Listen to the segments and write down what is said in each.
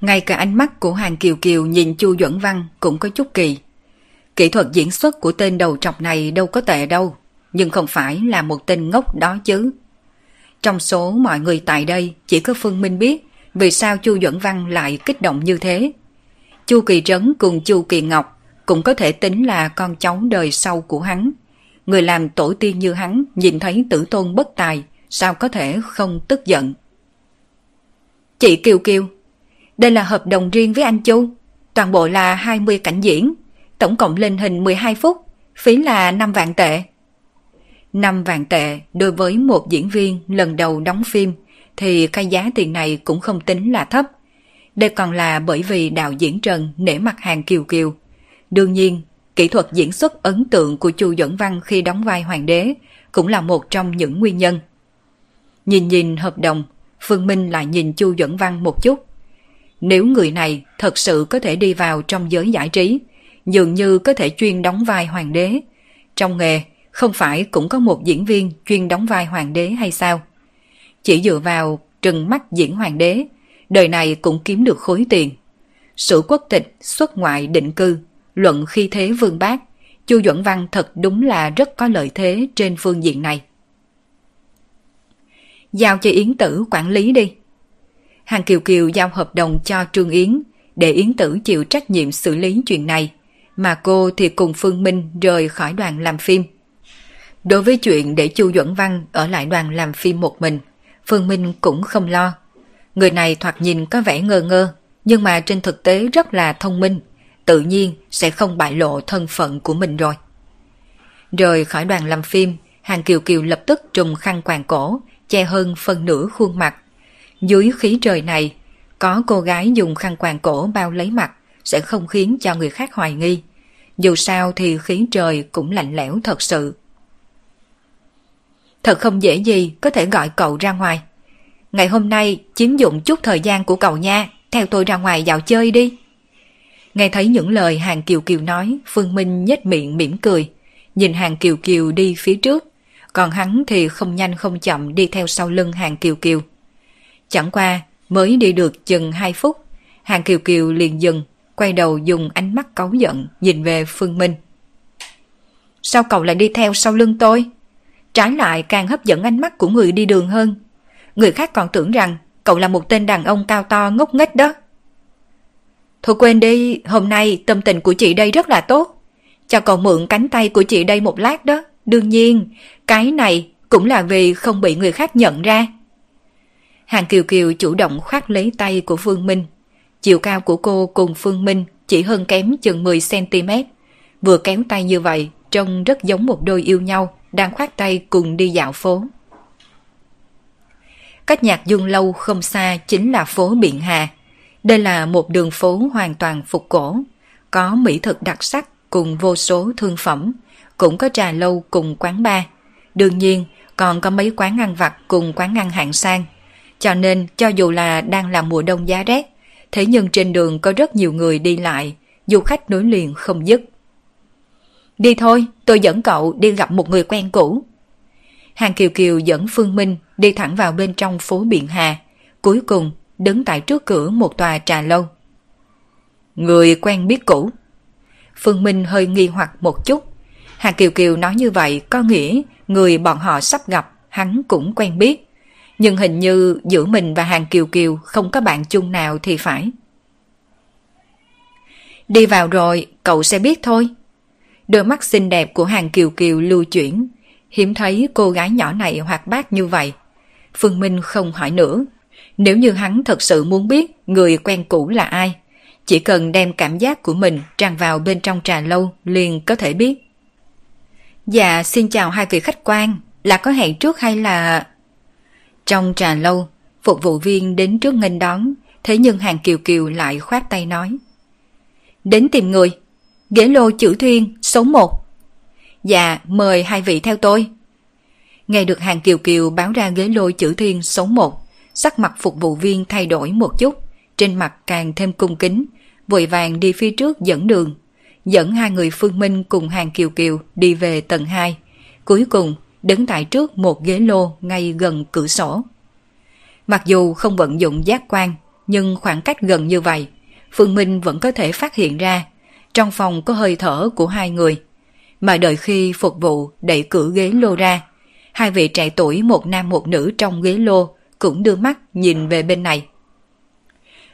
Ngay cả ánh mắt của Hàng Kiều Kiều nhìn Chu Duẩn Văn cũng có chút kỳ. Kỹ thuật diễn xuất của tên đầu trọc này đâu có tệ đâu, nhưng không phải là một tên ngốc đó chứ. Trong số mọi người tại đây chỉ có Phương Minh biết vì sao Chu Duẩn Văn lại kích động như thế. Chu Kỳ Trấn cùng Chu Kỳ Ngọc cũng có thể tính là con cháu đời sau của hắn. Người làm tổ tiên như hắn nhìn thấy tử tôn bất tài, sao có thể không tức giận. Chị Kiều Kiều, đây là hợp đồng riêng với anh Chu. Toàn bộ là 20 cảnh diễn, tổng cộng lên hình 12 phút, phí là 5 vạn tệ. 5 vạn tệ đối với một diễn viên lần đầu đóng phim thì cái giá tiền này cũng không tính là thấp. Đây còn là bởi vì đạo diễn Trần nể mặt hàng Kiều Kiều. Đương nhiên, kỹ thuật diễn xuất ấn tượng của Chu Duẩn Văn khi đóng vai hoàng đế cũng là một trong những nguyên nhân. Nhìn nhìn hợp đồng, Phương Minh lại nhìn Chu Duẩn Văn một chút. Nếu người này thật sự có thể đi vào trong giới giải trí, dường như có thể chuyên đóng vai hoàng đế. Trong nghề, không phải cũng có một diễn viên chuyên đóng vai hoàng đế hay sao? Chỉ dựa vào trừng mắt diễn hoàng đế, đời này cũng kiếm được khối tiền. Sử quốc tịch, xuất ngoại định cư, luận khi thế vương bác, Chu Duẩn Văn thật đúng là rất có lợi thế trên phương diện này. Giao cho Yến Tử quản lý đi. Hàng Kiều Kiều giao hợp đồng cho Trương Yến để Yến Tử chịu trách nhiệm xử lý chuyện này, mà cô thì cùng Phương Minh rời khỏi đoàn làm phim. Đối với chuyện để Chu Duẩn Văn ở lại đoàn làm phim một mình, Phương Minh cũng không lo. Người này thoạt nhìn có vẻ ngơ ngơ, nhưng mà trên thực tế rất là thông minh, tự nhiên sẽ không bại lộ thân phận của mình rồi. Rời khỏi đoàn làm phim, Hàng Kiều Kiều lập tức trùng khăn quàng cổ, che hơn phần nửa khuôn mặt, dưới khí trời này, có cô gái dùng khăn quàng cổ bao lấy mặt sẽ không khiến cho người khác hoài nghi. Dù sao thì khí trời cũng lạnh lẽo thật sự. Thật không dễ gì có thể gọi cậu ra ngoài. Ngày hôm nay chiếm dụng chút thời gian của cậu nha, theo tôi ra ngoài dạo chơi đi. Nghe thấy những lời Hàng Kiều Kiều nói, Phương Minh nhếch miệng mỉm cười, nhìn Hàng Kiều Kiều đi phía trước, còn hắn thì không nhanh không chậm đi theo sau lưng Hàng Kiều Kiều. Chẳng qua, mới đi được chừng 2 phút, Hàng Kiều Kiều liền dừng, quay đầu dùng ánh mắt cáu giận nhìn về Phương Minh. Sao cậu lại đi theo sau lưng tôi? Trái lại càng hấp dẫn ánh mắt của người đi đường hơn. Người khác còn tưởng rằng cậu là một tên đàn ông cao to ngốc nghếch đó. Thôi quên đi, hôm nay tâm tình của chị đây rất là tốt. Cho cậu mượn cánh tay của chị đây một lát đó. Đương nhiên, cái này cũng là vì không bị người khác nhận ra. Hàng Kiều Kiều chủ động khoát lấy tay của Phương Minh. Chiều cao của cô cùng Phương Minh chỉ hơn kém chừng 10cm. Vừa kéo tay như vậy, trông rất giống một đôi yêu nhau đang khoát tay cùng đi dạo phố. Cách nhạc dương lâu không xa chính là phố Biện Hà. Đây là một đường phố hoàn toàn phục cổ, có mỹ thực đặc sắc cùng vô số thương phẩm, cũng có trà lâu cùng quán bar. Đương nhiên, còn có mấy quán ăn vặt cùng quán ăn hạng sang cho nên cho dù là đang là mùa đông giá rét, thế nhưng trên đường có rất nhiều người đi lại, du khách nối liền không dứt. Đi thôi, tôi dẫn cậu đi gặp một người quen cũ. Hàng Kiều Kiều dẫn Phương Minh đi thẳng vào bên trong phố Biện Hà, cuối cùng đứng tại trước cửa một tòa trà lâu. Người quen biết cũ. Phương Minh hơi nghi hoặc một chút. Hàng Kiều Kiều nói như vậy có nghĩa người bọn họ sắp gặp hắn cũng quen biết nhưng hình như giữa mình và Hàng Kiều Kiều không có bạn chung nào thì phải. Đi vào rồi, cậu sẽ biết thôi. Đôi mắt xinh đẹp của Hàng Kiều Kiều lưu chuyển, hiếm thấy cô gái nhỏ này hoạt bát như vậy. Phương Minh không hỏi nữa. Nếu như hắn thật sự muốn biết người quen cũ là ai, chỉ cần đem cảm giác của mình tràn vào bên trong trà lâu liền có thể biết. Dạ, xin chào hai vị khách quan, là có hẹn trước hay là... Trong trà lâu, phục vụ viên đến trước nghênh đón, thế nhưng hàng kiều kiều lại khoát tay nói. Đến tìm người. Ghế lô chữ thiên, số 1. Dạ, mời hai vị theo tôi. Nghe được hàng kiều kiều báo ra ghế lô chữ thiên số 1, sắc mặt phục vụ viên thay đổi một chút, trên mặt càng thêm cung kính, vội vàng đi phía trước dẫn đường, dẫn hai người Phương Minh cùng hàng kiều kiều đi về tầng 2, cuối cùng đứng tại trước một ghế lô ngay gần cửa sổ. Mặc dù không vận dụng giác quan, nhưng khoảng cách gần như vậy, Phương Minh vẫn có thể phát hiện ra trong phòng có hơi thở của hai người. Mà đợi khi phục vụ đẩy cửa ghế lô ra, hai vị trẻ tuổi một nam một nữ trong ghế lô cũng đưa mắt nhìn về bên này.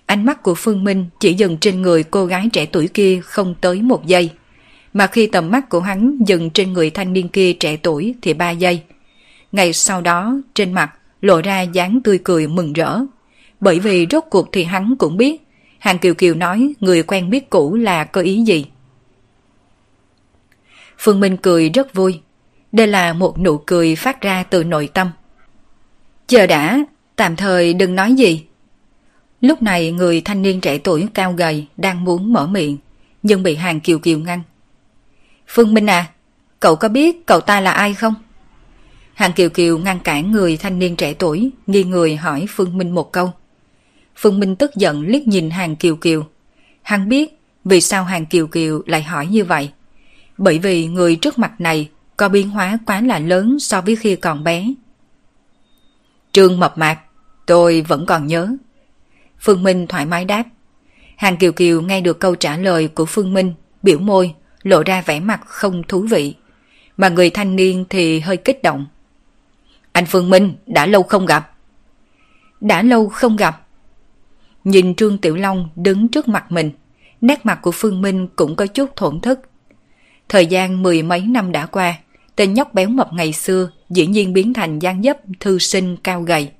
Ánh mắt của Phương Minh chỉ dừng trên người cô gái trẻ tuổi kia không tới một giây. Mà khi tầm mắt của hắn dừng trên người thanh niên kia trẻ tuổi thì ba giây. Ngày sau đó, trên mặt lộ ra dáng tươi cười mừng rỡ. Bởi vì rốt cuộc thì hắn cũng biết, Hàng Kiều Kiều nói người quen biết cũ là có ý gì. Phương Minh cười rất vui. Đây là một nụ cười phát ra từ nội tâm. Chờ đã, tạm thời đừng nói gì. Lúc này người thanh niên trẻ tuổi cao gầy đang muốn mở miệng, nhưng bị Hàng Kiều Kiều ngăn. Phương Minh à, cậu có biết cậu ta là ai không? Hàng Kiều Kiều ngăn cản người thanh niên trẻ tuổi, nghi người hỏi Phương Minh một câu. Phương Minh tức giận liếc nhìn Hàng Kiều Kiều. Hắn biết vì sao Hàng Kiều Kiều lại hỏi như vậy. Bởi vì người trước mặt này có biến hóa quá là lớn so với khi còn bé. Trương mập mạp, tôi vẫn còn nhớ. Phương Minh thoải mái đáp. Hàng Kiều Kiều nghe được câu trả lời của Phương Minh, biểu môi, lộ ra vẻ mặt không thú vị. Mà người thanh niên thì hơi kích động. Anh Phương Minh, đã lâu không gặp. Đã lâu không gặp. Nhìn Trương Tiểu Long đứng trước mặt mình, nét mặt của Phương Minh cũng có chút thổn thức. Thời gian mười mấy năm đã qua, tên nhóc béo mập ngày xưa dĩ nhiên biến thành gian dấp thư sinh cao gầy.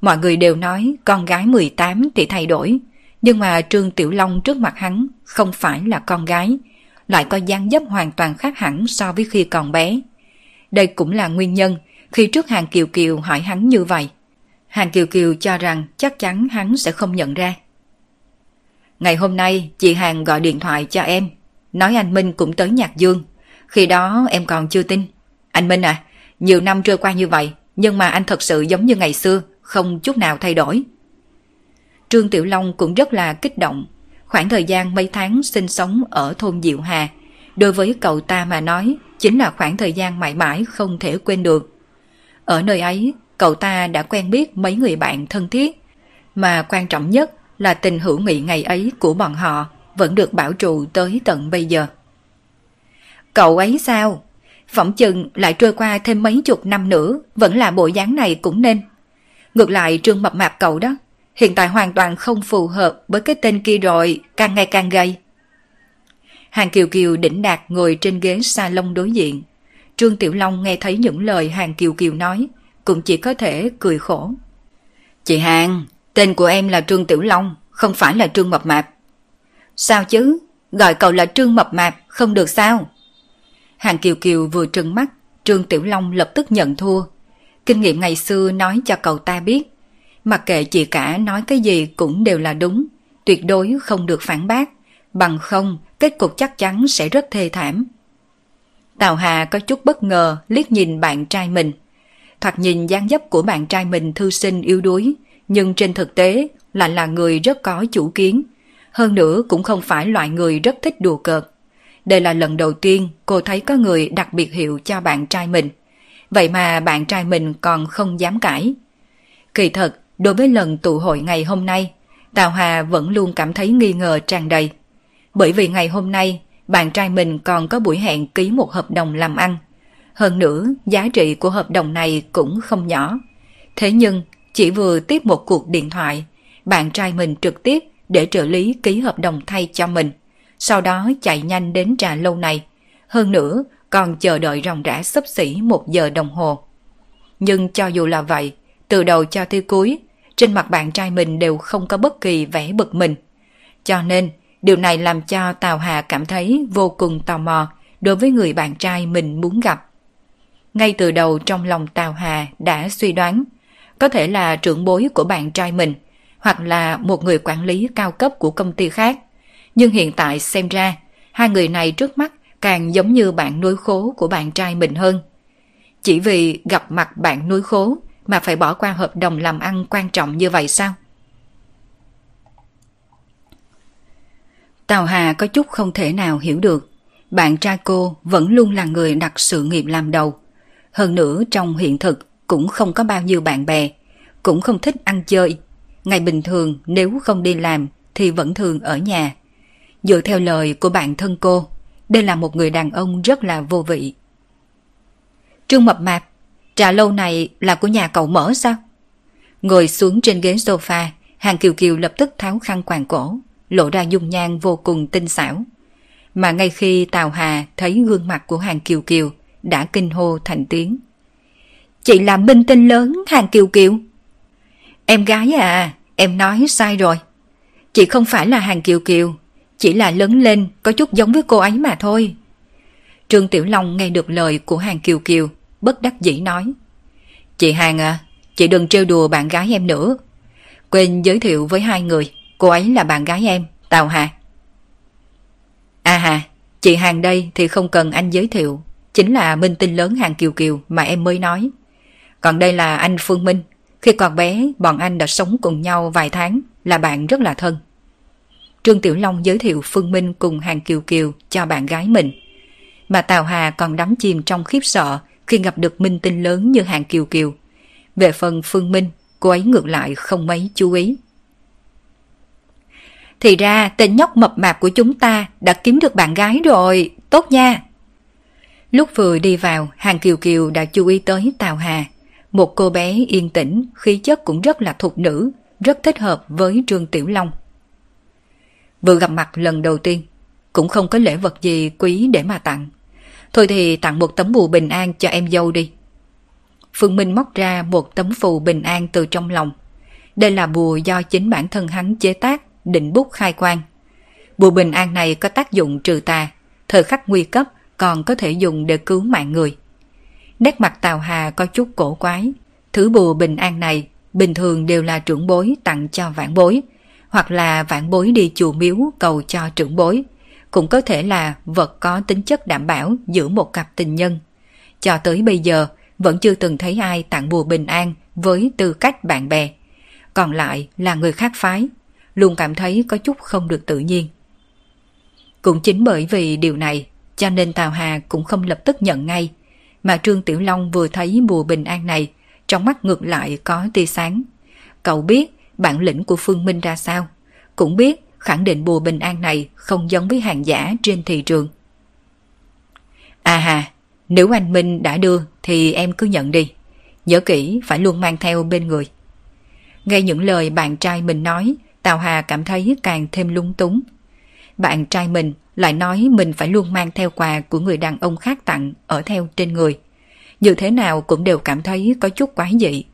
Mọi người đều nói con gái 18 thì thay đổi, nhưng mà Trương Tiểu Long trước mặt hắn không phải là con gái, lại có dáng dấp hoàn toàn khác hẳn so với khi còn bé. Đây cũng là nguyên nhân khi trước hàng Kiều Kiều hỏi hắn như vậy. Hàng Kiều Kiều cho rằng chắc chắn hắn sẽ không nhận ra. Ngày hôm nay chị Hàng gọi điện thoại cho em, nói anh Minh cũng tới Nhạc Dương. Khi đó em còn chưa tin. Anh Minh à, nhiều năm trôi qua như vậy, nhưng mà anh thật sự giống như ngày xưa, không chút nào thay đổi. Trương Tiểu Long cũng rất là kích động. Khoảng thời gian mấy tháng sinh sống ở thôn Diệu Hà, đối với cậu ta mà nói, chính là khoảng thời gian mãi mãi không thể quên được. Ở nơi ấy, cậu ta đã quen biết mấy người bạn thân thiết, mà quan trọng nhất là tình hữu nghị ngày ấy của bọn họ vẫn được bảo trụ tới tận bây giờ. Cậu ấy sao? Phỏng chừng lại trôi qua thêm mấy chục năm nữa, vẫn là bộ dáng này cũng nên. Ngược lại trương mập mạp cậu đó, hiện tại hoàn toàn không phù hợp với cái tên kia rồi, càng ngày càng gầy. Hàng Kiều Kiều đỉnh đạt ngồi trên ghế salon đối diện. Trương Tiểu Long nghe thấy những lời Hàng Kiều Kiều nói, cũng chỉ có thể cười khổ. Chị Hàng, tên của em là Trương Tiểu Long, không phải là Trương Mập Mạp. Sao chứ? Gọi cậu là Trương Mập Mạp, không được sao? Hàng Kiều Kiều vừa trừng mắt, Trương Tiểu Long lập tức nhận thua. Kinh nghiệm ngày xưa nói cho cậu ta biết, mặc kệ chị cả nói cái gì cũng đều là đúng, tuyệt đối không được phản bác, bằng không kết cục chắc chắn sẽ rất thê thảm. Tào Hà có chút bất ngờ liếc nhìn bạn trai mình. Thoạt nhìn dáng dấp của bạn trai mình thư sinh yếu đuối, nhưng trên thực tế lại là người rất có chủ kiến. Hơn nữa cũng không phải loại người rất thích đùa cợt. Đây là lần đầu tiên cô thấy có người đặc biệt hiệu cho bạn trai mình. Vậy mà bạn trai mình còn không dám cãi. Kỳ thật, đối với lần tụ hội ngày hôm nay, Tào Hà vẫn luôn cảm thấy nghi ngờ tràn đầy. Bởi vì ngày hôm nay, bạn trai mình còn có buổi hẹn ký một hợp đồng làm ăn. Hơn nữa, giá trị của hợp đồng này cũng không nhỏ. Thế nhưng, chỉ vừa tiếp một cuộc điện thoại, bạn trai mình trực tiếp để trợ lý ký hợp đồng thay cho mình. Sau đó chạy nhanh đến trà lâu này. Hơn nữa, còn chờ đợi ròng rã sấp xỉ một giờ đồng hồ. Nhưng cho dù là vậy, từ đầu cho tới cuối, trên mặt bạn trai mình đều không có bất kỳ vẻ bực mình. Cho nên, điều này làm cho Tào Hà cảm thấy vô cùng tò mò đối với người bạn trai mình muốn gặp. Ngay từ đầu trong lòng Tào Hà đã suy đoán, có thể là trưởng bối của bạn trai mình, hoặc là một người quản lý cao cấp của công ty khác. Nhưng hiện tại xem ra, hai người này trước mắt càng giống như bạn nuôi khố của bạn trai mình hơn. Chỉ vì gặp mặt bạn nuôi khố mà phải bỏ qua hợp đồng làm ăn quan trọng như vậy sao? Tào Hà có chút không thể nào hiểu được. Bạn trai cô vẫn luôn là người đặt sự nghiệp làm đầu. Hơn nữa trong hiện thực cũng không có bao nhiêu bạn bè, cũng không thích ăn chơi. Ngày bình thường nếu không đi làm thì vẫn thường ở nhà. Dựa theo lời của bạn thân cô, đây là một người đàn ông rất là vô vị. Trương Mập Mạp, trà lâu này là của nhà cậu mở sao? Ngồi xuống trên ghế sofa, Hàng Kiều Kiều lập tức tháo khăn quàng cổ, lộ ra dung nhan vô cùng tinh xảo. Mà ngay khi Tào Hà thấy gương mặt của Hàng Kiều Kiều, đã kinh hô thành tiếng. Chị là minh tinh lớn Hàng Kiều Kiều. Em gái à, em nói sai rồi. Chị không phải là Hàng Kiều Kiều, chỉ là lớn lên có chút giống với cô ấy mà thôi. Trương Tiểu Long nghe được lời của Hàng Kiều Kiều, bất đắc dĩ nói. Chị Hàng à, chị đừng trêu đùa bạn gái em nữa. Quên giới thiệu với hai người, cô ấy là bạn gái em, Tào Hà. À hà, chị Hàng đây thì không cần anh giới thiệu, chính là minh tinh lớn Hàng Kiều Kiều mà em mới nói. Còn đây là anh Phương Minh, khi còn bé bọn anh đã sống cùng nhau vài tháng, là bạn rất là thân. Trương Tiểu Long giới thiệu Phương Minh cùng Hàng Kiều Kiều cho bạn gái mình. Mà Tào Hà còn đắm chìm trong khiếp sợ khi gặp được minh tinh lớn như Hàng Kiều Kiều. Về phần Phương Minh, cô ấy ngược lại không mấy chú ý. Thì ra tên nhóc mập mạp của chúng ta đã kiếm được bạn gái rồi, tốt nha. Lúc vừa đi vào, Hàng Kiều Kiều đã chú ý tới Tào Hà. Một cô bé yên tĩnh, khí chất cũng rất là thục nữ, rất thích hợp với Trương Tiểu Long. Vừa gặp mặt lần đầu tiên, cũng không có lễ vật gì quý để mà tặng. Thôi thì tặng một tấm bùa bình an cho em dâu đi. Phương Minh móc ra một tấm phù bình an từ trong lòng. Đây là bùa do chính bản thân hắn chế tác, định bút khai quang. Bùa bình an này có tác dụng trừ tà, thời khắc nguy cấp còn có thể dùng để cứu mạng người. Nét mặt Tào Hà có chút cổ quái. Thứ bùa bình an này bình thường đều là trưởng bối tặng cho vãn bối, hoặc là vãn bối đi chùa miếu cầu cho trưởng bối, cũng có thể là vật có tính chất đảm bảo giữa một cặp tình nhân. Cho tới bây giờ, vẫn chưa từng thấy ai tặng bùa bình an với tư cách bạn bè. Còn lại là người khác phái, luôn cảm thấy có chút không được tự nhiên. Cũng chính bởi vì điều này, cho nên Tào Hà cũng không lập tức nhận ngay, mà Trương Tiểu Long vừa thấy bùa bình an này, trong mắt ngược lại có tia sáng. Cậu biết bản lĩnh của Phương Minh ra sao, cũng biết khẳng định bùa bình an này không giống với hàng giả trên thị trường. À hà, nếu anh Minh đã đưa thì em cứ nhận đi. Nhớ kỹ phải luôn mang theo bên người. Nghe những lời bạn trai mình nói, Tào Hà cảm thấy càng thêm lung túng. Bạn trai mình lại nói mình phải luôn mang theo quà của người đàn ông khác tặng ở theo trên người. Như thế nào cũng đều cảm thấy có chút quái dị.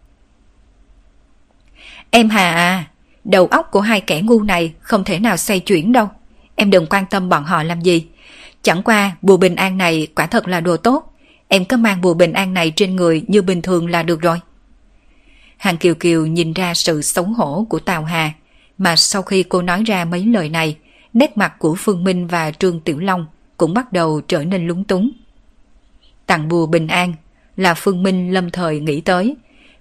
Em Hà à, đầu óc của hai kẻ ngu này không thể nào xoay chuyển đâu. Em đừng quan tâm bọn họ làm gì. Chẳng qua bùa bình an này quả thật là đồ tốt. Em cứ mang bùa bình an này trên người như bình thường là được rồi. Hàng Kiều Kiều nhìn ra sự xấu hổ của Tào Hà, mà sau khi cô nói ra mấy lời này, nét mặt của Phương Minh và Trương Tiểu Long cũng bắt đầu trở nên lúng túng. Tặng bùa bình an là Phương Minh lâm thời nghĩ tới,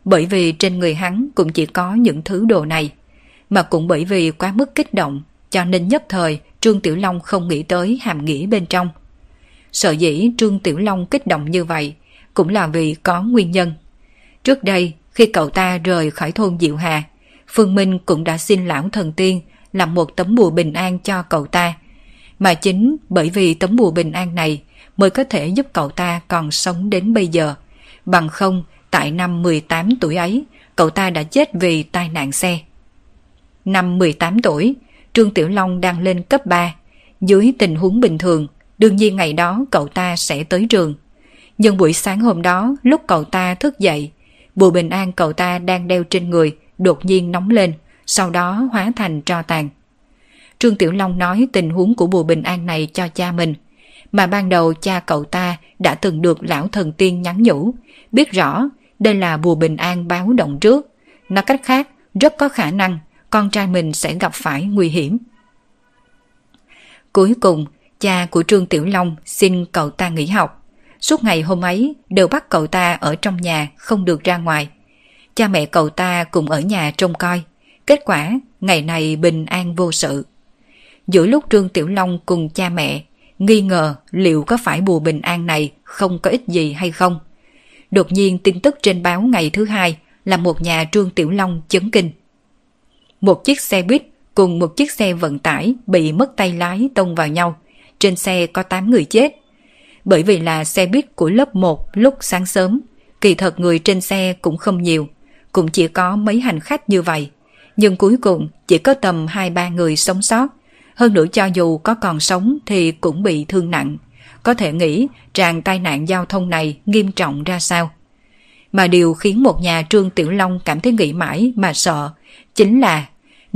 bởi vì trên người hắn cũng chỉ có những thứ đồ này, mà cũng bởi vì quá mức kích động cho nên nhất thời Trương Tiểu Long không nghĩ tới hàm nghĩa bên trong. Sợ dĩ Trương Tiểu Long kích động như vậy cũng là vì có nguyên nhân. Trước đây, khi cậu ta rời khỏi thôn Diệu Hà, Phương Minh cũng đã xin lão thần tiên làm một tấm bùa bình an cho cậu ta. Mà chính bởi vì tấm bùa bình an này mới có thể giúp cậu ta còn sống đến bây giờ. Bằng không, tại năm 18 tuổi ấy, cậu ta đã chết vì tai nạn xe. Năm 18 tuổi, Trương Tiểu Long đang lên cấp 3. Dưới tình huống bình thường, đương nhiên ngày đó cậu ta sẽ tới trường. Nhưng buổi sáng hôm đó, lúc cậu ta thức dậy, bùa bình an cậu ta đang đeo trên người đột nhiên nóng lên, sau đó hóa thành tro tàn. Trương Tiểu Long nói tình huống của bùa bình an này cho cha mình, mà ban đầu cha cậu ta đã từng được lão thần tiên nhắn nhủ, biết rõ đây là bùa bình an báo động trước. Nói cách khác, rất có khả năng con trai mình sẽ gặp phải nguy hiểm. Cuối cùng, cha của Trương Tiểu Long xin cậu ta nghỉ học. Suốt ngày hôm ấy đều bắt cậu ta ở trong nhà không được ra ngoài. Cha mẹ cậu ta cùng ở nhà trông coi. Kết quả, ngày này bình an vô sự. Giữa lúc Trương Tiểu Long cùng cha mẹ nghi ngờ liệu có phải bùa bình an này không có ích gì hay không. Đột nhiên tin tức trên báo ngày thứ hai là một nhà Trương Tiểu Long chấn kinh. Một chiếc xe buýt cùng một chiếc xe vận tải bị mất tay lái tông vào nhau. Trên xe có 8 người chết. Bởi vì là xe buýt của lớp 1 lúc sáng sớm, kỳ thật người trên xe cũng không nhiều, cũng chỉ có mấy hành khách như vậy. Nhưng cuối cùng chỉ có tầm 2-3 người sống sót. Hơn nữa cho dù có còn sống thì cũng bị thương nặng. Có thể nghĩ tràn tai nạn giao thông này nghiêm trọng ra sao. Mà điều khiến một nhà Trương Tiểu Long cảm thấy nghĩ mãi mà sợ chính là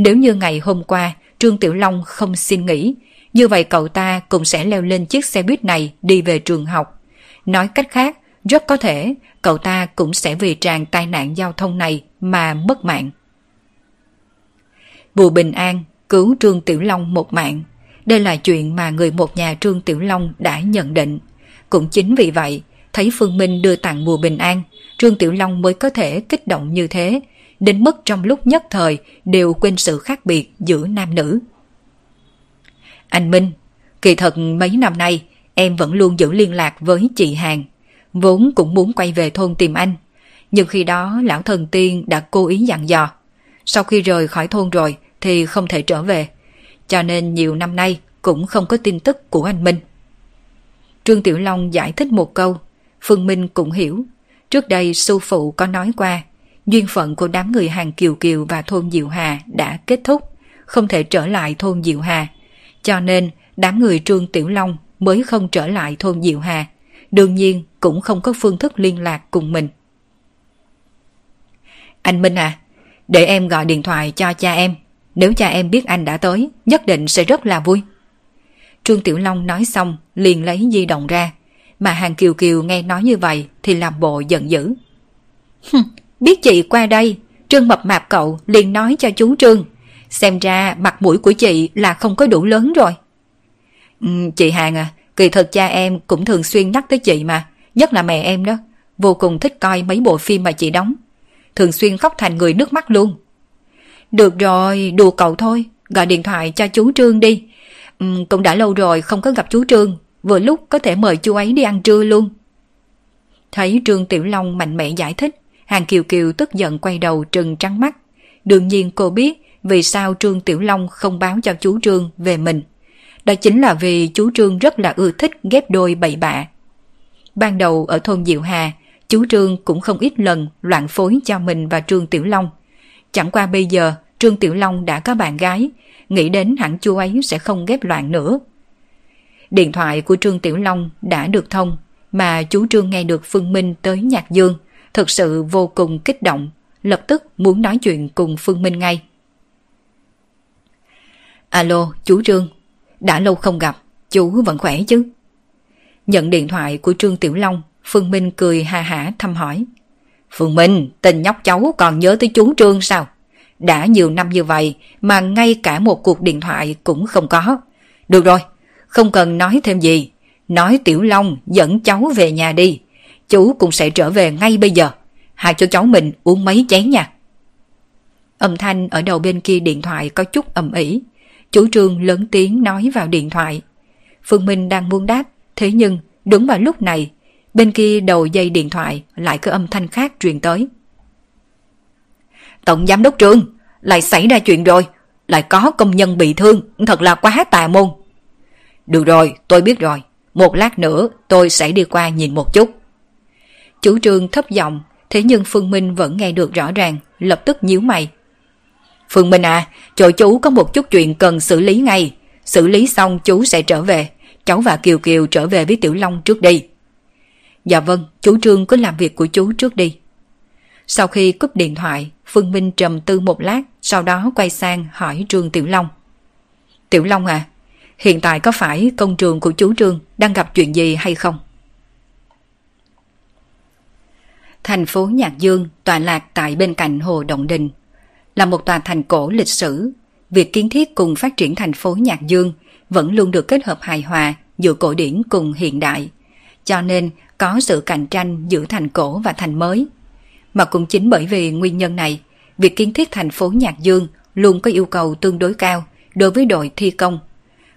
nếu như ngày hôm qua Trương Tiểu Long không xin nghỉ, như vậy cậu ta cũng sẽ leo lên chiếc xe buýt này đi về trường học. Nói cách khác, rất có thể cậu ta cũng sẽ vì tràn tai nạn giao thông này mà mất mạng. bù Bình An cứu Trương Tiểu Long một mạng. Đây là chuyện mà người một nhà Trương Tiểu Long đã nhận định. Cũng chính vì vậy, thấy Phương Minh đưa tặng bùa Bình An, Trương Tiểu Long mới có thể kích động như thế, đến mức trong lúc nhất thời đều quên sự khác biệt giữa nam nữ. Anh Minh, kỳ thật mấy năm nay em vẫn luôn giữ liên lạc với chị Hàng, vốn cũng muốn quay về thôn tìm anh. Nhưng khi đó lão thần tiên đã cố ý dặn dò. Sau khi rời khỏi thôn rồi thì không thể trở về. Cho nên nhiều năm nay cũng không có tin tức của anh Minh. Trương Tiểu Long giải thích một câu, Phương Minh cũng hiểu. Trước đây sư phụ có nói qua, duyên phận của đám người hàng Kiều Kiều và thôn Diệu Hà đã kết thúc, không thể trở lại thôn Diệu Hà. Cho nên đám người Trương Tiểu Long mới không trở lại thôn Diệu Hà. Đương nhiên cũng không có phương thức liên lạc cùng mình. Anh Minh à, để em gọi điện thoại cho cha em. Nếu cha em biết anh đã tới, nhất định sẽ rất là vui. Trương Tiểu Long nói xong, liền lấy di động ra. Mà hàng Kiều Kiều nghe nói như vậy thì làm bộ giận dữ biết chị qua đây, Trương Mập Mạp cậu liền nói cho chú Trương. Xem ra mặt mũi của chị là không có đủ lớn rồi. Ừ, chị Hàng à, kỳ thật cha em cũng thường xuyên nhắc tới chị mà, nhất là mẹ em đó. Vô cùng thích coi mấy bộ phim mà chị đóng. Thường xuyên khóc thành người nước mắt luôn. Được rồi, đùa cậu thôi, gọi điện thoại cho chú Trương đi. Ừ, cũng đã lâu rồi không có gặp chú Trương, vừa lúc có thể mời chú ấy đi ăn trưa luôn. Thấy Trương Tiểu Long mạnh mẽ giải thích, Hàng Kiều Kiều tức giận quay đầu trừng trắng mắt. Đương nhiên cô biết vì sao Trương Tiểu Long không báo cho chú Trương về mình. Đó chính là vì chú Trương rất là ưa thích ghép đôi bậy bạ. Ban đầu ở thôn Diệu Hà, chú Trương cũng không ít lần loạn phối cho mình và Trương Tiểu Long. Chẳng qua bây giờ Trương Tiểu Long đã có bạn gái, nghĩ đến hẳn chú ấy sẽ không ghép loạn nữa. Điện thoại của Trương Tiểu Long đã được thông, mà chú Trương nghe được Phương Minh tới Nhạc Dương, thực sự vô cùng kích động, lập tức muốn nói chuyện cùng Phương Minh ngay. Alo, chú Trương, đã lâu không gặp, chú vẫn khỏe chứ? Nhận điện thoại của Trương Tiểu Long, Phương Minh cười hà hả thăm hỏi. Phương Minh, tình nhóc cháu còn nhớ tới chú Trương sao? Đã nhiều năm như vậy mà ngay cả một cuộc điện thoại cũng không có. Được rồi, không cần nói thêm gì. Nói Tiểu Long dẫn cháu về nhà đi. Chú cũng sẽ trở về ngay bây giờ. Hai cho cháu mình uống mấy chén nha. Âm thanh ở đầu bên kia điện thoại có chút ầm ĩ. Chú Trương lớn tiếng nói vào điện thoại. Phương Minh đang muốn đáp, thế nhưng đúng vào lúc này, bên kia đầu dây điện thoại lại có âm thanh khác truyền tới. Tổng giám đốc Trương, lại xảy ra chuyện rồi, lại có công nhân bị thương, thật là quá tà môn. Được rồi, tôi biết rồi, một lát nữa tôi sẽ đi qua nhìn một chút. Chủ trương thấp giọng, thế nhưng Phương Minh vẫn nghe được rõ ràng, lập tức nhíu mày. Phương Minh à, chỗ chú có một chút chuyện cần xử lý ngay. Xử lý xong chú sẽ trở về. Cháu và Kiều Kiều trở về với Tiểu Long trước đi. Dạ vâng, chú Trương cứ làm việc của chú trước đi. Sau khi cúp điện thoại, Phương Minh trầm tư một lát, sau đó quay sang hỏi Trương Tiểu Long. Tiểu Long à, hiện tại có phải công trường của chú Trương đang gặp chuyện gì hay không? Thành phố Nhạc Dương tọa lạc tại bên cạnh Hồ Động Đình. Là một tòa thành cổ lịch sử, việc kiến thiết cùng phát triển thành phố Nhạc Dương vẫn luôn được kết hợp hài hòa giữa cổ điển cùng hiện đại, cho nên có sự cạnh tranh giữa thành cổ và thành mới. Mà cũng chính bởi vì nguyên nhân này, việc kiến thiết thành phố Nhạc Dương luôn có yêu cầu tương đối cao đối với đội thi công.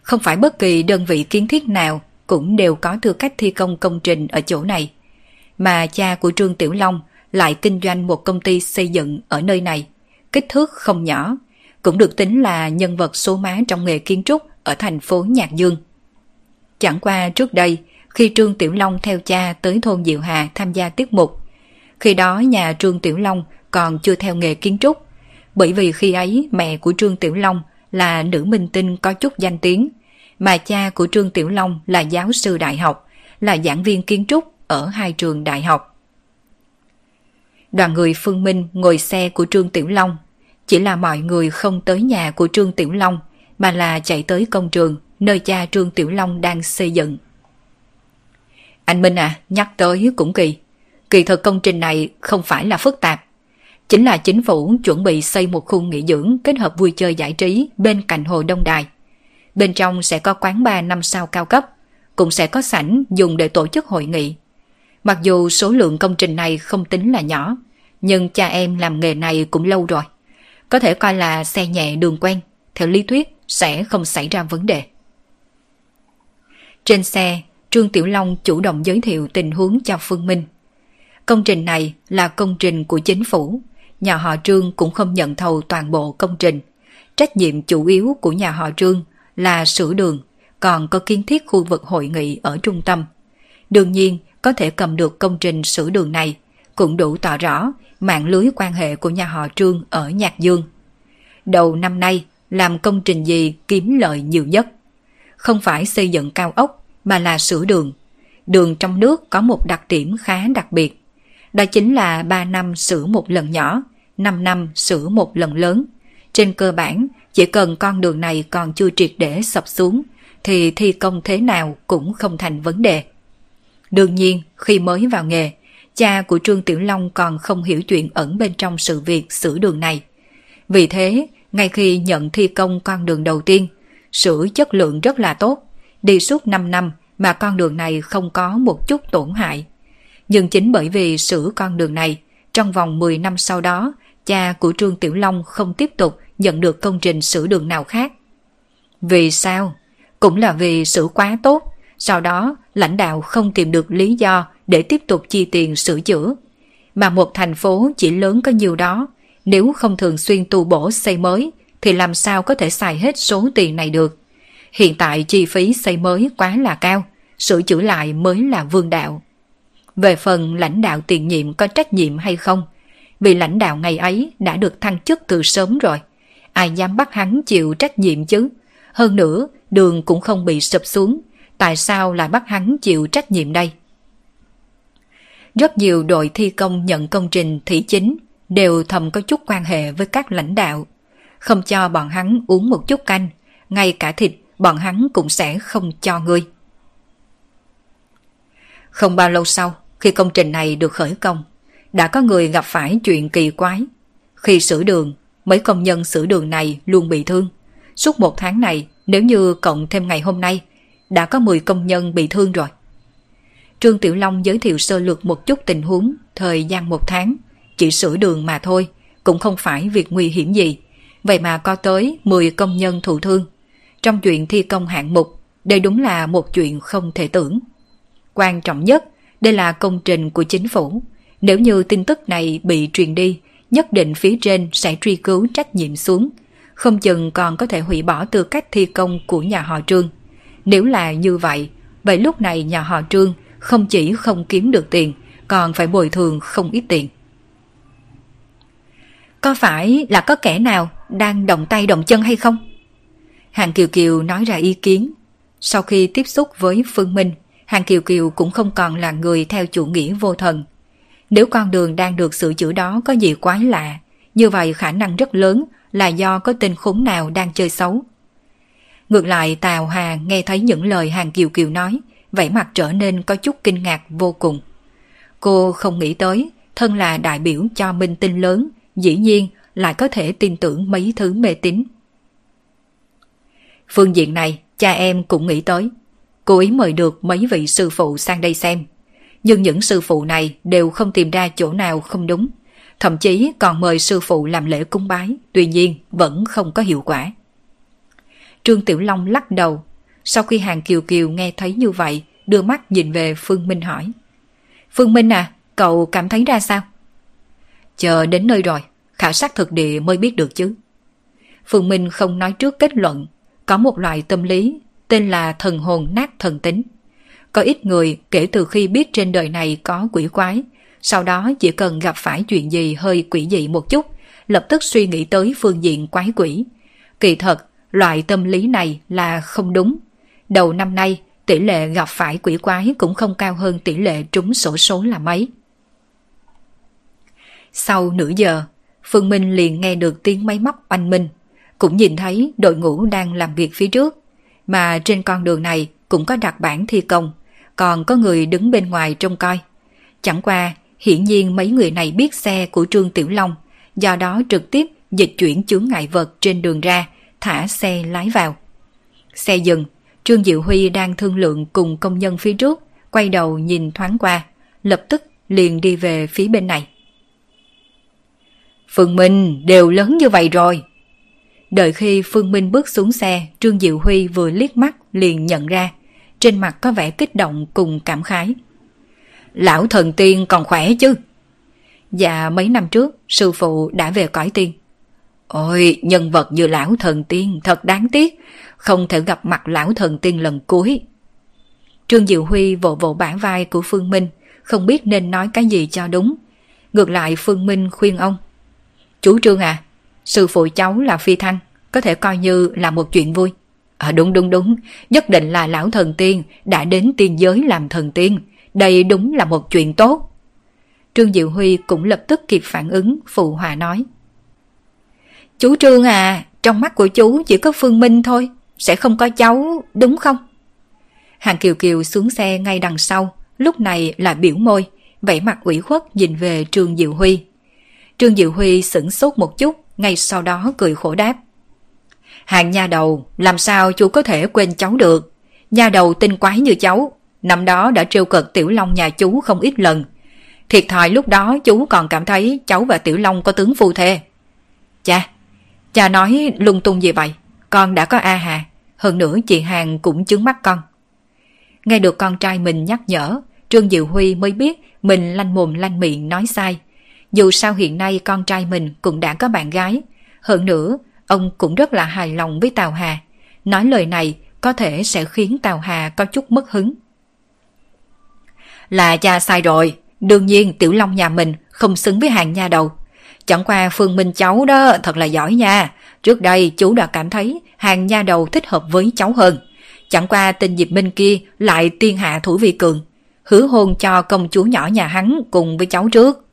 Không phải bất kỳ đơn vị kiến thiết nào cũng đều có tư cách thi công công trình ở chỗ này. Mà cha của Trương Tiểu Long lại kinh doanh một công ty xây dựng ở nơi này, kích thước không nhỏ, cũng được tính là nhân vật số má trong nghề kiến trúc ở thành phố Nhạc Dương. Chẳng qua trước đây, khi Trương Tiểu Long theo cha tới thôn Diệu Hà tham gia tiết mục, khi đó nhà Trương Tiểu Long còn chưa theo nghề kiến trúc, bởi vì khi ấy mẹ của Trương Tiểu Long là nữ minh tinh có chút danh tiếng, mà cha của Trương Tiểu Long là giáo sư đại học, là giảng viên kiến trúc ở hai trường đại học. Đoàn người Phương Minh ngồi xe của Trương Tiểu Long, chỉ là mọi người không tới nhà của Trương Tiểu Long mà là chạy tới công trường nơi cha Trương Tiểu Long đang xây dựng. Anh Minh à, nhắc tới cũng kỳ. Kỳ thực công trình này không phải là phức tạp. Chính là chính phủ chuẩn bị xây một khu nghỉ dưỡng kết hợp vui chơi giải trí bên cạnh hồ Đông Đài. Bên trong sẽ có quán bar năm sao cao cấp, cũng sẽ có sảnh dùng để tổ chức hội nghị. Mặc dù số lượng công trình này không tính là nhỏ, nhưng cha em làm nghề này cũng lâu rồi. Có thể coi là xe nhẹ đường quen, theo lý thuyết sẽ không xảy ra vấn đề. Trên xe, Trương Tiểu Long chủ động giới thiệu tình huống cho Phương Minh. Công trình này là công trình của chính phủ, nhà họ Trương cũng không nhận thầu toàn bộ công trình. Trách nhiệm chủ yếu của nhà họ Trương là sửa đường, còn có kiến thiết khu vực hội nghị ở trung tâm. Đương nhiên, có thể cầm được công trình sửa đường này, cũng đủ tỏ rõ mạng lưới quan hệ của nhà họ Trương ở Nhạc Dương. Đầu năm nay, làm công trình gì kiếm lợi nhiều nhất? Không phải xây dựng cao ốc, mà là sửa đường. Đường trong nước có một đặc điểm khá đặc biệt. Đó chính là 3 năm sửa một lần nhỏ, 5 năm sửa một lần lớn. Trên cơ bản, chỉ cần con đường này còn chưa triệt để sập xuống, thì thi công thế nào cũng không thành vấn đề. Đương nhiên, khi mới vào nghề, cha của Trương Tiểu Long còn không hiểu chuyện ẩn bên trong sự việc sửa đường này. Vì thế, ngay khi nhận thi công con đường đầu tiên, sửa chất lượng rất là tốt, đi suốt 5 năm mà con đường này không có một chút tổn hại. Nhưng chính bởi vì sửa con đường này, trong vòng 10 năm sau đó, cha của Trương Tiểu Long không tiếp tục nhận được công trình sửa đường nào khác. Vì sao? Cũng là vì sửa quá tốt, sau đó lãnh đạo không tìm được lý do để tiếp tục chi tiền sửa chữa. Mà một thành phố chỉ lớn có nhiều đó, nếu không thường xuyên tu bổ xây mới thì làm sao có thể xài hết số tiền này được. Hiện tại chi phí xây mới quá là cao, sửa chữa lại mới là vương đạo. Về phần lãnh đạo tiền nhiệm có trách nhiệm hay không, vì lãnh đạo ngày ấy đã được thăng chức từ sớm rồi. Ai dám bắt hắn chịu trách nhiệm chứ? Hơn nữa, đường cũng không bị sụp xuống. Tại sao lại bắt hắn chịu trách nhiệm đây? Rất nhiều đội thi công nhận công trình thị chính đều thầm có chút quan hệ với các lãnh đạo. Không cho bọn hắn uống một chút canh, ngay cả thịt bọn hắn cũng sẽ không cho ngươi. Không bao lâu sau, khi công trình này được khởi công, đã có người gặp phải chuyện kỳ quái. Khi sửa đường, mấy công nhân sửa đường này luôn bị thương. Suốt một tháng này, nếu như cộng thêm ngày hôm nay, đã có 10 công nhân bị thương rồi. Trương Tiểu Long giới thiệu sơ lược một chút tình huống, thời gian một tháng, chỉ sửa đường mà thôi, cũng không phải việc nguy hiểm gì. Vậy mà có tới 10 công nhân thụ thương. Trong chuyện thi công hạng mục, đây đúng là một chuyện không thể tưởng. Quan trọng nhất, đây là công trình của chính phủ. Nếu như tin tức này bị truyền đi, nhất định phía trên sẽ truy cứu trách nhiệm xuống. Không chừng còn có thể hủy bỏ tư cách thi công của nhà họ Trương. Nếu là như vậy, vậy lúc này nhà họ Trương không chỉ không kiếm được tiền, còn phải bồi thường không ít tiền. Có phải là có kẻ nào đang động tay động chân hay không? Hàng Kiều Kiều nói ra ý kiến. Sau khi tiếp xúc với Phương Minh, Hàng Kiều Kiều cũng không còn là người theo chủ nghĩa vô thần. Nếu con đường đang được sửa chữa đó có gì quái lạ, như vậy khả năng rất lớn là do có tên khốn nào đang chơi xấu. Ngược lại Tào Hà nghe thấy những lời Hàng Kiều Kiều nói, vẻ mặt trở nên có chút kinh ngạc vô cùng. Cô không nghĩ tới, thân là đại biểu cho minh tinh lớn, dĩ nhiên lại có thể tin tưởng mấy thứ mê tín. Phương diện này, cha em cũng nghĩ tới. Cô ý mời được mấy vị sư phụ sang đây xem. Nhưng những sư phụ này đều không tìm ra chỗ nào không đúng. Thậm chí còn mời sư phụ làm lễ cung bái, tuy nhiên vẫn không có hiệu quả. Trương Tiểu Long lắc đầu. Sau khi hàng Kiều Kiều nghe thấy như vậy, đưa mắt nhìn về Phương Minh hỏi. Phương Minh à, cậu cảm thấy ra sao? Chờ đến nơi rồi, khảo sát thực địa mới biết được chứ. Phương Minh không nói trước kết luận, có một loại tâm lý tên là thần hồn nát thần tính. Có ít người kể từ khi biết trên đời này có quỷ quái, sau đó chỉ cần gặp phải chuyện gì hơi quỷ dị một chút, lập tức suy nghĩ tới phương diện quái quỷ. Kỳ thật, loại tâm lý này là không đúng. Đầu năm nay, tỷ lệ gặp phải quỷ quái cũng không cao hơn tỷ lệ trúng sổ số là mấy. Sau nửa giờ, Phương Minh liền nghe được tiếng máy móc oanh minh, cũng nhìn thấy đội ngũ đang làm việc phía trước, mà trên con đường này cũng có đặt bản thi công, còn có người đứng bên ngoài trông coi. Chẳng qua, hiển nhiên mấy người này biết xe của Trương Tiểu Long, do đó trực tiếp dịch chuyển chướng ngại vật trên đường ra, thả xe lái vào. Xe dừng, Trương Diệu Huy đang thương lượng cùng công nhân phía trước, quay đầu nhìn thoáng qua, lập tức liền đi về phía bên này. Phương Minh đều lớn như vậy rồi. Đợi khi Phương Minh bước xuống xe, Trương Diệu Huy vừa liếc mắt liền nhận ra, trên mặt có vẻ kích động cùng cảm khái. Lão thần tiên còn khỏe chứ? Dạ mấy năm trước, sư phụ đã về cõi tiên. Ôi, nhân vật như lão thần tiên thật đáng tiếc, không thể gặp mặt lão thần tiên lần cuối. Trương Diệu Huy vỗ vỗ bả vai của Phương Minh, không biết nên nói cái gì cho đúng. Ngược lại Phương Minh khuyên ông. Chú Trương à, sư phụ cháu là phi thăng, có thể coi như là một chuyện vui. À đúng đúng đúng, nhất định là lão thần tiên đã đến tiên giới làm thần tiên. Đây đúng là một chuyện tốt. Trương Diệu Huy cũng lập tức kịp phản ứng, phụ hòa nói. Chú Trương à, trong mắt của chú chỉ có Phương Minh thôi, sẽ không có cháu, đúng không? Hàng Kiều Kiều xuống xe ngay đằng sau, lúc này là biểu môi, vẫy mặt ủy khuất nhìn về Trương Diệu Huy. Trương Diệu Huy sửng sốt một chút, ngay sau đó cười khổ đáp. Hàng nha đầu, làm sao chú có thể quên cháu được? Nha đầu tinh quái như cháu, năm đó đã trêu cợt Tiểu Long nhà chú không ít lần. Thiệt thòi lúc đó chú còn cảm thấy cháu và Tiểu Long có tướng phu thê. Cha, cha nói lung tung gì vậy? Con đã có A Hà, hơn nữa chị Hàng cũng chứng mắt con. Nghe được con trai mình nhắc nhở, Trương Diệu Huy mới biết mình lanh mồm lanh miệng nói sai. Dù sao hiện nay con trai mình cũng đã có bạn gái. Hơn nữa, ông cũng rất là hài lòng với Tào Hà. Nói lời này có thể sẽ khiến Tào Hà có chút mất hứng. Là cha sai rồi, đương nhiên Tiểu Long nhà mình không xứng với hàng nha đầu. Chẳng qua Phương Minh cháu đó thật là giỏi nha. Trước đây chú đã cảm thấy hàng nha đầu thích hợp với cháu hơn. Chẳng qua tên Diệp Minh kia lại tiên hạ thủ vi cường. Hứa hôn cho công chúa nhỏ nhà hắn cùng với cháu trước.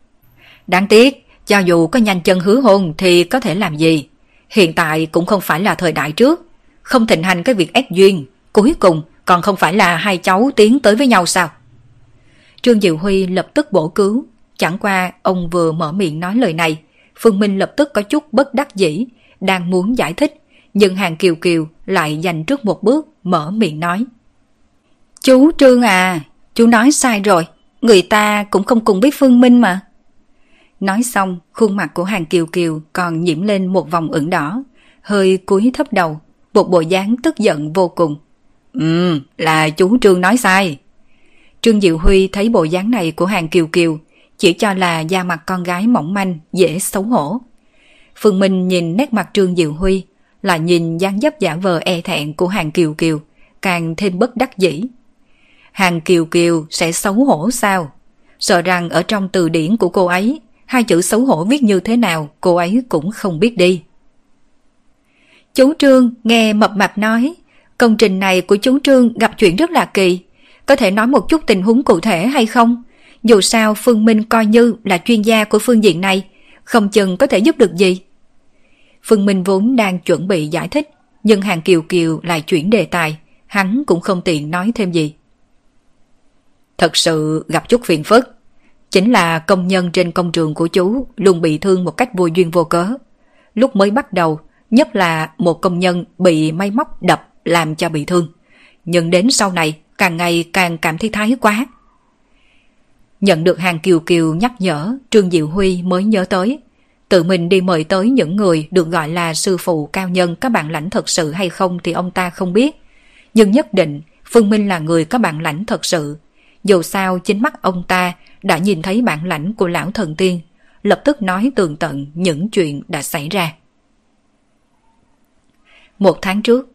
Đáng tiếc, cho dù có nhanh chân hứa hôn thì có thể làm gì. Hiện tại cũng không phải là thời đại trước. Không thịnh hành cái việc ép duyên. Cuối cùng còn không phải là hai cháu tiến tới với nhau sao? Trương Diệu Huy lập tức bổ cứu. Chẳng qua ông vừa mở miệng nói lời này. Phương Minh lập tức có chút bất đắc dĩ, đang muốn giải thích. Nhưng hàng kiều kiều lại dành trước một bước mở miệng nói. Chú Trương à, chú nói sai rồi. Người ta cũng không cùng với Phương Minh mà. Nói xong, khuôn mặt của hàng kiều kiều còn nhiễm lên một vòng ửng đỏ, hơi cúi thấp đầu, một bộ dáng tức giận vô cùng. Ừ, là chú Trương nói sai. Trương Diệu Huy thấy bộ dáng này của hàng kiều kiều, chỉ cho là da mặt con gái mỏng manh, dễ xấu hổ. Phương Minh nhìn nét mặt Trương Diệu Huy, là nhìn dáng dấp giả vờ e thẹn của hàng kiều kiều, càng thêm bất đắc dĩ. Hàng kiều kiều sẽ xấu hổ sao? Sợ rằng ở trong từ điển của cô ấy hai chữ xấu hổ viết như thế nào cô ấy cũng không biết đi. Chú Trương nghe mập mạp nói, công trình này của chú Trương gặp chuyện rất là kỳ. Có thể nói một chút tình huống cụ thể hay không? Dù sao Phương Minh coi như là chuyên gia của phương diện này, không chừng có thể giúp được gì. Phương Minh vốn đang chuẩn bị giải thích, nhưng hàng kiều kiều lại chuyển đề tài, hắn cũng không tiện nói thêm gì. Thật sự gặp chút phiền phức. Chính là công nhân trên công trường của chú luôn bị thương một cách vô duyên vô cớ. Lúc mới bắt đầu, nhất là một công nhân bị máy móc đập làm cho bị thương. Nhưng đến sau này càng ngày càng cảm thấy thái quá. Nhận được hàng kiều kiều nhắc nhở, Trương Diệu Huy mới nhớ tới. Tự mình đi mời tới những người được gọi là sư phụ cao nhân các bạn lãnh thật sự hay không thì ông ta không biết. Nhưng nhất định Phương Minh là người có bạn lãnh thật sự. Dù sao chính mắt ông ta đã nhìn thấy bản lãnh của lão thần tiên, lập tức nói tường tận những chuyện đã xảy ra. Một tháng trước,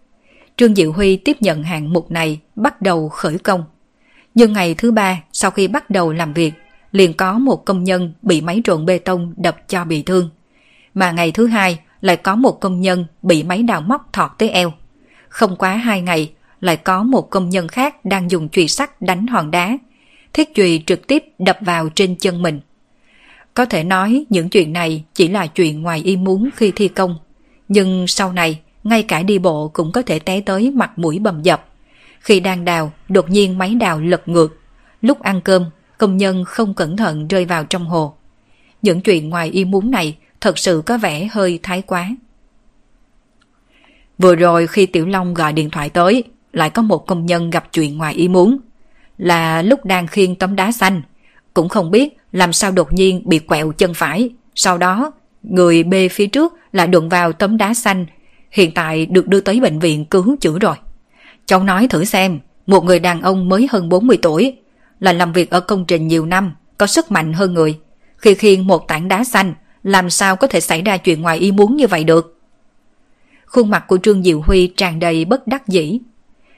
Trương Diệu Huy tiếp nhận hạng mục này bắt đầu khởi công. Nhưng ngày thứ ba sau khi bắt đầu làm việc, liền có một công nhân bị máy trộn bê tông đập cho bị thương. Mà ngày thứ hai lại có một công nhân bị máy đào móc thọt tới eo. Không quá hai ngày lại có một công nhân khác đang dùng chùy sắt đánh hòn đá. Thiết chùy trực tiếp đập vào trên chân mình. Có thể nói những chuyện này chỉ là chuyện ngoài ý muốn khi thi công. Nhưng sau này, ngay cả đi bộ cũng có thể té tới mặt mũi bầm dập. Khi đang đào, đột nhiên máy đào lật ngược. Lúc ăn cơm, công nhân không cẩn thận rơi vào trong hồ. Những chuyện ngoài ý muốn này thật sự có vẻ hơi thái quá. Vừa rồi khi Tiểu Long gọi điện thoại tới, lại có một công nhân gặp chuyện ngoài ý muốn. Là lúc đang khiêng tấm đá xanh, cũng không biết làm sao đột nhiên bị quẹo chân phải. Sau đó, người bê phía trước lại đụng vào tấm đá xanh, hiện tại được đưa tới bệnh viện cứu chữa rồi. Cháu nói thử xem, một người đàn ông mới hơn 40 tuổi, là làm việc ở công trình nhiều năm, có sức mạnh hơn người. Khi khiêng một tảng đá xanh, làm sao có thể xảy ra chuyện ngoài ý muốn như vậy được? Khuôn mặt của Trương Diệu Huy tràn đầy bất đắc dĩ.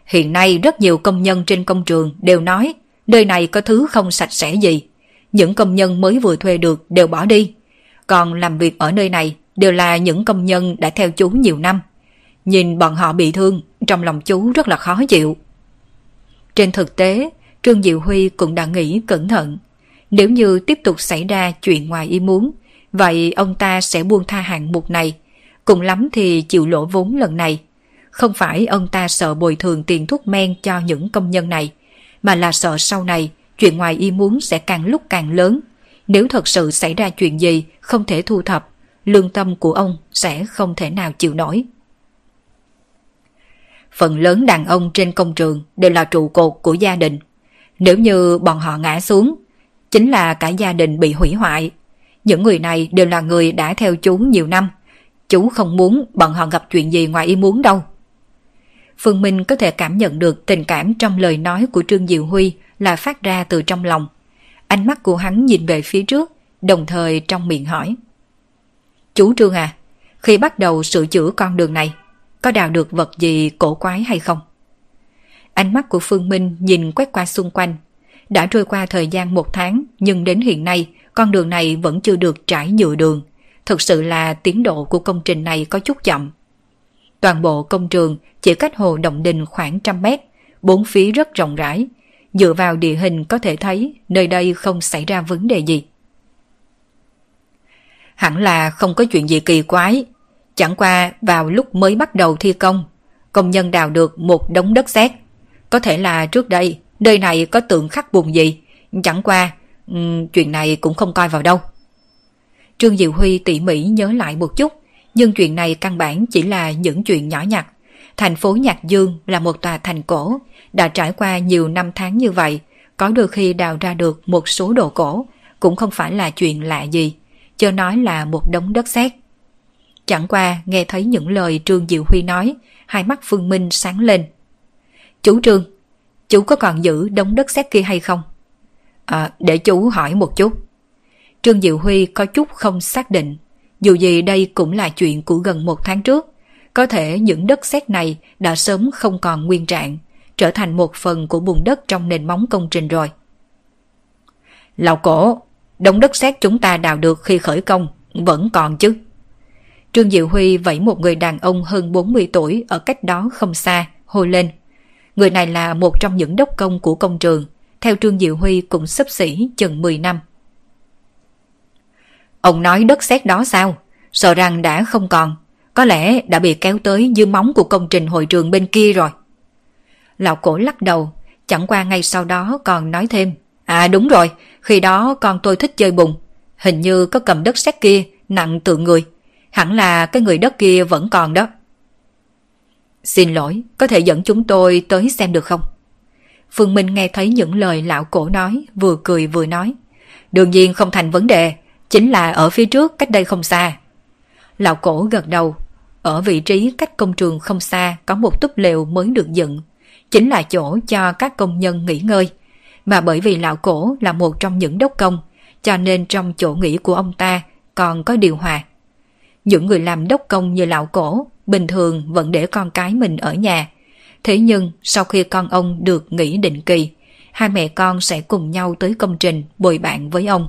Hiện nay rất nhiều công nhân trên công trường đều nói nơi này có thứ không sạch sẽ gì. Những công nhân mới vừa thuê được đều bỏ đi. Còn làm việc ở nơi này đều là những công nhân đã theo chú nhiều năm. Nhìn bọn họ bị thương, trong lòng chú rất là khó chịu. Trên thực tế, Trương Diệu Huy cũng đã nghĩ cẩn thận. Nếu như tiếp tục xảy ra chuyện ngoài ý muốn, vậy ông ta sẽ buông tha hạng mục này. Cùng lắm thì chịu lỗ vốn lần này. Không phải ông ta sợ bồi thường tiền thuốc men cho những công nhân này, mà là sợ sau này chuyện ngoài ý muốn sẽ càng lúc càng lớn. Nếu thật sự xảy ra chuyện gì không thể thu thập, lương tâm của ông sẽ không thể nào chịu nổi. Phần lớn đàn ông trên công trường đều là trụ cột của gia đình. Nếu như bọn họ ngã xuống, chính là cả gia đình bị hủy hoại. Những người này đều là người đã theo chú nhiều năm. Chú không muốn bọn họ gặp chuyện gì ngoài ý muốn đâu. Phương Minh có thể cảm nhận được tình cảm trong lời nói của Trương Diệu Huy là phát ra từ trong lòng. Ánh mắt của hắn nhìn về phía trước, đồng thời trong miệng hỏi. Chú Trương à, khi bắt đầu sửa chữa con đường này, có đào được vật gì cổ quái hay không? Ánh mắt của Phương Minh nhìn quét qua xung quanh. Đã trôi qua thời gian một tháng, nhưng đến hiện nay, con đường này vẫn chưa được trải nhựa đường. Thực sự là tiến độ của công trình này có chút chậm. Toàn bộ công trường chỉ cách hồ Động Đình khoảng trăm mét, bốn phía rất rộng rãi. Dựa vào địa hình có thể thấy nơi đây không xảy ra vấn đề gì. Hẳn là không có chuyện gì kỳ quái. Chẳng qua vào lúc mới bắt đầu thi công, công nhân đào được một đống đất sét. Có thể là trước đây nơi này có tượng khắc bùn gì, chẳng qua um, chuyện này cũng không coi vào đâu. Trương Diệu Huy tỉ mỉ nhớ lại một chút, nhưng chuyện này căn bản chỉ là những chuyện nhỏ nhặt. Thành phố Nhạc Dương là một tòa thành cổ, đã trải qua nhiều năm tháng như vậy, có đôi khi đào ra được một số đồ cổ, cũng không phải là chuyện lạ gì, chưa nói là một đống đất sét. Chẳng qua nghe thấy những lời Trương Diệu Huy nói, hai mắt Phương Minh sáng lên. Chú Trương, chú có còn giữ đống đất sét kia hay không? À, để chú hỏi một chút. Trương Diệu Huy có chút không xác định, dù gì đây cũng là chuyện của gần một tháng trước. Có thể những đất sét này đã sớm không còn nguyên trạng, trở thành một phần của bùn đất trong nền móng công trình rồi. Lão cổ, đống đất sét chúng ta đào được khi khởi công, vẫn còn chứ. Trương Diệu Huy vẫy một người đàn ông hơn 40 tuổi ở cách đó không xa, hô lên. Người này là một trong những đốc công của công trường, theo Trương Diệu Huy cũng sấp xỉ chừng 10 năm. Ông nói đất sét đó sao? Sợ rằng đã không còn, có lẽ đã bị kéo tới dưới móng của công trình hội trường bên kia rồi. Lão cổ lắc đầu, chẳng qua ngay sau đó còn nói thêm. À đúng rồi, khi đó con tôi thích chơi bùn. Hình như có cầm đất sét kia, nặng tượng người. Hẳn là cái người đất kia vẫn còn đó. Xin lỗi, có thể dẫn chúng tôi tới xem được không? Phương Minh nghe thấy những lời lão cổ nói, vừa cười vừa nói. Đương nhiên không thành vấn đề, chính là ở phía trước cách đây không xa. Lão cổ gật đầu, ở vị trí cách công trường không xa có một túp lều mới được dựng, chính là chỗ cho các công nhân nghỉ ngơi. Mà bởi vì lão cổ là một trong những đốc công, cho nên trong chỗ nghỉ của ông ta còn có điều hòa. Những người làm đốc công như lão cổ bình thường vẫn để con cái mình ở nhà. Thế nhưng sau khi con ông được nghỉ định kỳ, hai mẹ con sẽ cùng nhau tới công trình bồi bạn với ông.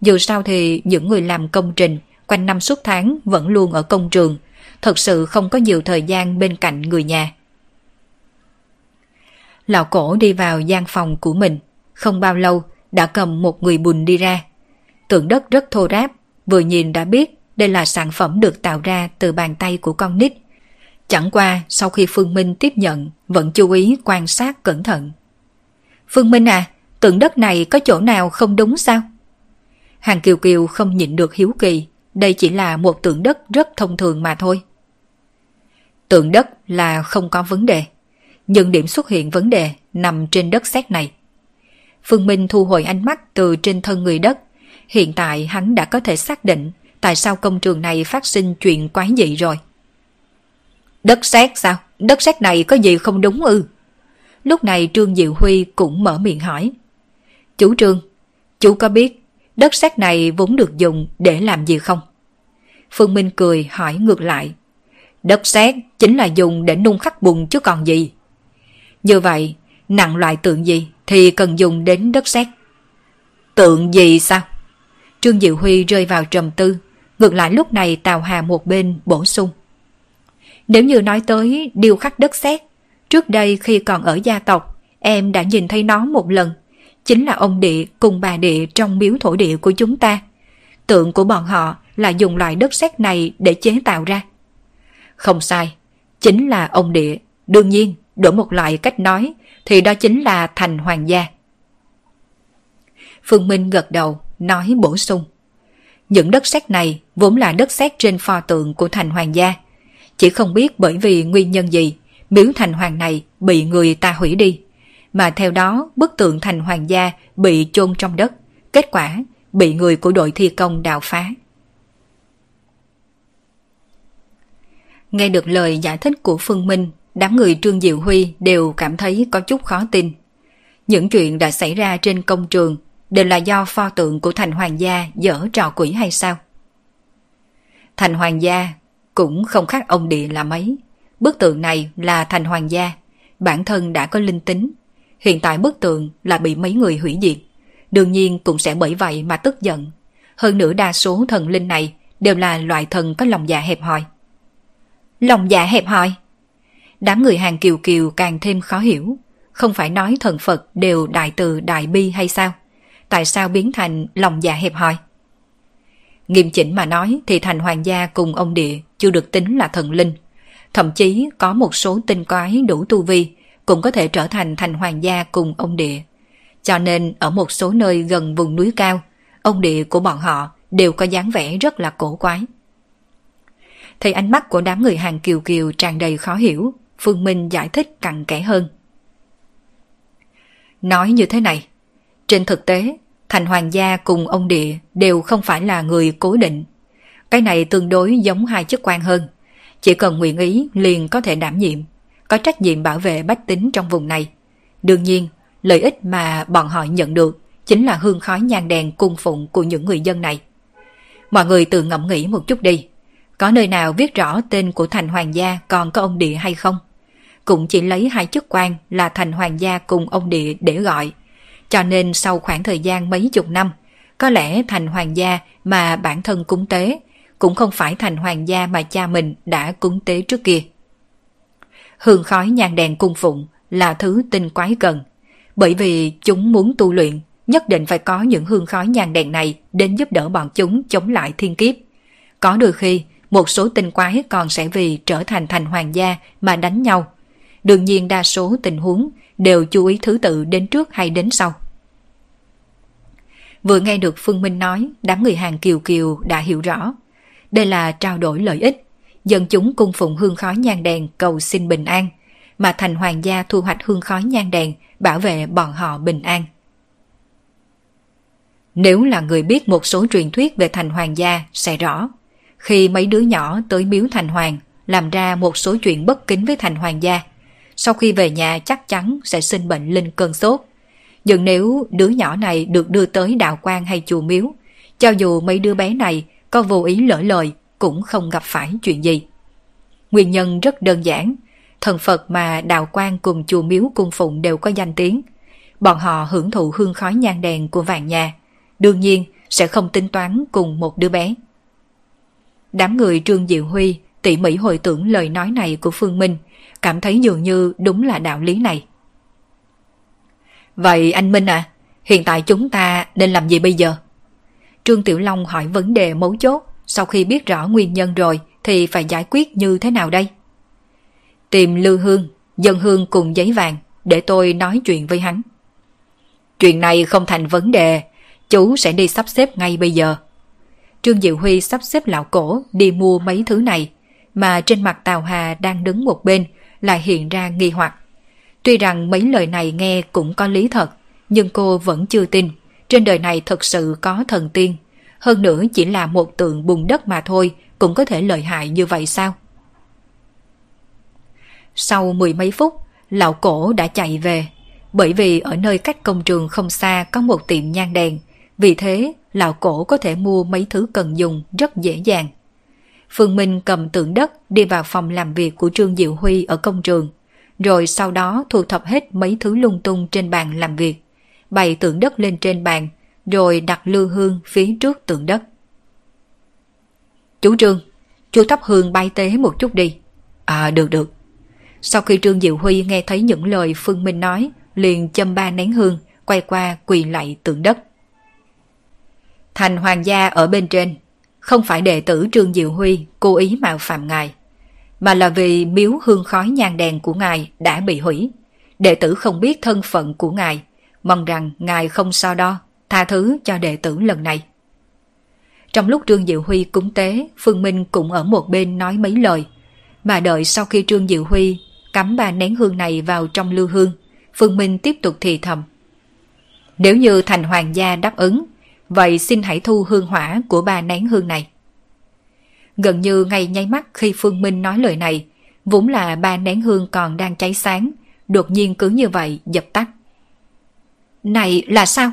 Dù sao thì những người làm công trình quanh năm suốt tháng vẫn luôn ở công trường, thật sự không có nhiều thời gian bên cạnh người nhà. Lão cổ đi vào gian phòng của mình, không bao lâu đã cầm một người bùn đi ra. Tượng đất rất thô ráp, vừa nhìn đã biết đây là sản phẩm được tạo ra từ bàn tay của con nít. Chẳng qua sau khi Phương Minh tiếp nhận vẫn chú ý quan sát cẩn thận. Phương Minh à, tượng đất này có chỗ nào không đúng sao? Hàng Kiều Kiều không nhịn được hiếu kỳ, đây chỉ là một tượng đất rất thông thường mà thôi. Tượng đất là không có vấn đề, nhưng điểm xuất hiện vấn đề nằm trên đất sét này. Phương Minh thu hồi ánh mắt từ trên thân người đất, hiện tại hắn đã có thể xác định tại sao công trường này phát sinh chuyện quái dị rồi. Đất sét sao? Đất sét này có gì không đúng ư? Lúc này Trương Diệu Huy cũng mở miệng hỏi. Chú Trương, chú có biết đất sét này vốn được dùng để làm gì không? Phương Minh cười hỏi ngược lại. Đất sét chính là dùng để nung khắc bùn chứ còn gì. Như vậy, nặng loại tượng gì thì cần dùng đến đất sét. Tượng gì sao? Trương Diệu Huy rơi vào trầm tư, ngược lại lúc này Tào Hà một bên bổ sung. Nếu như nói tới điêu khắc đất sét, trước đây khi còn ở gia tộc, em đã nhìn thấy nó một lần. Chính là ông địa cùng bà địa trong miếu thổ địa của chúng ta. Tượng của bọn họ là dùng loại đất sét này để chế tạo ra. Không sai, chính là ông địa. Đương nhiên, đổi một loại cách nói thì đó chính là thành hoàng gia. Phương Minh gật đầu, nói bổ sung. Những đất sét này vốn là đất sét trên pho tượng của thành hoàng gia. Chỉ không biết bởi vì nguyên nhân gì, miếu thành hoàng này bị người ta hủy đi. Mà theo đó bức tượng thành hoàng gia bị chôn trong đất. Kết quả bị người của đội thi công đào phá. Nghe được lời giải thích của Phương Minh, đám người Trương Diệu Huy đều cảm thấy có chút khó tin. Những chuyện đã xảy ra trên công trường đều là do pho tượng của thành hoàng gia dở trò quỷ hay sao? Thành hoàng gia cũng không khác ông địa là mấy. Bức tượng này là thành hoàng gia, bản thân đã có linh tính. Hiện tại bức tượng là bị mấy người hủy diệt. Đương nhiên cũng sẽ bởi vậy mà tức giận. Hơn nữa đa số thần linh này đều là loại thần có lòng dạ hẹp hòi. Lòng dạ hẹp hòi? Đám người hàng kiều kiều càng thêm khó hiểu. Không phải nói thần Phật đều đại từ đại bi hay sao? Tại sao biến thành lòng dạ hẹp hòi? Nghiêm chỉnh mà nói thì thành hoàng gia cùng ông địa chưa được tính là thần linh. Thậm chí có một số tinh quái đủ tu vi cũng có thể trở thành thành hoàng gia cùng ông địa. Cho nên ở một số nơi gần vùng núi cao, ông địa của bọn họ đều có dáng vẻ rất là cổ quái. Thấy ánh mắt của đám người hàng kiều kiều tràn đầy khó hiểu, Phương Minh giải thích cặn kẽ hơn. Nói như thế này, trên thực tế, thành hoàng gia cùng ông địa đều không phải là người cố định. Cái này tương đối giống hai chức quan hơn. Chỉ cần nguyện ý liền có thể đảm nhiệm, có trách nhiệm bảo vệ bách tính trong vùng này. Đương nhiên, lợi ích mà bọn họ nhận được chính là hương khói nhang đèn cung phụng của những người dân này. Mọi người tự ngẫm nghĩ một chút đi. Có nơi nào viết rõ tên của thành hoàng gia còn có ông địa hay không? Cũng chỉ lấy hai chức quan là thành hoàng gia cùng ông địa để gọi. Cho nên sau khoảng thời gian mấy chục năm, có lẽ thành hoàng gia mà bản thân cúng tế cũng không phải thành hoàng gia mà cha mình đã cúng tế trước kia. Hương khói nhang đèn cung phụng là thứ tinh quái cần, bởi vì chúng muốn tu luyện nhất định phải có những hương khói nhang đèn này đến giúp đỡ bọn chúng chống lại thiên kiếp. Có đôi khi, một số tinh quái còn sẽ vì trở thành thành hoàng gia mà đánh nhau. Đương nhiên đa số tình huống đều chú ý thứ tự đến trước hay đến sau. Vừa nghe được Phương Minh nói, đám người hàng kiều kiều đã hiểu rõ. Đây là trao đổi lợi ích, dân chúng cung phụng hương khói nhang đèn cầu xin bình an, mà thành hoàng gia thu hoạch hương khói nhang đèn bảo vệ bọn họ bình an. Nếu là người biết một số truyền thuyết về thành hoàng gia sẽ rõ, khi mấy đứa nhỏ tới miếu thành hoàng làm ra một số chuyện bất kính với thành hoàng gia, sau khi về nhà chắc chắn sẽ sinh bệnh linh cơn sốt. Nhưng nếu đứa nhỏ này được đưa tới đạo quan hay chùa miếu, cho dù mấy đứa bé này có vô ý lỡ lời cũng không gặp phải chuyện gì. Nguyên nhân rất đơn giản, thần Phật mà đạo quan cùng chùa miếu cung phụng đều có danh tiếng. Bọn họ hưởng thụ hương khói nhang đèn của vàng nhà, đương nhiên sẽ không tính toán cùng một đứa bé. Đám người Trương Diệu Huy tỉ mỉ hồi tưởng lời nói này của Phương Minh, cảm thấy dường như đúng là đạo lý này. Vậy anh Minh à, hiện tại chúng ta nên làm gì bây giờ? Trương Tiểu Long hỏi vấn đề mấu chốt, sau khi biết rõ nguyên nhân rồi thì phải giải quyết như thế nào đây? Tìm Lưu Hương, dân hương cùng giấy vàng để tôi nói chuyện với hắn. Chuyện này không thành vấn đề, chú sẽ đi sắp xếp ngay bây giờ. Trương Diệu Huy sắp xếp lão cổ đi mua mấy thứ này, mà trên mặt Tào Hà đang đứng một bên lại hiện ra nghi hoặc. Tuy rằng mấy lời này nghe cũng có lý thật, nhưng cô vẫn chưa tin trên đời này thật sự có thần tiên. Hơn nữa chỉ là một tượng bùn đất mà thôi cũng có thể lợi hại như vậy sao? Sau mười mấy phút, lão cổ đã chạy về. Bởi vì ở nơi cách công trường không xa có một tiệm nhang đèn. Vì thế, lão cổ có thể mua mấy thứ cần dùng rất dễ dàng. Phương Minh cầm tượng đất đi vào phòng làm việc của Trương Diệu Huy ở công trường, rồi sau đó thu thập hết mấy thứ lung tung trên bàn làm việc, bày tượng đất lên trên bàn, rồi đặt lưu hương phía trước tượng đất. Chú Trương, chú thắp hương bay tế một chút đi. À được được. Sau khi Trương Diệu Huy nghe thấy những lời Phương Minh nói, liền châm ba nén hương, quay qua quỳ lạy tượng đất. Thành hoàng gia ở bên trên, không phải đệ tử Trương Diệu Huy cố ý mạo phạm ngài, mà là vì miếu hương khói nhang đèn của ngài đã bị hủy. Đệ tử không biết thân phận của ngài, mong rằng ngài không so đo, tha thứ cho đệ tử lần này. Trong lúc Trương Diệu Huy cúng tế, Phương Minh cũng ở một bên nói mấy lời, mà đợi sau khi Trương Diệu Huy cắm ba nén hương này vào trong lưu hương, Phương Minh tiếp tục thì thầm. Nếu như thành hoàng gia đáp ứng, vậy xin hãy thu hương hỏa của ba nén hương này. Gần như ngay nháy mắt khi Phương Minh nói lời này, vốn là ba nén hương còn đang cháy sáng, đột nhiên cứ như vậy dập tắt. Này là sao?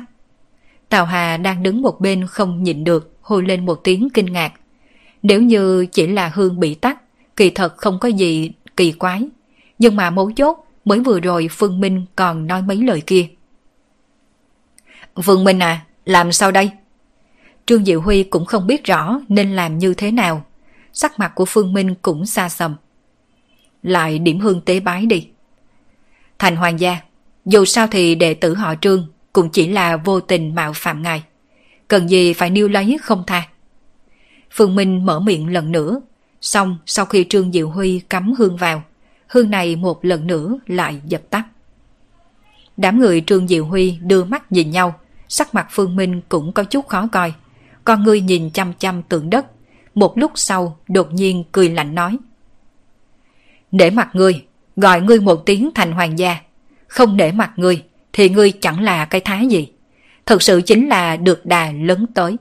Tào Hà đang đứng một bên không nhịn được, hôi lên một tiếng kinh ngạc. Nếu như chỉ là hương bị tắt, kỳ thật không có gì kỳ quái. Nhưng mà mấu chốt, mới vừa rồi Phương Minh còn nói mấy lời kia. Phương Minh à, làm sao đây? Trương Diệu Huy cũng không biết rõ nên làm như thế nào. Sắc mặt của Phương Minh cũng xa xầm. Lại điểm hương tế bái đi. Thành hoàng gia, dù sao thì đệ tử họ Trương cũng chỉ là vô tình mạo phạm ngài. Cần gì phải nêu lấy không tha. Phương Minh mở miệng lần nữa, xong sau khi Trương Diệu Huy cắm hương vào, hương này một lần nữa lại dập tắt. Đám người Trương Diệu Huy đưa mắt nhìn nhau, sắc mặt Phương Minh cũng có chút khó coi. Con ngươi nhìn chăm chăm tượng đất, một lúc sau đột nhiên cười lạnh nói. Để mặt ngươi, gọi ngươi một tiếng thành hoàng gia, không để mặt ngươi thì ngươi chẳng là cái thái gì. Thật sự chính là được đà lớn tới.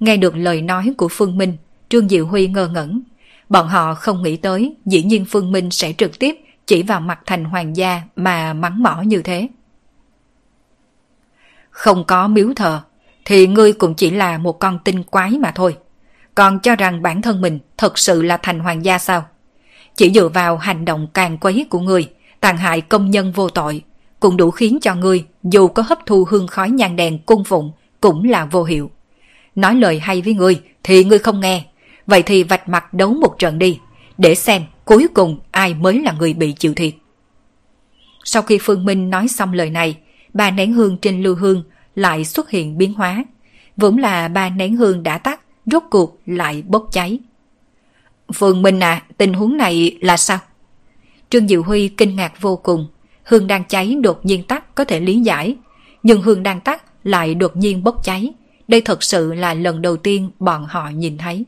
Nghe được lời nói của Phương Minh, Trương Diệu Huy ngơ ngẩn. Bọn họ không nghĩ tới dĩ nhiên Phương Minh sẽ trực tiếp chỉ vào mặt thành hoàng gia mà mắng mỏ như thế. Không có miếu thờ, thì ngươi cũng chỉ là một con tinh quái mà thôi. Còn cho rằng bản thân mình thật sự là thành hoàng gia sao? Chỉ dựa vào hành động càng quấy của ngươi, tàn hại công nhân vô tội, cũng đủ khiến cho ngươi dù có hấp thu hương khói nhang đèn cung phụng cũng là vô hiệu. Nói lời hay với ngươi thì ngươi không nghe, vậy thì vạch mặt đấu một trận đi, để xem cuối cùng ai mới là người bị chịu thiệt. Sau khi Phương Minh nói xong lời này, ba nén hương trên lưu hương lại xuất hiện biến hóa. Vốn là ba nén hương đã tắt, rốt cuộc lại bốc cháy. Phương Minh à, tình huống này là sao? Trương Diệu Huy kinh ngạc vô cùng. Hương đang cháy đột nhiên tắt có thể lý giải. Nhưng hương đang tắt lại đột nhiên bốc cháy. Đây thật sự là lần đầu tiên bọn họ nhìn thấy.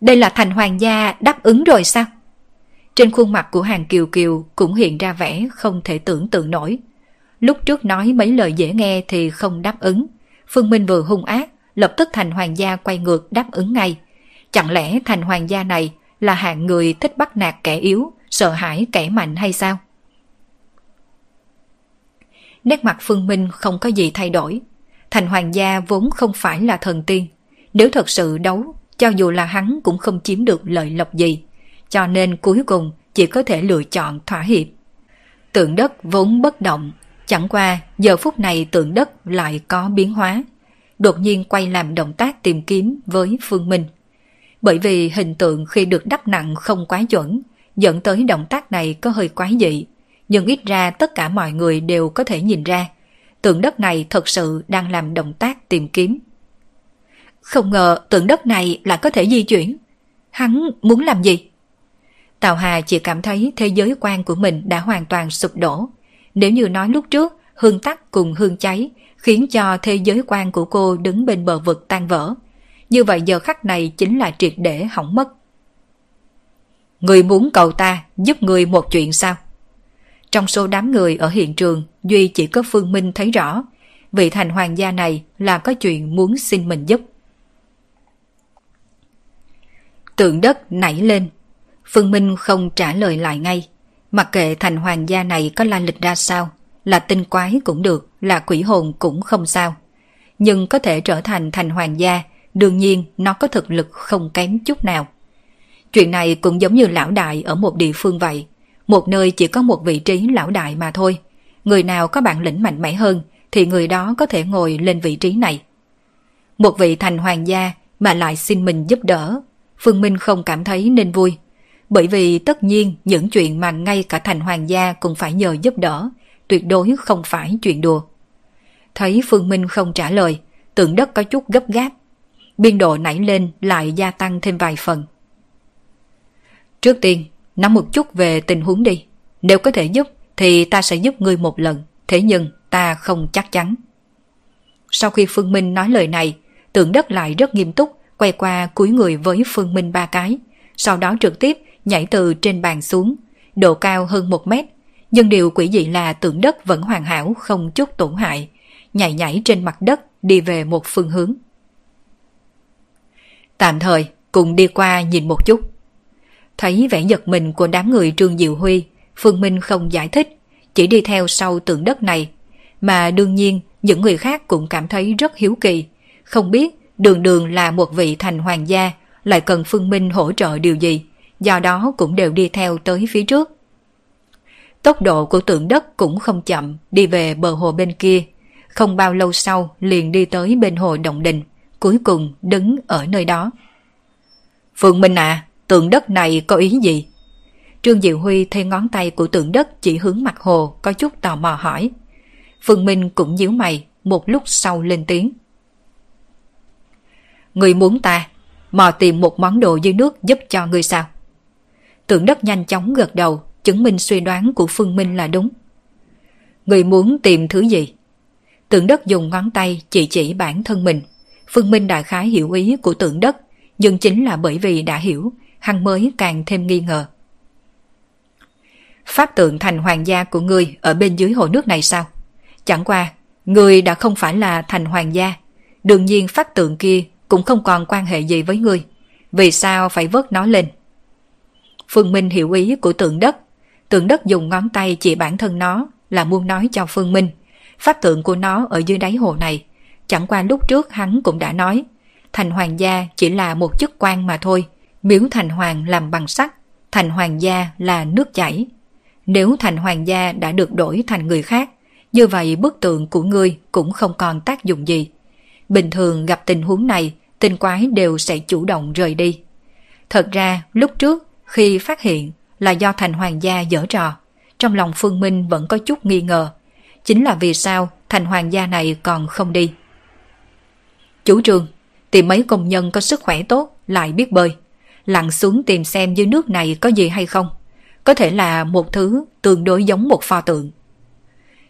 Đây là thành hoàng gia đáp ứng rồi sao? Trên khuôn mặt của hàng kiều kiều cũng hiện ra vẻ không thể tưởng tượng nổi. Lúc trước nói mấy lời dễ nghe thì không đáp ứng. Phương Minh vừa hung ác, lập tức thành hoàng gia quay ngược đáp ứng ngay. Chẳng lẽ thành hoàng gia này là hạng người thích bắt nạt kẻ yếu, sợ hãi kẻ mạnh hay sao? Nét mặt Phương Minh không có gì thay đổi. Thành hoàng gia vốn không phải là thần tiên. Nếu thật sự đấu, cho dù là hắn cũng không chiếm được lợi lộc gì. Cho nên cuối cùng chỉ có thể lựa chọn thỏa hiệp. Tượng đất vốn bất động, chẳng qua giờ phút này tượng đất lại có biến hóa. Đột nhiên quay làm động tác tìm kiếm với Phương Minh. Bởi vì hình tượng khi được đắp nặng không quá chuẩn, dẫn tới động tác này có hơi quái dị, nhưng ít ra tất cả mọi người đều có thể nhìn ra, tượng đất này thật sự đang làm động tác tìm kiếm. Không ngờ tượng đất này lại có thể di chuyển. Hắn muốn làm gì? Tào Hà chỉ cảm thấy thế giới quan của mình đã hoàn toàn sụp đổ. Nếu như nói lúc trước, hương tắc cùng hương cháy, khiến cho thế giới quan của cô đứng bên bờ vực tan vỡ. Như vậy giờ khắc này chính là triệt để hỏng mất. Người muốn cầu ta giúp người một chuyện sao? Trong số đám người ở hiện trường, Duy chỉ có Phương Minh thấy rõ, vị thành hoàng gia này là có chuyện muốn xin mình giúp. Tượng đất nảy lên, Phương Minh không trả lời lại ngay. Mặc kệ thành hoàng gia này có la lịch ra sao, là tinh quái cũng được, là quỷ hồn cũng không sao. Nhưng có thể trở thành thành hoàng gia, đương nhiên nó có thực lực không kém chút nào. Chuyện này cũng giống như lão đại ở một địa phương vậy. Một nơi chỉ có một vị trí lão đại mà thôi. Người nào có bản lĩnh mạnh mẽ hơn thì người đó có thể ngồi lên vị trí này. Một vị thành hoàng gia mà lại xin mình giúp đỡ. Phương Minh không cảm thấy nên vui. Bởi vì tất nhiên những chuyện mà ngay cả thành hoàng gia cũng phải nhờ giúp đỡ, tuyệt đối không phải chuyện đùa. Thấy Phương Minh không trả lời, tượng đất có chút gấp gáp. Biên độ nảy lên lại gia tăng thêm vài phần. Trước tiên, nắm một chút về tình huống đi. Nếu có thể giúp thì ta sẽ giúp ngươi một lần, thế nhưng ta không chắc chắn. Sau khi Phương Minh nói lời này, tượng đất lại rất nghiêm túc, quay qua cúi người với Phương Minh ba cái, sau đó trực tiếp nhảy từ trên bàn xuống, độ cao hơn một mét. Nhưng điều quỷ dị là tượng đất vẫn hoàn hảo không chút tổn hại, nhảy nhảy trên mặt đất đi về một phương hướng. Tạm thời, cùng đi qua nhìn một chút. Thấy vẻ giật mình của đám người Trương Diệu Huy, Phương Minh không giải thích, chỉ đi theo sau tượng đất này. Mà đương nhiên, những người khác cũng cảm thấy rất hiếu kỳ. Không biết đường đường là một vị thành hoàng gia, lại cần Phương Minh hỗ trợ điều gì, do đó cũng đều đi theo tới phía trước. Tốc độ của tượng đất cũng không chậm, đi về bờ hồ bên kia. Không bao lâu sau liền đi tới bên hồ Động Đình, cuối cùng đứng ở nơi đó. phượng Minh à, tượng đất này có ý gì? Trương Diệu Huy thấy ngón tay của tượng đất chỉ hướng mặt hồ có chút tò mò hỏi. Phương Minh cũng nhíu mày, một lúc sau lên tiếng. Người muốn ta, mò tìm một món đồ dưới nước giúp cho người sao? Tượng đất nhanh chóng gật đầu, chứng minh suy đoán của Phương Minh là đúng. Người muốn tìm thứ gì? Tượng đất dùng ngón tay chỉ chỉ bản thân mình. Phương Minh đại khái hiểu ý của tượng đất, nhưng chính là bởi vì đã hiểu, hắn mới càng thêm nghi ngờ. Pháp tượng thành hoàng gia của ngươi ở bên dưới hồ nước này sao? Chẳng qua, ngươi đã không phải là thành hoàng gia. Đương nhiên pháp tượng kia cũng không còn quan hệ gì với ngươi. Vì sao phải vớt nó lên? Phương Minh hiểu ý của tượng đất. Tượng đất dùng ngón tay chỉ bản thân nó là muốn nói cho Phương Minh. Pháp tượng của nó ở dưới đáy hồ này. Chẳng qua lúc trước hắn cũng đã nói. Thành hoàng gia chỉ là một chức quan mà thôi. Miếu thành hoàng làm bằng sắt. Thành hoàng gia là nước chảy. Nếu thành hoàng gia đã được đổi thành người khác, như vậy bức tượng của ngươi cũng không còn tác dụng gì. Bình thường gặp tình huống này, tinh quái đều sẽ chủ động rời đi. Thật ra, lúc trước, khi phát hiện là do thành hoàng gia dở trò, trong lòng Phương Minh vẫn có chút nghi ngờ. Chính là vì sao thành hoàng gia này còn không đi. Chủ trường, tìm mấy công nhân có sức khỏe tốt lại biết bơi. Lặn xuống tìm xem dưới nước này có gì hay không. Có thể là một thứ tương đối giống một pho tượng.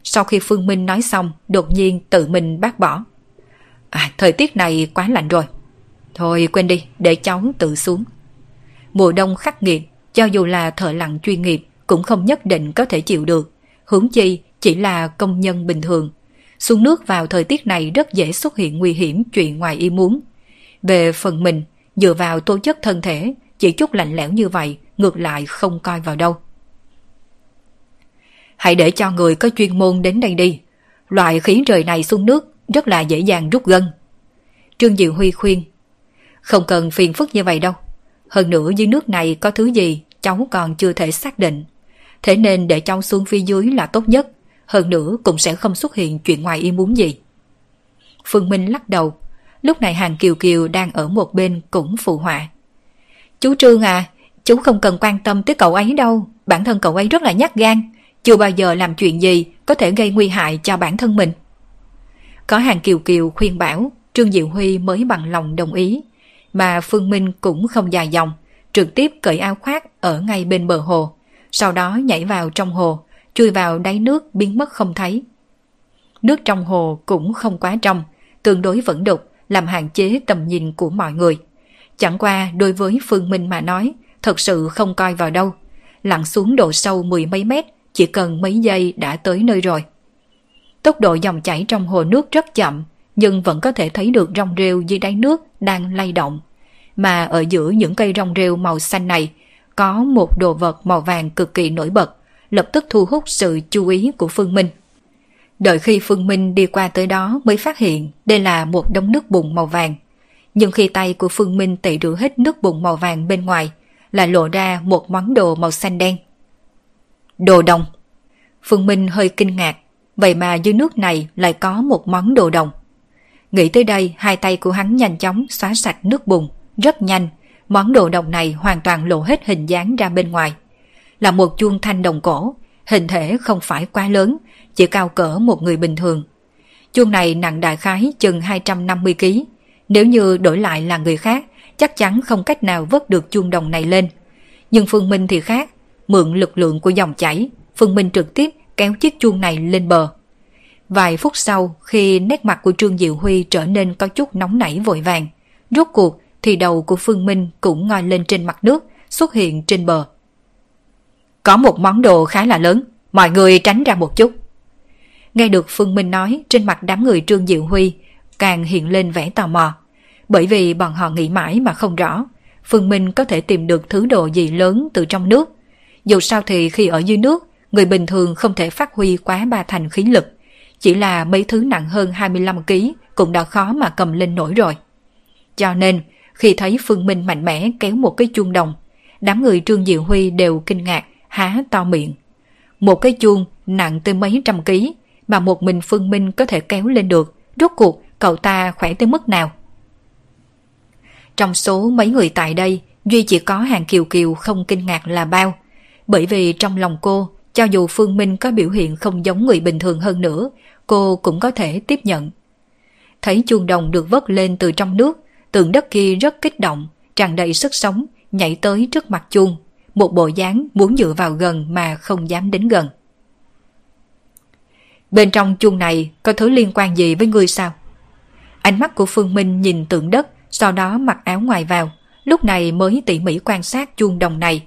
Sau khi Phương Minh nói xong, đột nhiên tự mình bác bỏ. À, thời tiết này quá lạnh rồi. Thôi quên đi, để cháu tự xuống. Mùa đông khắc nghiệt, cho dù là thợ lặn chuyên nghiệp cũng không nhất định có thể chịu được. Hướng chi chỉ là công nhân bình thường. Xuống nước vào thời tiết này rất dễ xuất hiện nguy hiểm chuyện ngoài ý muốn. Về phần mình, dựa vào tố chất thân thể, chỉ chút lạnh lẽo như vậy, ngược lại không coi vào đâu. Hãy để cho người có chuyên môn đến đây đi. Loại khí trời này xuống nước rất là dễ dàng rút gân. Trương Diệu Huy khuyên, không cần phiền phức như vậy đâu. Hơn nữa dưới nước này có thứ gì cháu còn chưa thể xác định. Thế nên để cháu xuống phía dưới là tốt nhất. Hơn nữa cũng sẽ không xuất hiện chuyện ngoài ý muốn gì. Phương Minh lắc đầu. Lúc này hàng Kiều Kiều đang ở một bên cũng phụ họa. Chú Trương à, chú không cần quan tâm tới cậu ấy đâu. Bản thân cậu ấy rất là nhát gan. Chưa bao giờ làm chuyện gì có thể gây nguy hại cho bản thân mình. Có hàng Kiều Kiều khuyên bảo, Trương Diệu Huy mới bằng lòng đồng ý. Mà Phương Minh cũng không dài dòng, trực tiếp cởi áo khoác ở ngay bên bờ hồ. Sau đó nhảy vào trong hồ, chui vào đáy nước biến mất không thấy. Nước trong hồ cũng không quá trong, tương đối vẫn đục, làm hạn chế tầm nhìn của mọi người. Chẳng qua đối với Phương Minh mà nói, thật sự không coi vào đâu. Lặn xuống độ sâu mười mấy mét, chỉ cần mấy giây đã tới nơi rồi. Tốc độ dòng chảy trong hồ nước rất chậm, nhưng vẫn có thể thấy được rong rêu dưới đáy nước đang lay động. Mà ở giữa những cây rong rêu màu xanh này, có một đồ vật màu vàng cực kỳ nổi bật, lập tức thu hút sự chú ý của Phương Minh. Đợi khi Phương Minh đi qua tới đó mới phát hiện đây là một đống nước bùn màu vàng. Nhưng khi tay của Phương Minh tẩy rửa hết nước bùn màu vàng bên ngoài, là lộ ra một món đồ màu xanh đen. Đồ đồng. Phương Minh hơi kinh ngạc, vậy mà dưới nước này lại có một món đồ đồng. Nghĩ tới đây, hai tay của hắn nhanh chóng xóa sạch nước bùn, rất nhanh, món đồ đồng này hoàn toàn lộ hết hình dáng ra bên ngoài. Là một chuông thanh đồng cổ, hình thể không phải quá lớn, chỉ cao cỡ một người bình thường. Chuông này nặng đại khái chừng 250 kg. Nếu như đổi lại là người khác, chắc chắn không cách nào vớt được chuông đồng này lên. Nhưng Phương Minh thì khác, mượn lực lượng của dòng chảy, Phương Minh trực tiếp kéo chiếc chuông này lên bờ. Vài phút sau, khi nét mặt của Trương Diệu Huy trở nên có chút nóng nảy vội vàng, rốt cuộc thì đầu của Phương Minh cũng ngoi lên trên mặt nước, xuất hiện trên bờ. Có một món đồ khá là lớn, mọi người tránh ra một chút. Nghe được Phương Minh nói, trên mặt đám người Trương Diệu Huy càng hiện lên vẻ tò mò. Bởi vì bọn họ nghĩ mãi mà không rõ, Phương Minh có thể tìm được thứ đồ gì lớn từ trong nước. Dù sao thì khi ở dưới nước, người bình thường không thể phát huy quá ba thành khí lực. Chỉ là mấy thứ nặng hơn 25 kg cũng đã khó mà cầm lên nổi rồi. Cho nên, khi thấy Phương Minh mạnh mẽ kéo một cái chuông đồng, đám người Trương Diệu Huy đều kinh ngạc, há to miệng. Một cái chuông nặng tới mấy trăm ký mà một mình Phương Minh có thể kéo lên được, rốt cuộc cậu ta khỏe tới mức nào? Trong số mấy người tại đây, Duy chỉ có hàng kiều kiều không kinh ngạc là bao. Bởi vì trong lòng cô, cho dù Phương Minh có biểu hiện không giống người bình thường hơn nữa, cô cũng có thể tiếp nhận. Thấy chuông đồng được vớt lên từ trong nước, tượng đất kia rất kích động, tràn đầy sức sống, nhảy tới trước mặt chuông, một bộ dáng muốn dựa vào gần mà không dám đến gần. Bên trong chuông này có thứ liên quan gì với ngươi sao? Ánh mắt của Phương Minh nhìn tượng đất, sau đó mặc áo ngoài vào, lúc này mới tỉ mỉ quan sát chuông đồng này.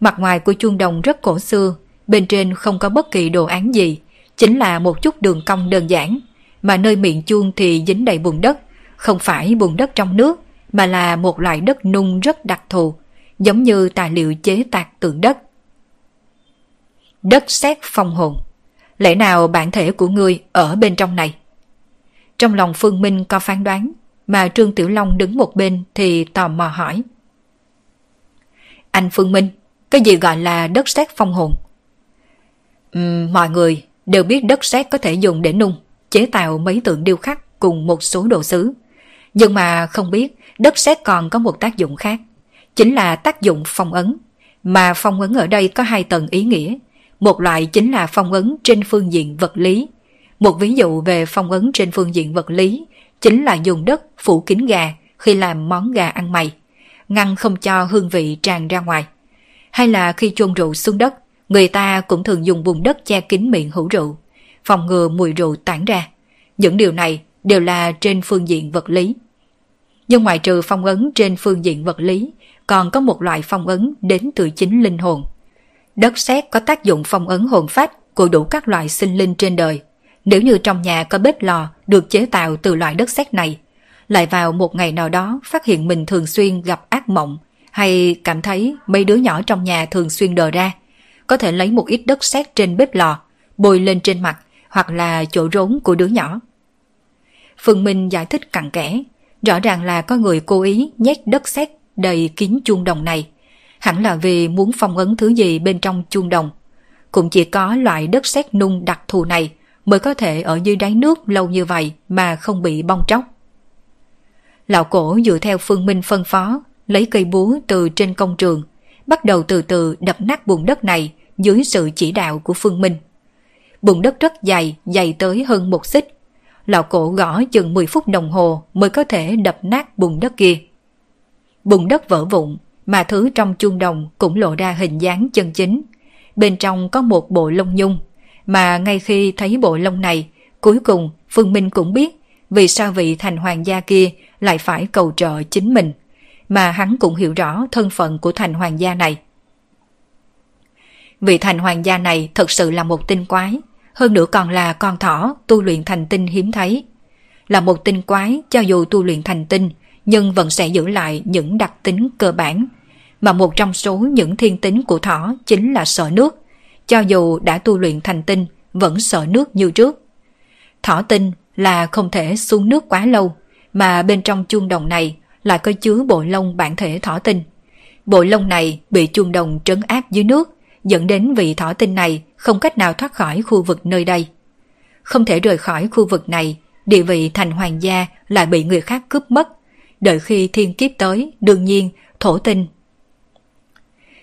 Mặt ngoài của chuông đồng rất cổ xưa, bên trên không có bất kỳ đồ án gì, chính là một chút đường cong đơn giản, mà nơi miệng chuông thì dính đầy bùn đất, không phải bùn đất trong nước, mà là một loại đất nung rất đặc thù, giống như tài liệu chế tạc tượng đất. Đất sét phong hồn. Lẽ nào bản thể của ngươi ở bên trong này? Trong lòng Phương Minh có phán đoán, mà Trương Tiểu Long đứng một bên thì tò mò hỏi. Anh Phương Minh, cái gì gọi là đất sét phong hồn? Uhm, mọi người đều biết đất sét có thể dùng để nung, chế tạo mấy tượng điêu khắc cùng một số đồ sứ. Nhưng mà không biết đất sét còn có một tác dụng khác, chính là tác dụng phong ấn. Mà phong ấn ở đây có hai tầng ý nghĩa. Một loại chính là phong ấn trên phương diện vật lý. Một ví dụ về phong ấn trên phương diện vật lý chính là dùng đất phủ kín gà khi làm món gà ăn mày, ngăn không cho hương vị tràn ra ngoài. Hay là khi chôn rượu xuống đất, người ta cũng thường dùng bùn đất che kín miệng hữu rượu, phòng ngừa mùi rượu tản ra. Những điều này đều là trên phương diện vật lý. Nhưng ngoại trừ phong ấn trên phương diện vật lý, còn có một loại phong ấn đến từ chính linh hồn. Đất sét có tác dụng phong ấn hồn phách của đủ các loại sinh linh trên đời. Nếu như trong nhà có bếp lò được chế tạo từ loại đất sét này, lại vào một ngày nào đó phát hiện mình thường xuyên gặp ác mộng hay cảm thấy mấy đứa nhỏ trong nhà thường xuyên đờ ra, có thể lấy một ít đất sét trên bếp lò, bôi lên trên mặt hoặc là chỗ rốn của đứa nhỏ. Phương Minh giải thích cặn kẽ, rõ ràng là có người cố ý nhét đất sét đầy kín chuông đồng này, hẳn là vì muốn phong ấn thứ gì bên trong chuông đồng. Cũng chỉ có loại đất sét nung đặc thù này mới có thể ở dưới đáy nước lâu như vậy mà không bị bong tróc. Lão cổ dựa theo Phương Minh phân phó, lấy cây búa từ trên công trường, bắt đầu từ từ đập nát bùn đất này dưới sự chỉ đạo của Phương Minh. Bùn đất rất dày, dày tới hơn một xích. Lão cổ gõ chừng 10 phút đồng hồ mới có thể đập nát bùn đất kia. Bùn đất vỡ vụn, mà thứ trong chuông đồng cũng lộ ra hình dáng chân chính. Bên trong có một bộ lông nhung, mà ngay khi thấy bộ lông này, cuối cùng Phương Minh cũng biết vì sao vị thành hoàng gia kia lại phải cầu trợ chính mình, mà hắn cũng hiểu rõ thân phận của thành hoàng gia này. Vị thành hoàng gia này thật sự là một tinh quái, hơn nữa còn là con thỏ tu luyện thành tinh hiếm thấy. Là một tinh quái cho dù tu luyện thành tinh, nhưng vẫn sẽ giữ lại những đặc tính cơ bản. Mà một trong số những thiên tính của thỏ chính là sợ nước. Cho dù đã tu luyện thành tinh, vẫn sợ nước như trước. Thỏ tinh là không thể xuống nước quá lâu, mà bên trong chuông đồng này lại có chứa bộ lông bản thể thỏ tinh. Bộ lông này bị chuông đồng trấn áp dưới nước, dẫn đến vị thỏ tinh này không cách nào thoát khỏi khu vực nơi đây. Không thể rời khỏi khu vực này, địa vị thành hoàng gia lại bị người khác cướp mất. Đợi khi thiên kiếp tới, đương nhiên, thổ tinh.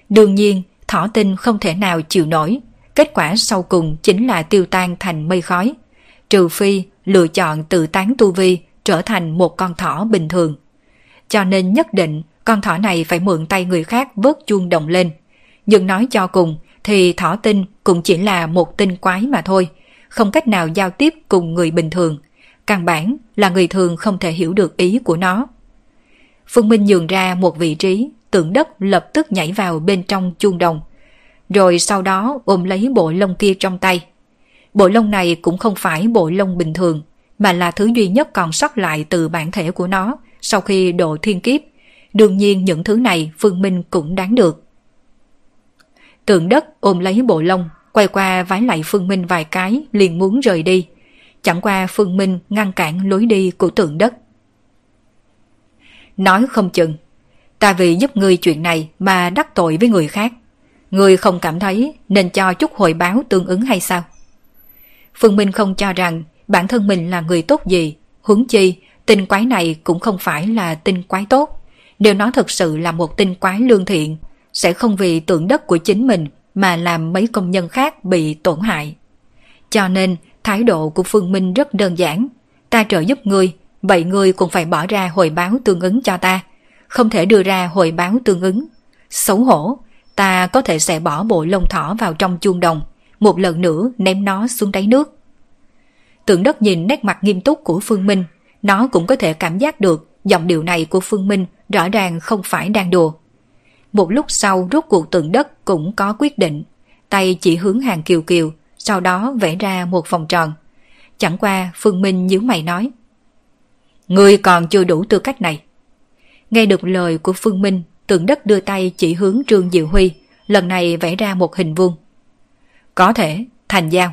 Đương nhiên, thỏ tinh không thể nào chịu nổi. Kết quả sau cùng chính là tiêu tan thành mây khói. Trừ phi lựa chọn tự tán tu vi trở thành một con thỏ bình thường. Cho nên nhất định con thỏ này phải mượn tay người khác vớt chuông đồng lên. Nhưng nói cho cùng thì thỏ tinh cũng chỉ là một tinh quái mà thôi, không cách nào giao tiếp cùng người bình thường. Căn bản là người thường không thể hiểu được ý của nó. Phương Minh nhường ra một vị trí, tượng đất lập tức nhảy vào bên trong chuông đồng. Rồi sau đó ôm lấy bộ lông kia trong tay. Bộ lông này cũng không phải bộ lông bình thường, mà là thứ duy nhất còn sót lại từ bản thể của nó sau khi độ thiên kiếp. Đương nhiên những thứ này Phương Minh cũng đáng được. Tượng đất ôm lấy bộ lông, quay qua vái lại Phương Minh vài cái liền muốn rời đi. Chẳng qua Phương Minh ngăn cản lối đi của tượng đất. Nói không chừng, ta vì giúp ngươi chuyện này mà đắc tội với người khác. Ngươi không cảm thấy nên cho chút hồi báo tương ứng hay sao? Phương Minh không cho rằng bản thân mình là người tốt gì, huống chi tinh quái này cũng không phải là tinh quái tốt. Nếu nó thật sự là một tinh quái lương thiện, sẽ không vì tượng đất của chính mình mà làm mấy công nhân khác bị tổn hại. Cho nên, thái độ của Phương Minh rất đơn giản. Ta trợ giúp ngươi, vậy ngươi cũng phải bỏ ra hồi báo tương ứng cho ta. Không thể đưa ra hồi báo tương ứng. Xấu hổ, ta có thể sẽ bỏ bộ lông thỏ vào trong chuông đồng, một lần nữa ném nó xuống đáy nước. Tượng đất nhìn nét mặt nghiêm túc của Phương Minh, nó cũng có thể cảm giác được giọng điệu này của Phương Minh rõ ràng không phải đang đùa. Một lúc sau rốt cuộc tượng đất cũng có quyết định, tay chỉ hướng hàng kiều kiều, sau đó vẽ ra một vòng tròn. Chẳng qua Phương Minh nhíu mày nói. Người còn chưa đủ tư cách này. Nghe được lời của Phương Minh, tượng đất đưa tay chỉ hướng Trương Diệu Huy, lần này vẽ ra một hình vuông. Có thể, thành giao.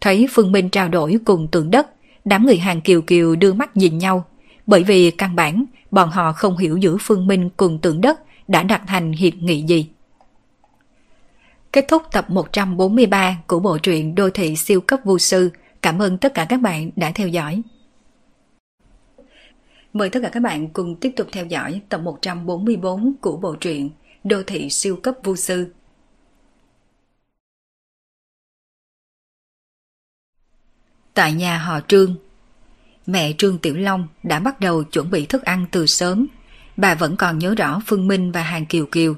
Thấy Phương Minh trao đổi cùng tượng đất, đám người hàng kiều kiều đưa mắt nhìn nhau, bởi vì căn bản bọn họ không hiểu giữa Phương Minh cùng tượng đất đã đặt thành hiệp nghị gì. Kết thúc tập 143 của bộ truyện Đô thị siêu cấp vô sư. Cảm ơn tất cả các bạn đã theo dõi. Mời tất cả các bạn cùng tiếp tục theo dõi tập 144 của bộ truyện Đô thị siêu cấp vô sư. Tại nhà họ Trương, mẹ Trương Tiểu Long đã bắt đầu chuẩn bị thức ăn từ sớm bà vẫn còn nhớ rõ Phương Minh và Hàng Kiều Kiều.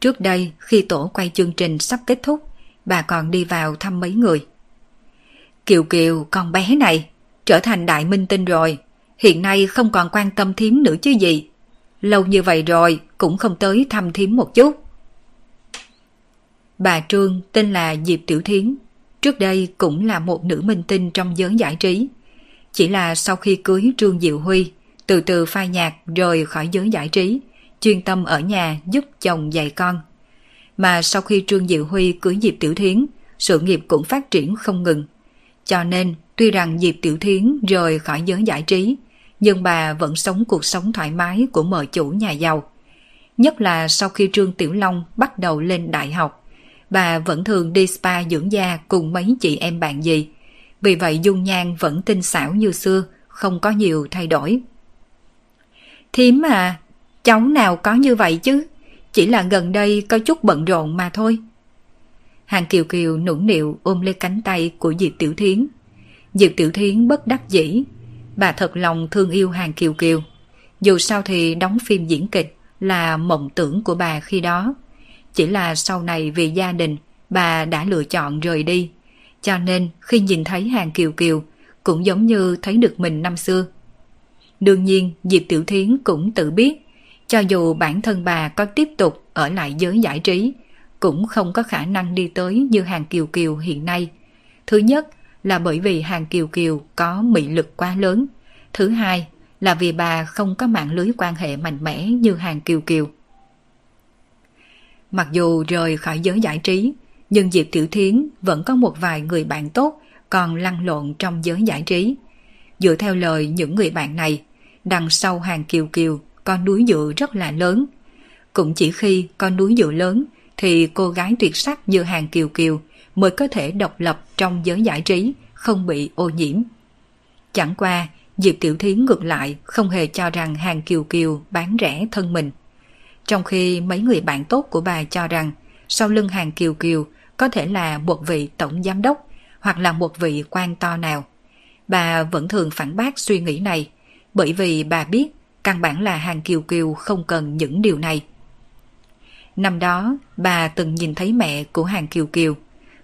Trước đây, khi tổ quay chương trình sắp kết thúc, bà còn đi vào thăm mấy người. Kiều Kiều, con bé này, trở thành đại minh tinh rồi, hiện nay không còn quan tâm thím nữa chứ gì. Lâu như vậy rồi cũng không tới thăm thím một chút. Bà Trương tên là Diệp Tiểu Thiến, trước đây cũng là một nữ minh tinh trong giới giải trí. Chỉ là sau khi cưới Trương Diệu Huy, từ từ phai nhạt rồi khỏi giới giải trí, chuyên tâm ở nhà giúp chồng dạy con. Mà sau khi Trương Diệu Huy cưới Diệp Tiểu Thiến, sự nghiệp cũng phát triển không ngừng. Cho nên, tuy rằng Diệp Tiểu Thiến rời khỏi giới giải trí, nhưng bà vẫn sống cuộc sống thoải mái của mợ chủ nhà giàu. Nhất là sau khi Trương Tiểu Long bắt đầu lên đại học, bà vẫn thường đi spa dưỡng da cùng mấy chị em bạn gì. Vì vậy dung nhan vẫn tinh xảo như xưa, không có nhiều thay đổi. Thím à, cháu nào có như vậy chứ, chỉ là gần đây có chút bận rộn mà thôi. Hàng Kiều Kiều nũng nịu ôm lấy cánh tay của Diệp Tiểu Thiến. Diệp Tiểu Thiến bất đắc dĩ. Bà thật lòng thương yêu Hàng Kiều Kiều. Dù sao thì đóng phim diễn kịch là mộng tưởng của bà khi đó. Chỉ là sau này vì gia đình, bà đã lựa chọn rời đi. Cho nên khi nhìn thấy Hàng Kiều Kiều, cũng giống như thấy được mình năm xưa. Đương nhiên, Diệp Tiểu Thiến cũng tự biết, cho dù bản thân bà có tiếp tục ở lại giới giải trí, cũng không có khả năng đi tới như Hàng Kiều Kiều hiện nay. Thứ nhất là bởi vì Hàng Kiều Kiều có mị lực quá lớn. Thứ hai là vì bà không có mạng lưới quan hệ mạnh mẽ như Hàng Kiều Kiều. Mặc dù rời khỏi giới giải trí, nhưng Diệp Tiểu Thiến vẫn có một vài người bạn tốt còn lăn lộn trong giới giải trí. Dựa theo lời những người bạn này, đằng sau Hàng Kiều Kiều con núi dựa rất là lớn. Cũng chỉ khi con núi dựa lớn thì cô gái tuyệt sắc như Hàng Kiều Kiều mới có thể độc lập trong giới giải trí, không bị ô nhiễm. Chẳng qua, Diệp Tiểu Thiến ngược lại không hề cho rằng Hàng Kiều Kiều bán rẻ thân mình. Trong khi mấy người bạn tốt của bà cho rằng sau lưng Hàng Kiều Kiều có thể là một vị tổng giám đốc hoặc là một vị quan to nào. Bà vẫn thường phản bác suy nghĩ này bởi vì bà biết căn bản là Hàng Kiều Kiều không cần những điều này. Năm đó, bà từng nhìn thấy mẹ của Hàng Kiều Kiều.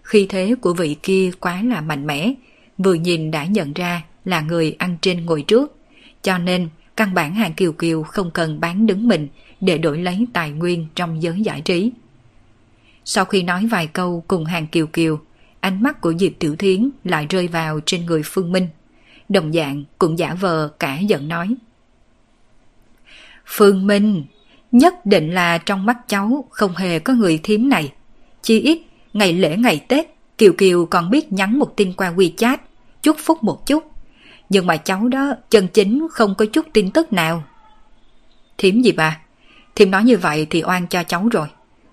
Khi thế của vị kia quá là mạnh mẽ, vừa nhìn đã nhận ra là người ăn trên ngồi trước. Cho nên, căn bản Hàng Kiều Kiều không cần bán đứng mình để đổi lấy tài nguyên trong giới giải trí. Sau khi nói vài câu cùng Hàng Kiều Kiều, ánh mắt của Diệp Tiểu Thiến lại rơi vào trên người Phương Minh. Đồng dạng cũng giả vờ cả giận nói. Phương Minh, Nhất định là trong mắt cháu không hề có người thím này. Chỉ ít, ngày lễ ngày Tết, Kiều Kiều còn biết nhắn một tin qua WeChat, chúc phúc một chút. Nhưng mà cháu đó chân chính không có chút tin tức nào. Thím gì bà? Thím nói như vậy thì oan cho cháu rồi.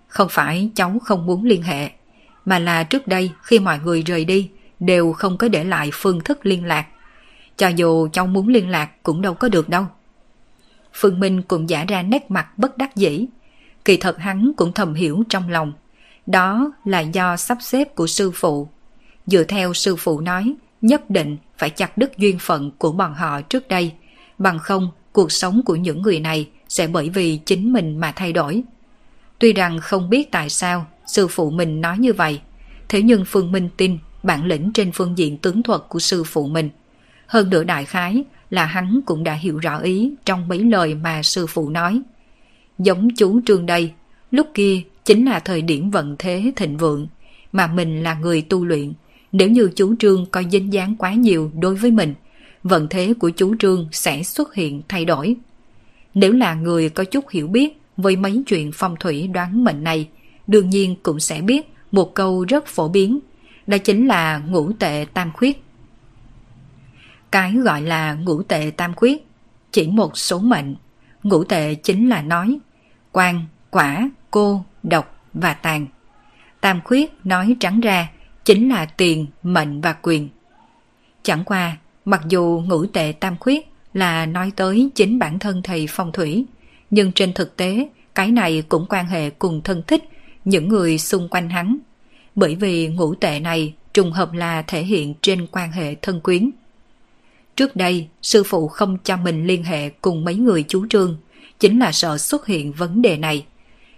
Không phải cháu không muốn liên hệ, mà là trước đây khi mọi người rời đi đều không có để lại phương thức liên lạc. Cho dù cháu muốn liên lạc cũng đâu có được đâu. Phương Minh cũng giả ra nét mặt bất đắc dĩ. Kỳ thật hắn cũng thầm hiểu trong lòng. Đó là do sắp xếp của sư phụ. Dựa theo sư phụ nói, nhất định phải chặt đứt duyên phận của bọn họ trước đây. Bằng không, cuộc sống của những người này sẽ bởi vì chính mình mà thay đổi. Tuy rằng không biết tại sao sư phụ mình nói như vậy, thế nhưng Phương Minh tin bản lĩnh trên phương diện tướng thuật của sư phụ mình. Hơn nữa đại khái là hắn cũng đã hiểu rõ ý trong mấy lời mà sư phụ nói. Giống chú Trương đây, lúc kia chính là thời điểm vận thế thịnh vượng, mà mình là người tu luyện. Nếu như chú Trương có dính dáng quá nhiều đối với mình, vận thế của chú Trương sẽ xuất hiện thay đổi. Nếu là người có chút hiểu biết với mấy chuyện phong thủy đoán mệnh này, đương nhiên cũng sẽ biết một câu rất phổ biến, đó chính là ngũ tệ tam khuyết. Cái gọi là ngũ tệ tam khuyết, chỉ một số mệnh. Ngũ tệ chính là nói, quan, quả, cô, độc và tàn. Tam khuyết nói trắng ra chính là tiền, mệnh và quyền. Chẳng qua, mặc dù ngũ tệ tam khuyết là nói tới chính bản thân thầy phong thủy, nhưng trên thực tế cái này cũng quan hệ cùng thân thích những người xung quanh hắn. Bởi vì ngũ tệ này trùng hợp là thể hiện trên quan hệ thân quyến. Trước đây, sư phụ không cho mình liên hệ cùng mấy người chú Trương, chính là sợ xuất hiện vấn đề này.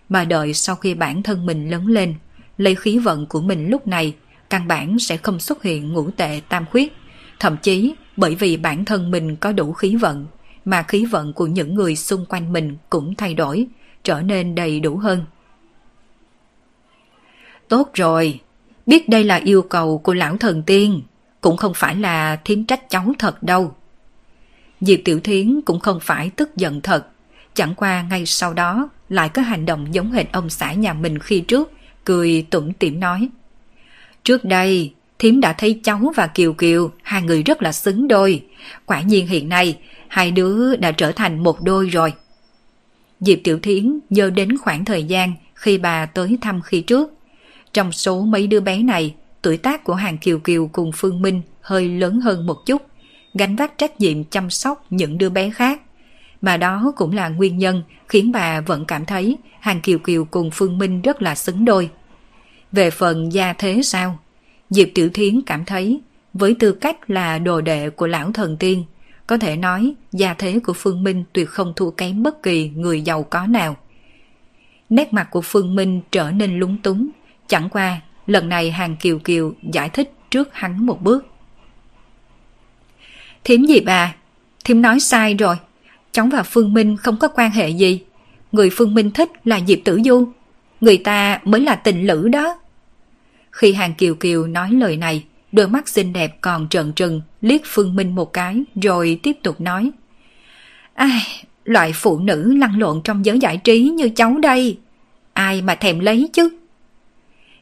Mà đợi sau khi bản thân mình lớn lên, lấy khí vận của mình lúc này, căn bản sẽ không xuất hiện ngũ tệ tam khuyết. Thậm chí bởi vì bản thân mình có đủ khí vận, mà khí vận của những người xung quanh mình cũng thay đổi, trở nên đầy đủ hơn. Tốt rồi, biết đây là yêu cầu của lão thần tiên, cũng không phải là thiếm trách cháu thật đâu. Diệp Tiểu Thiến cũng không phải tức giận thật, chẳng qua ngay sau đó lại có hành động giống hệt ông xã nhà mình khi trước, cười tủm tỉm nói. Trước đây, Thiếm đã thấy cháu và Kiều Kiều, hai người rất là xứng đôi. Quả nhiên hiện nay, hai đứa đã trở thành một đôi rồi. Diệp Tiểu Thiến nhớ đến khoảng thời gian khi bà tới thăm khi trước. Trong số mấy đứa bé này, tuổi tác của hàng Kiều Kiều cùng Phương Minh hơi lớn hơn một chút, gánh vác trách nhiệm chăm sóc những đứa bé khác. Mà đó cũng là nguyên nhân khiến bà vẫn cảm thấy hàng Kiều Kiều cùng Phương Minh rất là xứng đôi. Về phần gia thế sao? Diệp Tiểu Thiến cảm thấy với tư cách là đồ đệ của lão thần tiên, có thể nói gia thế của Phương Minh tuyệt không thua kém bất kỳ người giàu có nào. Nét mặt của Phương Minh trở nên lúng túng, chẳng qua lần này hàng Kiều Kiều giải thích trước hắn một bước. Thiếm gì bà? Thiếm nói sai rồi. Cháu và Phương Minh không có quan hệ gì. Người Phương Minh thích là Diệp Tử Du. Người ta mới là tình lữ đó. Khi hàng Kiều Kiều nói lời này, đôi mắt xinh đẹp còn trợn trừng, liếc Phương Minh một cái rồi tiếp tục nói. Ai, loại phụ nữ lăn lộn trong giới giải trí như cháu đây. Ai mà thèm lấy chứ?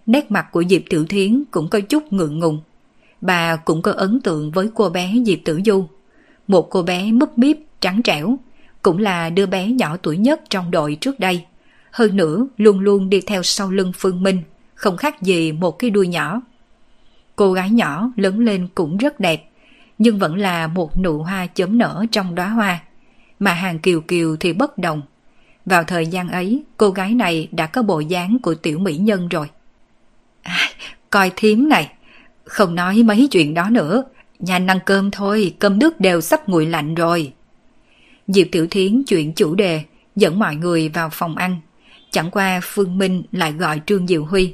Nét mặt của Diệp Tiểu Thiến cũng có chút ngượng ngùng. Bà cũng có ấn tượng với cô bé Diệp Tử Du. Một cô bé múp míp, trắng trẻo, cũng là đứa bé nhỏ tuổi nhất trong đội trước đây. Hơn nữa luôn luôn đi theo sau lưng Phương Minh, không khác gì một cái đuôi nhỏ. Cô gái nhỏ lớn lên cũng rất đẹp, nhưng vẫn là một nụ hoa chớm nở trong đóa hoa. Mà hàng kiều kiều thì bất đồng. Vào thời gian ấy, cô gái này đã có bộ dáng của tiểu mỹ nhân rồi. Coi thím này, không nói mấy chuyện đó nữa, nhanh ăn cơm thôi, cơm nước đều sắp nguội lạnh rồi. Diệp Tiểu Thiến chuyện chủ đề, dẫn mọi người vào phòng ăn. Chẳng qua Phương Minh lại gọi Trương Diệu Huy.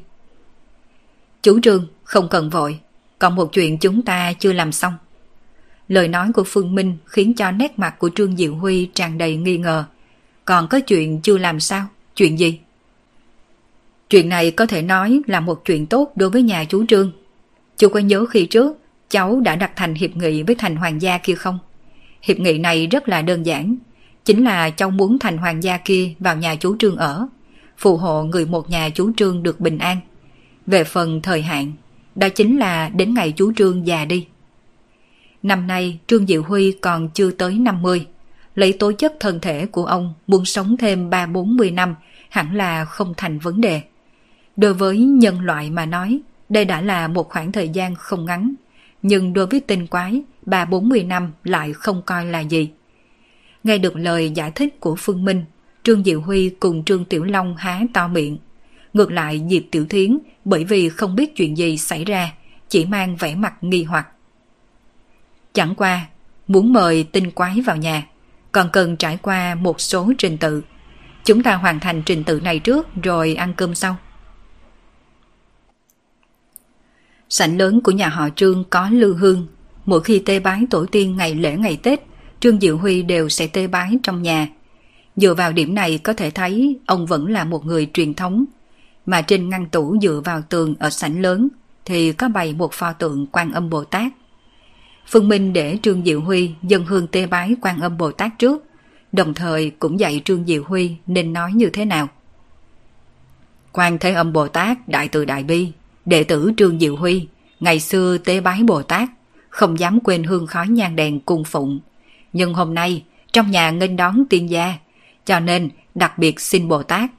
Chú Trương, không cần vội, còn một chuyện chúng ta chưa làm xong. Lời nói của Phương Minh khiến cho nét mặt của Trương Diệu Huy tràn đầy nghi ngờ. Còn có chuyện chưa làm sao? Chuyện gì? Chuyện này có thể nói là một chuyện tốt đối với nhà chú Trương. Chú có nhớ khi trước cháu đã đặt thành hiệp nghị với thành hoàng gia kia không? Hiệp nghị này rất là đơn giản. Chính là cháu muốn thành hoàng gia kia vào nhà chú Trương ở. Phù hộ người một nhà chú Trương được bình an. Về phần thời hạn, đó chính là đến ngày chú Trương già đi. Năm nay Trương Diệu Huy còn chưa tới 50. Lấy tố chất thân thể của ông muốn sống thêm 3-40 năm hẳn là không thành vấn đề. Đối với nhân loại mà nói, đây đã là một khoảng thời gian không ngắn. Nhưng đối với tinh quái, 3-40 năm lại không coi là gì. Nghe được lời giải thích của Phương Minh, Trương Diệu Huy cùng Trương Tiểu Long há to miệng. Ngược lại Diệp Tiểu Thiến bởi vì không biết chuyện gì xảy ra, chỉ mang vẻ mặt nghi hoặc. Chẳng qua, muốn mời tinh quái vào nhà, còn cần trải qua một số trình tự. Chúng ta hoàn thành trình tự này trước rồi ăn cơm sau. Sảnh lớn của nhà họ Trương có lưu hương. Mỗi khi tê bái tổ tiên ngày lễ ngày Tết, Trương Diệu Huy đều sẽ tê bái trong nhà. Dựa vào điểm này có thể thấy ông vẫn là một người truyền thống mà trên ngăn tủ dựa vào tường ở sảnh lớn thì có bày một pho tượng quan âm Bồ Tát. Phương Minh để Trương Diệu Huy dân hương tê bái quan âm Bồ Tát trước, đồng thời cũng dạy Trương Diệu Huy nên nói như thế nào. Quan Thế Âm Bồ Tát Đại Từ Đại Bi, đệ tử Trương Diệu Huy, ngày xưa tế bái Bồ Tát, không dám quên hương khói nhang đèn cung phụng. Nhưng hôm nay, trong nhà nghênh đón tiên gia, cho nên đặc biệt xin Bồ Tát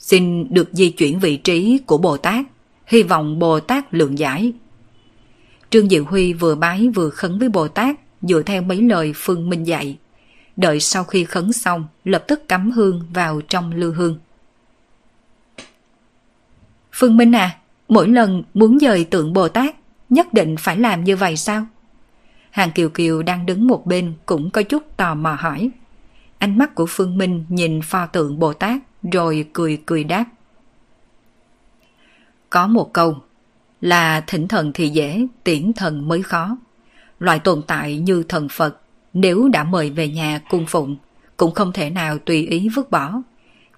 Xin được di chuyển vị trí của Bồ Tát, hy vọng Bồ Tát lượng giải. Trương Diệu Huy vừa bái vừa khấn với Bồ Tát dựa theo mấy lời Phương Minh dạy. Đợi sau khi khấn xong, lập tức cắm hương vào trong lư hương. Phương Minh à, mỗi lần muốn dời tượng Bồ Tát, nhất định phải làm như vậy sao? Hàng Kiều Kiều đang đứng một bên cũng có chút tò mò hỏi. Ánh mắt của Phương Minh nhìn pho tượng Bồ Tát, rồi cười cười đáp. Có một câu là thỉnh thần thì dễ, tiễn thần mới khó. Loại tồn tại như thần Phật, nếu đã mời về nhà cung phụng, cũng không thể nào tùy ý vứt bỏ.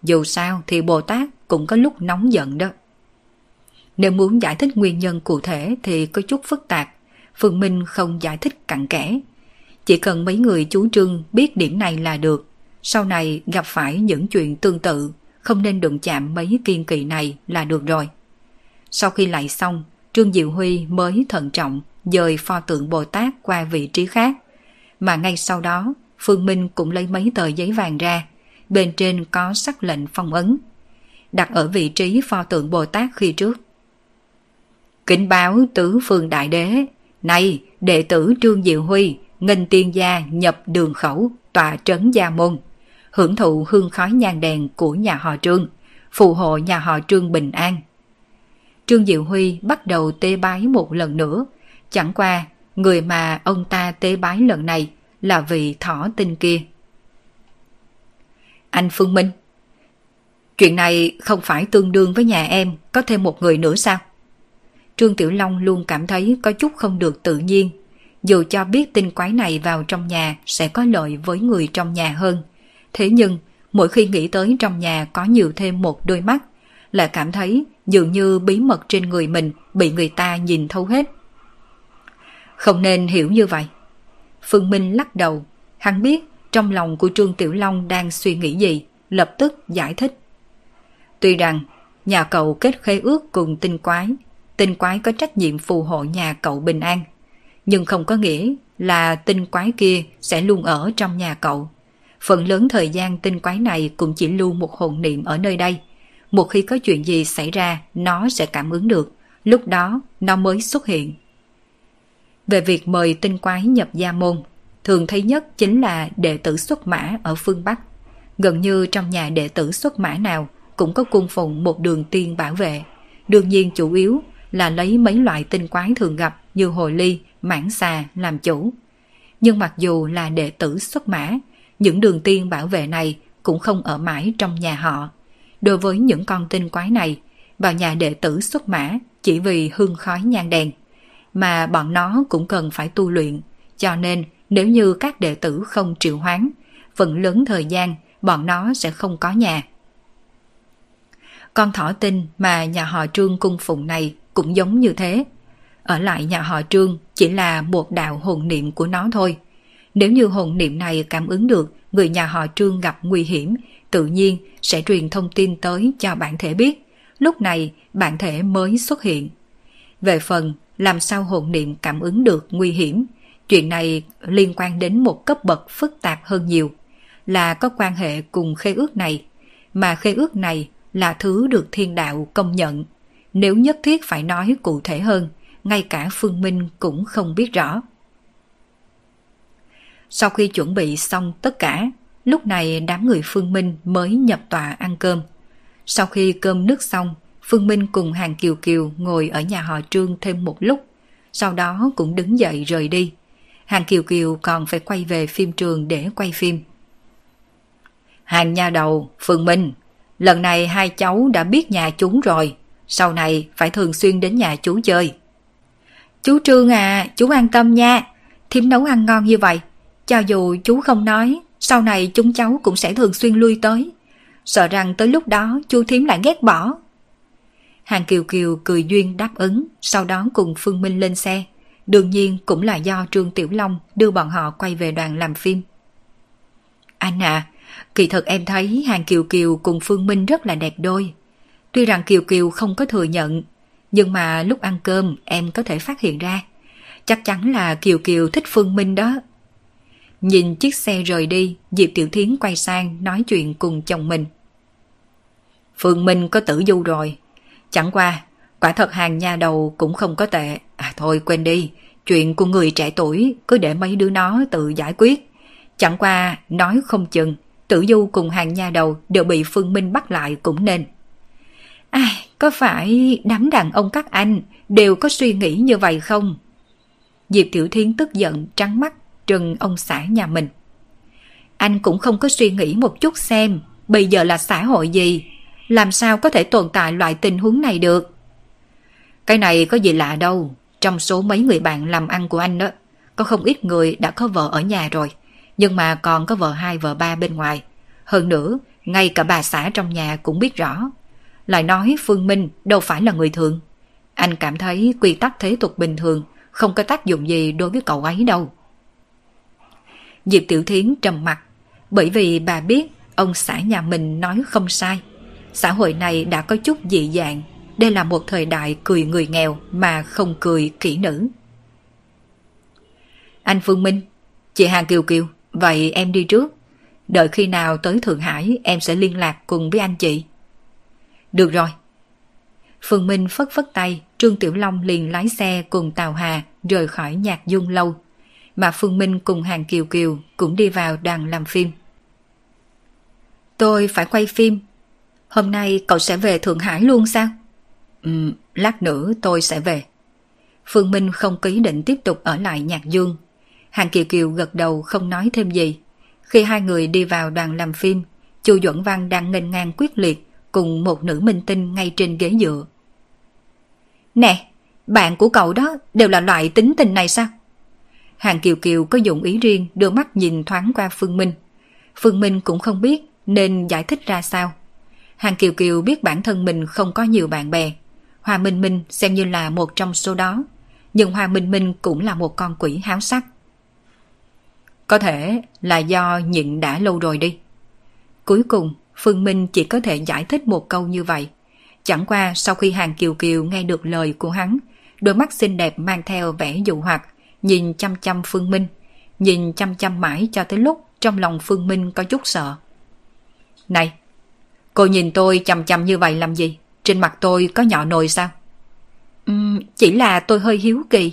Dù sao thì Bồ Tát cũng có lúc nóng giận đó. Nếu muốn giải thích nguyên nhân cụ thể thì có chút phức tạp, Phương Minh không giải thích cặn kẽ. Chỉ cần mấy người chú Trương biết điểm này là được, sau này gặp phải những chuyện tương tự, không nên đụng chạm mấy kiên kỳ này là được rồi. Sau khi lại xong, Trương Diệu Huy mới thận trọng dời pho tượng Bồ Tát qua vị trí khác. Mà ngay sau đó, Phương Minh cũng lấy mấy tờ giấy vàng ra, bên trên có sắc lệnh phong ấn. Đặt ở vị trí pho tượng Bồ Tát khi trước. Kính báo tứ phương đại đế, này đệ tử Trương Diệu Huy, nghênh tiên gia nhập đường khẩu, tòa trấn gia môn, hưởng thụ hương khói nhang đèn của nhà họ Trương, phù hộ nhà họ Trương bình an. Trương Diệu Huy bắt đầu tế bái một lần nữa, chẳng qua người mà ông ta tế bái lần này là vị thỏ tinh kia. Anh Phương Minh, chuyện này không phải tương đương với nhà em có thêm một người nữa sao? Trương Tiểu Long luôn cảm thấy có chút không được tự nhiên, dù cho biết tinh quái này vào trong nhà sẽ có lợi với người trong nhà hơn. Thế nhưng, mỗi khi nghĩ tới trong nhà có nhiều thêm một đôi mắt, lại cảm thấy dường như bí mật trên người mình bị người ta nhìn thấu hết. Không nên hiểu như vậy. Phương Minh lắc đầu, hắn biết trong lòng của Trương Tiểu Long đang suy nghĩ gì, lập tức giải thích. Tuy rằng nhà cậu kết khế ước cùng tinh quái, tinh quái có trách nhiệm phù hộ nhà cậu bình an, nhưng không có nghĩa là tinh quái kia sẽ luôn ở trong nhà cậu. Phần lớn thời gian tinh quái này cũng chỉ lưu một hồn niệm ở nơi đây. Một khi có chuyện gì xảy ra, nó sẽ cảm ứng được, lúc đó nó mới xuất hiện. Về việc mời tinh quái nhập gia môn, thường thấy nhất chính là đệ tử xuất mã ở phương Bắc. Gần như trong nhà đệ tử xuất mã nào cũng có cung phụng một đường tiên bảo vệ. Đương nhiên chủ yếu là lấy mấy loại tinh quái thường gặp như hồi ly, mãng xà làm chủ. Nhưng mặc dù là đệ tử xuất mã, những đường tiên bảo vệ này cũng không ở mãi trong nhà họ. Đối với những con tinh quái này, vào nhà đệ tử xuất mã chỉ vì hương khói nhang đèn, mà bọn nó cũng cần phải tu luyện, cho nên nếu như các đệ tử không triệu hoán, phần lớn thời gian bọn nó sẽ không có nhà. Con thỏ tinh mà nhà họ Trương cung phụng này cũng giống như thế. Ở lại nhà họ Trương chỉ là một đạo hồn niệm của nó thôi. Nếu như hồn niệm này cảm ứng được người nhà họ Trương gặp nguy hiểm, tự nhiên sẽ truyền thông tin tới cho bản thể biết. Lúc này bản thể mới xuất hiện. Về phần làm sao hồn niệm cảm ứng được nguy hiểm, chuyện này liên quan đến một cấp bậc phức tạp hơn nhiều, là có quan hệ cùng khế ước này, mà khế ước này là thứ được thiên đạo công nhận. Nếu nhất thiết phải nói cụ thể hơn, ngay cả Phương Minh cũng không biết rõ. Sau khi chuẩn bị xong tất cả, lúc này đám người Phương Minh mới nhập tòa ăn cơm. Sau khi cơm nước xong, Phương Minh cùng Hàng Kiều Kiều ngồi ở nhà họ Trương thêm một lúc, sau đó cũng đứng dậy rời đi. Hàng Kiều Kiều còn phải quay về phim trường để quay phim. Hàng nhà đầu, Phương Minh, lần này hai cháu đã biết nhà chúng rồi, sau này phải thường xuyên đến nhà chú chơi. Chú Trương à, chú an tâm nha, thím nấu ăn ngon như vậy. Cho dù chú không nói, sau này chúng cháu cũng sẽ thường xuyên lui tới. Sợ rằng tới lúc đó chú thím lại ghét bỏ. Hàng Kiều Kiều cười duyên đáp ứng, sau đó cùng Phương Minh lên xe. Đương nhiên cũng là do Trương Tiểu Long đưa bọn họ quay về đoàn làm phim. Anh à, kỳ thật em thấy Hàng Kiều Kiều cùng Phương Minh rất là đẹp đôi. Tuy rằng Kiều Kiều không có thừa nhận, nhưng mà lúc ăn cơm em có thể phát hiện ra. Chắc chắn là Kiều Kiều thích Phương Minh đó. Nhìn chiếc xe rời đi, Diệp Tiểu Thiến quay sang nói chuyện cùng chồng mình. Phương Minh có tử du rồi. Chẳng qua, quả thật hàng nhà đầu cũng không có tệ. À thôi quên đi, chuyện của người trẻ tuổi cứ để mấy đứa nó tự giải quyết. Chẳng qua, nói không chừng, tử du cùng hàng nhà đầu đều bị Phương Minh bắt lại cũng nên. Ai, có phải đám đàn ông các anh đều có suy nghĩ như vậy không? Diệp Tiểu Thiến tức giận trắng mắt trừng ông xã nhà mình. Anh cũng không có suy nghĩ một chút xem bây giờ là xã hội gì, làm sao có thể tồn tại loại tình huống này được. Cái này có gì lạ đâu, trong số mấy người bạn làm ăn của anh đó, có không ít người đã có vợ ở nhà rồi, Nhưng mà còn có vợ hai vợ ba bên ngoài. Hơn nữa, ngay cả bà xã trong nhà cũng biết rõ. Lại nói Phương Minh đâu phải là người thường. Anh cảm thấy quy tắc thế tục bình thường không có tác dụng gì đối với cậu ấy đâu. Diệp Tiểu Thiến trầm mặt, bởi vì bà biết ông xã nhà mình nói không sai. Xã hội này đã có chút dị dạng, đây là một thời đại cười người nghèo mà không cười kỹ nữ. Anh Phương Minh, chị Hàng Kiều Kiều, vậy em đi trước. Đợi khi nào tới Thượng Hải em sẽ liên lạc cùng với anh chị. Được rồi. Phương Minh phất phất tay, Trương Tiểu Long liền lái xe cùng Tào Hà rời khỏi nhạc dung lâu. Mà Phương Minh cùng Hàng Kiều Kiều cũng đi vào đoàn làm phim. Tôi phải quay phim. Hôm nay cậu sẽ về Thượng Hải luôn sao? Ừ, lát nữa tôi sẽ về. Phương Minh không ký định tiếp tục ở lại nhạc dương. Hàng Kiều Kiều gật đầu không nói thêm gì. Khi hai người đi vào đoàn làm phim, Chu Duẩn Văn đang nghênh ngang quyết liệt cùng một nữ minh tinh ngay trên ghế dựa. Nè, bạn của cậu đó đều là loại tính tình này sao? Hàng Kiều Kiều có dụng ý riêng đưa mắt nhìn thoáng qua Phương Minh. Phương Minh cũng không biết nên giải thích ra sao. Hàng Kiều Kiều biết bản thân mình không có nhiều bạn bè. Hoa Minh Minh xem như là một trong số đó. Nhưng Hoa Minh Minh cũng là một con quỷ háo sắc. Có thể là do nhịn đã lâu rồi đi. Cuối cùng, Phương Minh chỉ có thể giải thích một câu như vậy. Chẳng qua sau khi Hàng Kiều Kiều nghe được lời của hắn, đôi mắt xinh đẹp mang theo vẻ dụ hoặc, nhìn chăm chăm Phương Minh, nhìn chăm chăm mãi cho tới lúc trong lòng Phương Minh có chút sợ. Này, cô nhìn tôi chăm chăm như vậy làm gì? Trên mặt tôi có nhỏ nồi sao? Uhm, chỉ là tôi hơi hiếu kỳ.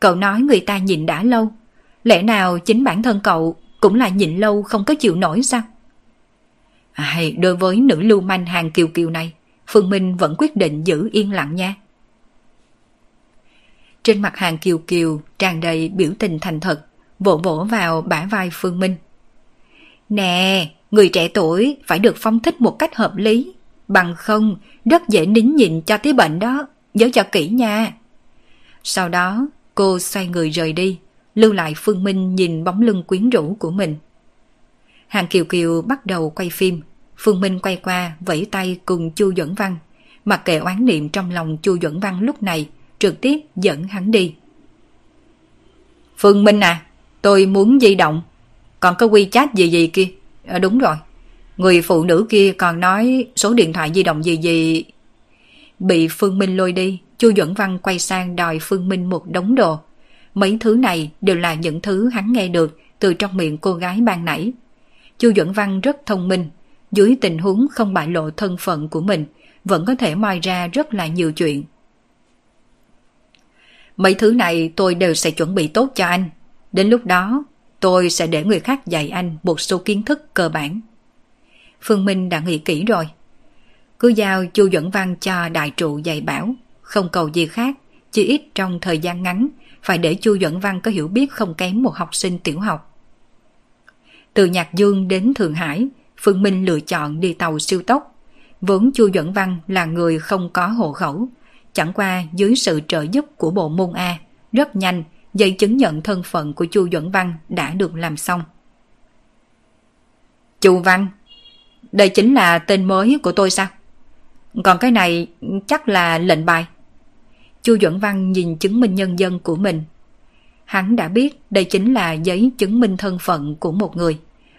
Cậu nói người ta nhìn đã lâu. Lẽ nào chính bản thân cậu cũng là nhịn lâu không có chịu nổi sao? À, hay đối với nữ lưu manh hàng kiều kiều này, Phương Minh vẫn quyết định giữ yên lặng nha. Trên mặt hàng kiều kiều tràn đầy biểu tình thành thật, vỗ vỗ vào bả vai Phương Minh. Nè, người trẻ tuổi phải được phong thích một cách hợp lý, bằng không rất dễ nín nhịn cho tí bệnh đó, nhớ cho kỹ nha. Sau đó, cô xoay người rời đi, lưu lại Phương Minh nhìn bóng lưng quyến rũ của mình. Hàng Kiều Kiều bắt đầu quay phim, Phương Minh quay qua vẫy tay cùng Chu Duẩn Văn, mặc kệ oán niệm trong lòng Chu Duẩn Văn lúc này, trực tiếp dẫn hắn đi. Phương Minh à, tôi muốn di động, còn có quy chat gì gì kia. À, đúng rồi, người phụ nữ kia còn nói số điện thoại di động gì gì. Bị Phương Minh lôi đi, Chu Duẩn Văn quay sang đòi Phương Minh một đống đồ. Mấy thứ này đều là những thứ hắn nghe được từ trong miệng cô gái ban nãy. Chu Duẩn Văn rất thông minh, dưới tình huống không bại lộ thân phận của mình, vẫn có thể moi ra rất là nhiều chuyện. Mấy thứ này tôi đều sẽ chuẩn bị tốt cho anh. Đến lúc đó, tôi sẽ để người khác dạy anh một số kiến thức cơ bản. Phương Minh đã nghĩ kỹ rồi. Cứ giao Chu Duẩn Văn cho đại trụ dạy bảo, không cầu gì khác, chỉ ít trong thời gian ngắn, phải để Chu Duẩn Văn có hiểu biết không kém một học sinh tiểu học. Từ Nhạc Dương đến Thượng Hải, Phương Minh lựa chọn đi tàu siêu tốc. Vốn Chu Duẩn Văn là người không có hộ khẩu, chẳng qua dưới sự trợ giúp của bộ môn A, rất nhanh giấy chứng nhận thân phận của Chu Duẩn Văn đã được làm xong. Chu Văn, đây chính là tên mới của tôi sao? Còn cái này chắc là lệnh bài. Chu Duẩn Văn nhìn chứng minh nhân dân của mình. Hắn đã biết đây chính là giấy chứng minh thân phận của một người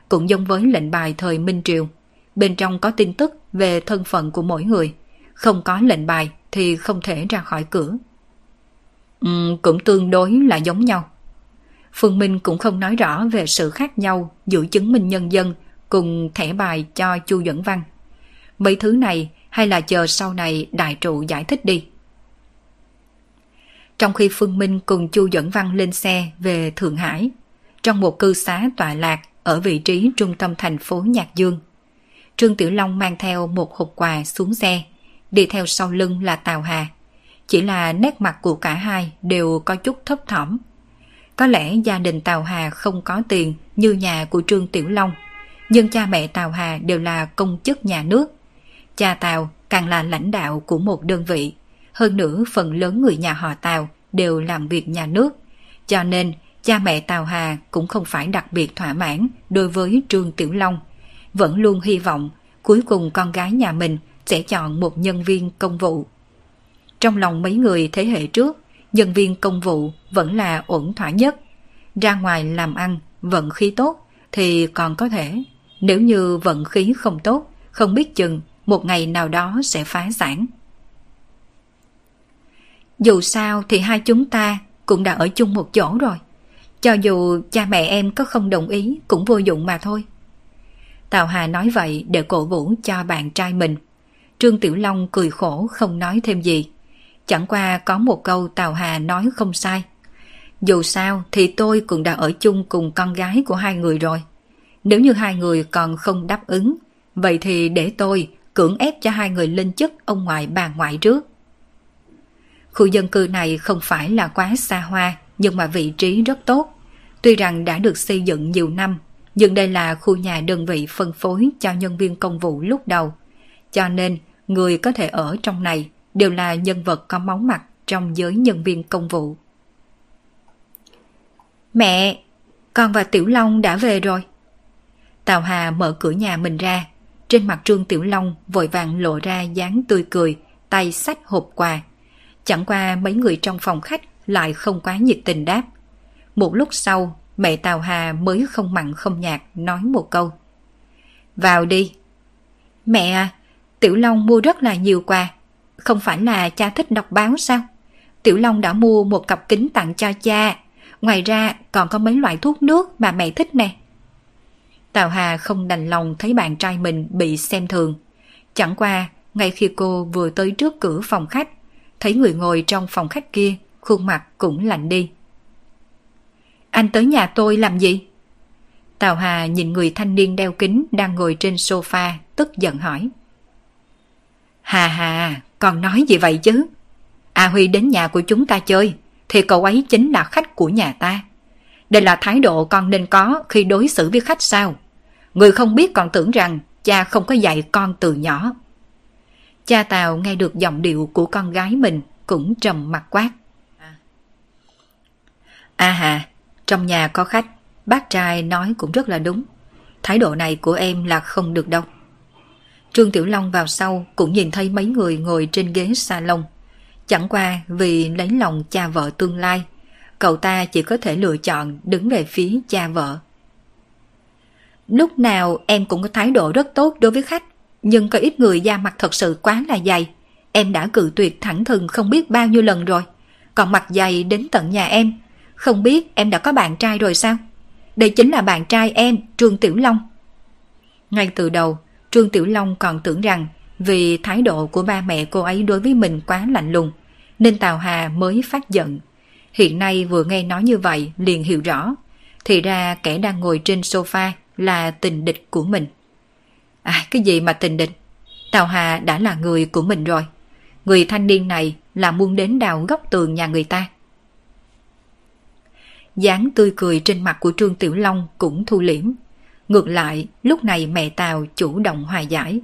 cũng giống với lệnh bài thời Minh Triều. Bên trong có tin tức về thân phận của mỗi người. Không có lệnh bài thì không thể ra khỏi cửa. Ừ, cũng tương đối là giống nhau. Phương Minh cũng không nói rõ về sự khác nhau giữa chứng minh nhân dân cùng thẻ bài cho Chu Dẫn Văn. Mấy thứ này hay là chờ sau này đại trụ giải thích đi. Trong khi Phương Minh cùng Chu Dẫn Văn lên xe về Thượng Hải, trong một cư xá tọa lạc ở vị trí trung tâm thành phố Nhạc Dương. Trương Tiểu Long mang theo một hộp quà xuống xe, đi theo sau lưng là Tào Hà. Chỉ là nét mặt của cả hai đều có chút thấp thỏm. Có lẽ gia đình Tào Hà không có tiền như nhà của Trương Tiểu Long, nhưng cha mẹ Tào Hà đều là công chức nhà nước. Cha Tào càng là lãnh đạo của một đơn vị, hơn nữa phần lớn người nhà họ Tào đều làm việc nhà nước, cho nên cha mẹ Tào Hà cũng không phải đặc biệt thỏa mãn đối với Trương Tiểu Long, vẫn luôn hy vọng cuối cùng con gái nhà mình sẽ chọn một nhân viên công vụ. Trong lòng mấy người thế hệ trước, nhân viên công vụ vẫn là ổn thỏa nhất. Ra ngoài làm ăn, vận khí tốt thì còn có thể. Nếu như vận khí không tốt, không biết chừng một ngày nào đó sẽ phá sản. Dù sao thì hai chúng ta cũng đã ở chung một chỗ rồi. Cho dù cha mẹ em có không đồng ý cũng vô dụng mà thôi. Tào Hà nói vậy để cổ vũ cho bạn trai mình. Trương Tiểu Long cười khổ không nói thêm gì. Chẳng qua có một câu Tào Hà nói không sai. Dù sao thì tôi cũng đã ở chung cùng con gái của hai người rồi. Nếu như hai người còn không đáp ứng, vậy thì để tôi cưỡng ép cho hai người lên chức ông ngoại bà ngoại trước. Khu dân cư này không phải là quá xa hoa, nhưng mà vị trí rất tốt. Tuy rằng đã được xây dựng nhiều năm, nhưng đây là khu nhà đơn vị phân phối cho nhân viên công vụ lúc đầu. Cho nên, người có thể ở trong này đều là nhân vật có máu mặt trong giới nhân viên công vụ. Mẹ, con và Tiểu Long đã về rồi. Tào Hà mở cửa nhà mình ra. Trên mặt Trương Tiểu Long vội vàng lộ ra dáng tươi cười, tay sách hộp quà. Chẳng qua mấy người trong phòng khách lại không quá nhiệt tình đáp. Một lúc sau, mẹ Tào Hà mới không mặn không nhạt nói một câu. Vào đi. Mẹ à, Tiểu Long mua rất là nhiều quà. Không phải là cha thích đọc báo sao? Tiểu Long đã mua một cặp kính tặng cho cha. Ngoài ra còn có mấy loại thuốc nước mà mẹ thích nè. Tào Hà không đành lòng thấy bạn trai mình bị xem thường. Chẳng qua, ngay khi cô vừa tới trước cửa phòng khách, thấy người ngồi trong phòng khách kia, khuôn mặt cũng lạnh đi. Anh tới nhà tôi làm gì? Tào Hà nhìn người thanh niên đeo kính đang ngồi trên sofa, tức giận hỏi. Hà hà, còn nói gì vậy chứ? A Huy đến nhà của chúng ta chơi, thì cậu ấy chính là khách của nhà ta. Đây là thái độ con nên có khi đối xử với khách sao? Người không biết còn tưởng rằng cha không có dạy con từ nhỏ. Cha Tào nghe được giọng điệu của con gái mình cũng trầm mặt quát. A à hà, trong nhà có khách, bác trai nói cũng rất là đúng. Thái độ này của em là không được đâu. Trương Tiểu Long vào sau cũng nhìn thấy mấy người ngồi trên ghế salon. Chẳng qua vì lấy lòng cha vợ tương lai, cậu ta chỉ có thể lựa chọn đứng về phía cha vợ. Lúc nào em cũng có thái độ rất tốt đối với khách, nhưng có ít người da mặt thật sự quá là dày. Em đã cự tuyệt thẳng thừng không biết bao nhiêu lần rồi. Còn mặt dày đến tận nhà em, không biết em đã có bạn trai rồi sao? Đây chính là bạn trai em, Trương Tiểu Long. Ngay từ đầu, Trương Tiểu Long còn tưởng rằng vì thái độ của ba mẹ cô ấy đối với mình quá lạnh lùng, nên Tào Hà mới phát giận. Hiện nay vừa nghe nói như vậy liền hiểu rõ, thì ra kẻ đang ngồi trên sofa là tình địch của mình. À cái gì mà tình địch? Tào Hà đã là người của mình rồi. Người thanh niên này là muốn đến đào góc tường nhà người ta dáng tươi cười trên mặt của Trương Tiểu Long cũng thu liễm. Ngược lại, lúc này mẹ Tào chủ động hòa giải.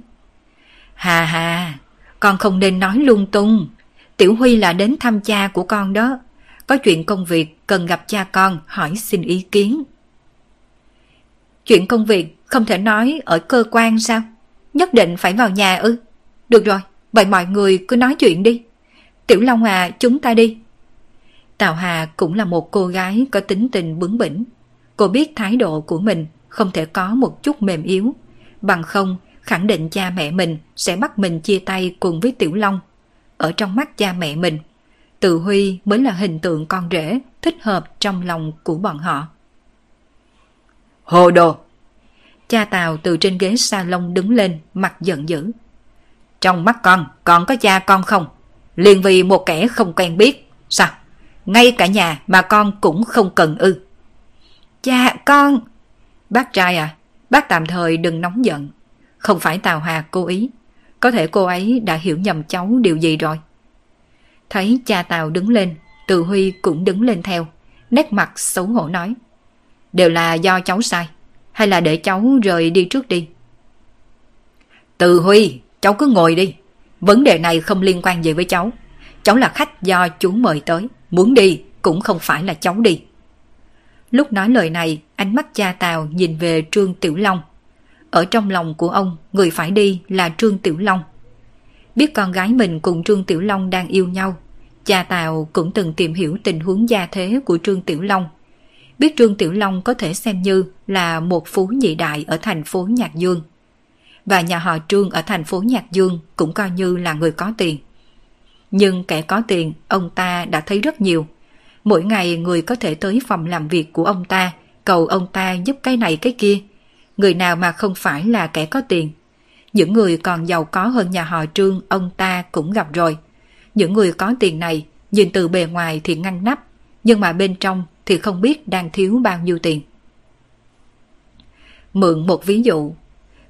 Hà hà, con không nên nói lung tung. Tiểu Huy là đến thăm cha của con đó. Có chuyện công việc cần gặp cha con hỏi xin ý kiến. Chuyện công việc không thể nói ở cơ quan sao? Nhất định phải vào nhà ư? Được rồi, vậy mọi người cứ nói chuyện đi. Tiểu Long à, chúng ta đi. Tào Hà cũng là một cô gái có tính tình bướng bỉnh. Cô biết thái độ của mình không thể có một chút mềm yếu. Bằng không, khẳng định cha mẹ mình sẽ bắt mình chia tay cùng với Tiểu Long. Ở trong mắt cha mẹ mình, Từ Huy mới là hình tượng con rể thích hợp trong lòng của bọn họ. Hồ đồ! Cha Tào từ trên ghế salon đứng lên, mặt giận dữ. Trong mắt con, còn có cha con không? Liền vì một kẻ không quen biết. Sao? Ngay cả nhà mà con cũng không cần ư. Cha, con... Bác trai à, bác tạm thời đừng nóng giận. Không phải Tào Hà cố ý. Có thể cô ấy đã hiểu nhầm cháu điều gì rồi. Thấy cha Tào đứng lên, Từ Huy cũng đứng lên theo. Nét mặt xấu hổ nói. Đều là do cháu sai. Hay là để cháu rời đi trước đi. Từ Huy, cháu cứ ngồi đi. Vấn đề này không liên quan gì với cháu. Cháu là khách do chú mời tới. Muốn đi cũng không phải là cháu đi. Lúc nói lời này, ánh mắt cha Tào nhìn về Trương Tiểu Long. Ở trong lòng của ông, người phải đi là Trương Tiểu Long. Biết con gái mình cùng Trương Tiểu Long đang yêu nhau, cha Tào cũng từng tìm hiểu tình huống gia thế của Trương Tiểu Long. Biết Trương Tiểu Long có thể xem như là một phú nhị đại ở thành phố Nhạc Dương. Và nhà họ Trương ở thành phố Nhạc Dương cũng coi như là người có tiền. Nhưng kẻ có tiền, ông ta đã thấy rất nhiều. Mỗi ngày người có thể tới phòng làm việc của ông ta, cầu ông ta giúp cái này cái kia. Người nào mà không phải là kẻ có tiền. Những người còn giàu có hơn nhà họ Trương ông ta cũng gặp rồi. Những người có tiền này nhìn từ bề ngoài thì ngăn nắp, nhưng mà bên trong thì không biết đang thiếu bao nhiêu tiền. Mượn một ví dụ,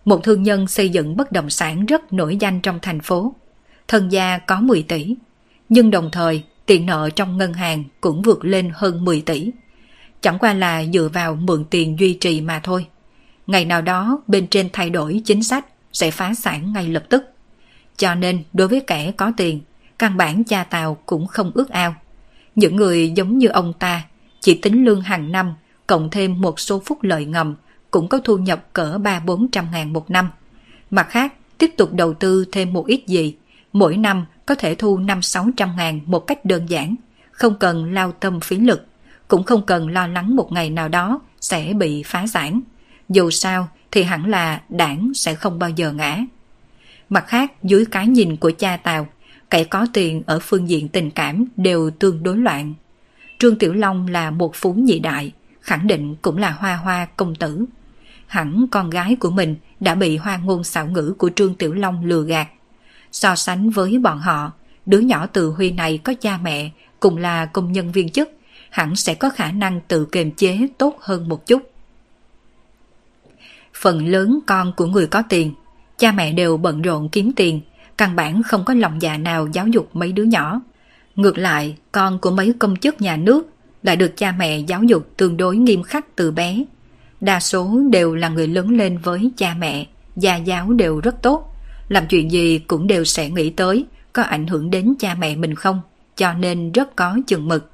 một thương nhân xây dựng bất động sản rất nổi danh trong thành phố. Thân gia có 10 tỷ, nhưng đồng thời tiền nợ trong ngân hàng cũng vượt lên hơn 10 tỷ. Chẳng qua là dựa vào mượn tiền duy trì mà thôi. Ngày nào đó bên trên thay đổi chính sách sẽ phá sản ngay lập tức. Cho nên đối với kẻ có tiền, căn bản cha tàu cũng không ước ao. Những người giống như ông ta chỉ tính lương hàng năm cộng thêm một số phúc lợi ngầm cũng có thu nhập cỡ 3-400 ngàn một năm. Mặt khác, tiếp tục đầu tư thêm một ít gì, mỗi năm có thể thu 5-600 ngàn một cách đơn giản, không cần lao tâm phí lực, cũng không cần lo lắng một ngày nào đó sẽ bị phá sản. Dù sao thì hẳn là đảng sẽ không bao giờ ngã. Mặt khác, dưới cái nhìn của cha Tào, kẻ có tiền ở phương diện tình cảm đều tương đối loạn. Trương Tiểu Long là một phú nhị đại, khẳng định cũng là hoa hoa công tử. Hẳn con gái của mình đã bị hoa ngôn xảo ngữ của Trương Tiểu Long lừa gạt. So sánh với bọn họ, đứa nhỏ từ Huy này có cha mẹ, cùng là công nhân viên chức, hẳn sẽ có khả năng tự kiềm chế tốt hơn một chút. Phần lớn con của người có tiền, cha mẹ đều bận rộn kiếm tiền, căn bản không có lòng dạ nào giáo dục mấy đứa nhỏ. Ngược lại, con của mấy công chức nhà nước lại được cha mẹ giáo dục tương đối nghiêm khắc từ bé. Đa số đều là người lớn lên với cha mẹ, gia giáo đều rất tốt. Làm chuyện gì cũng đều sẽ nghĩ tới có ảnh hưởng đến cha mẹ mình không, cho nên rất có chừng mực.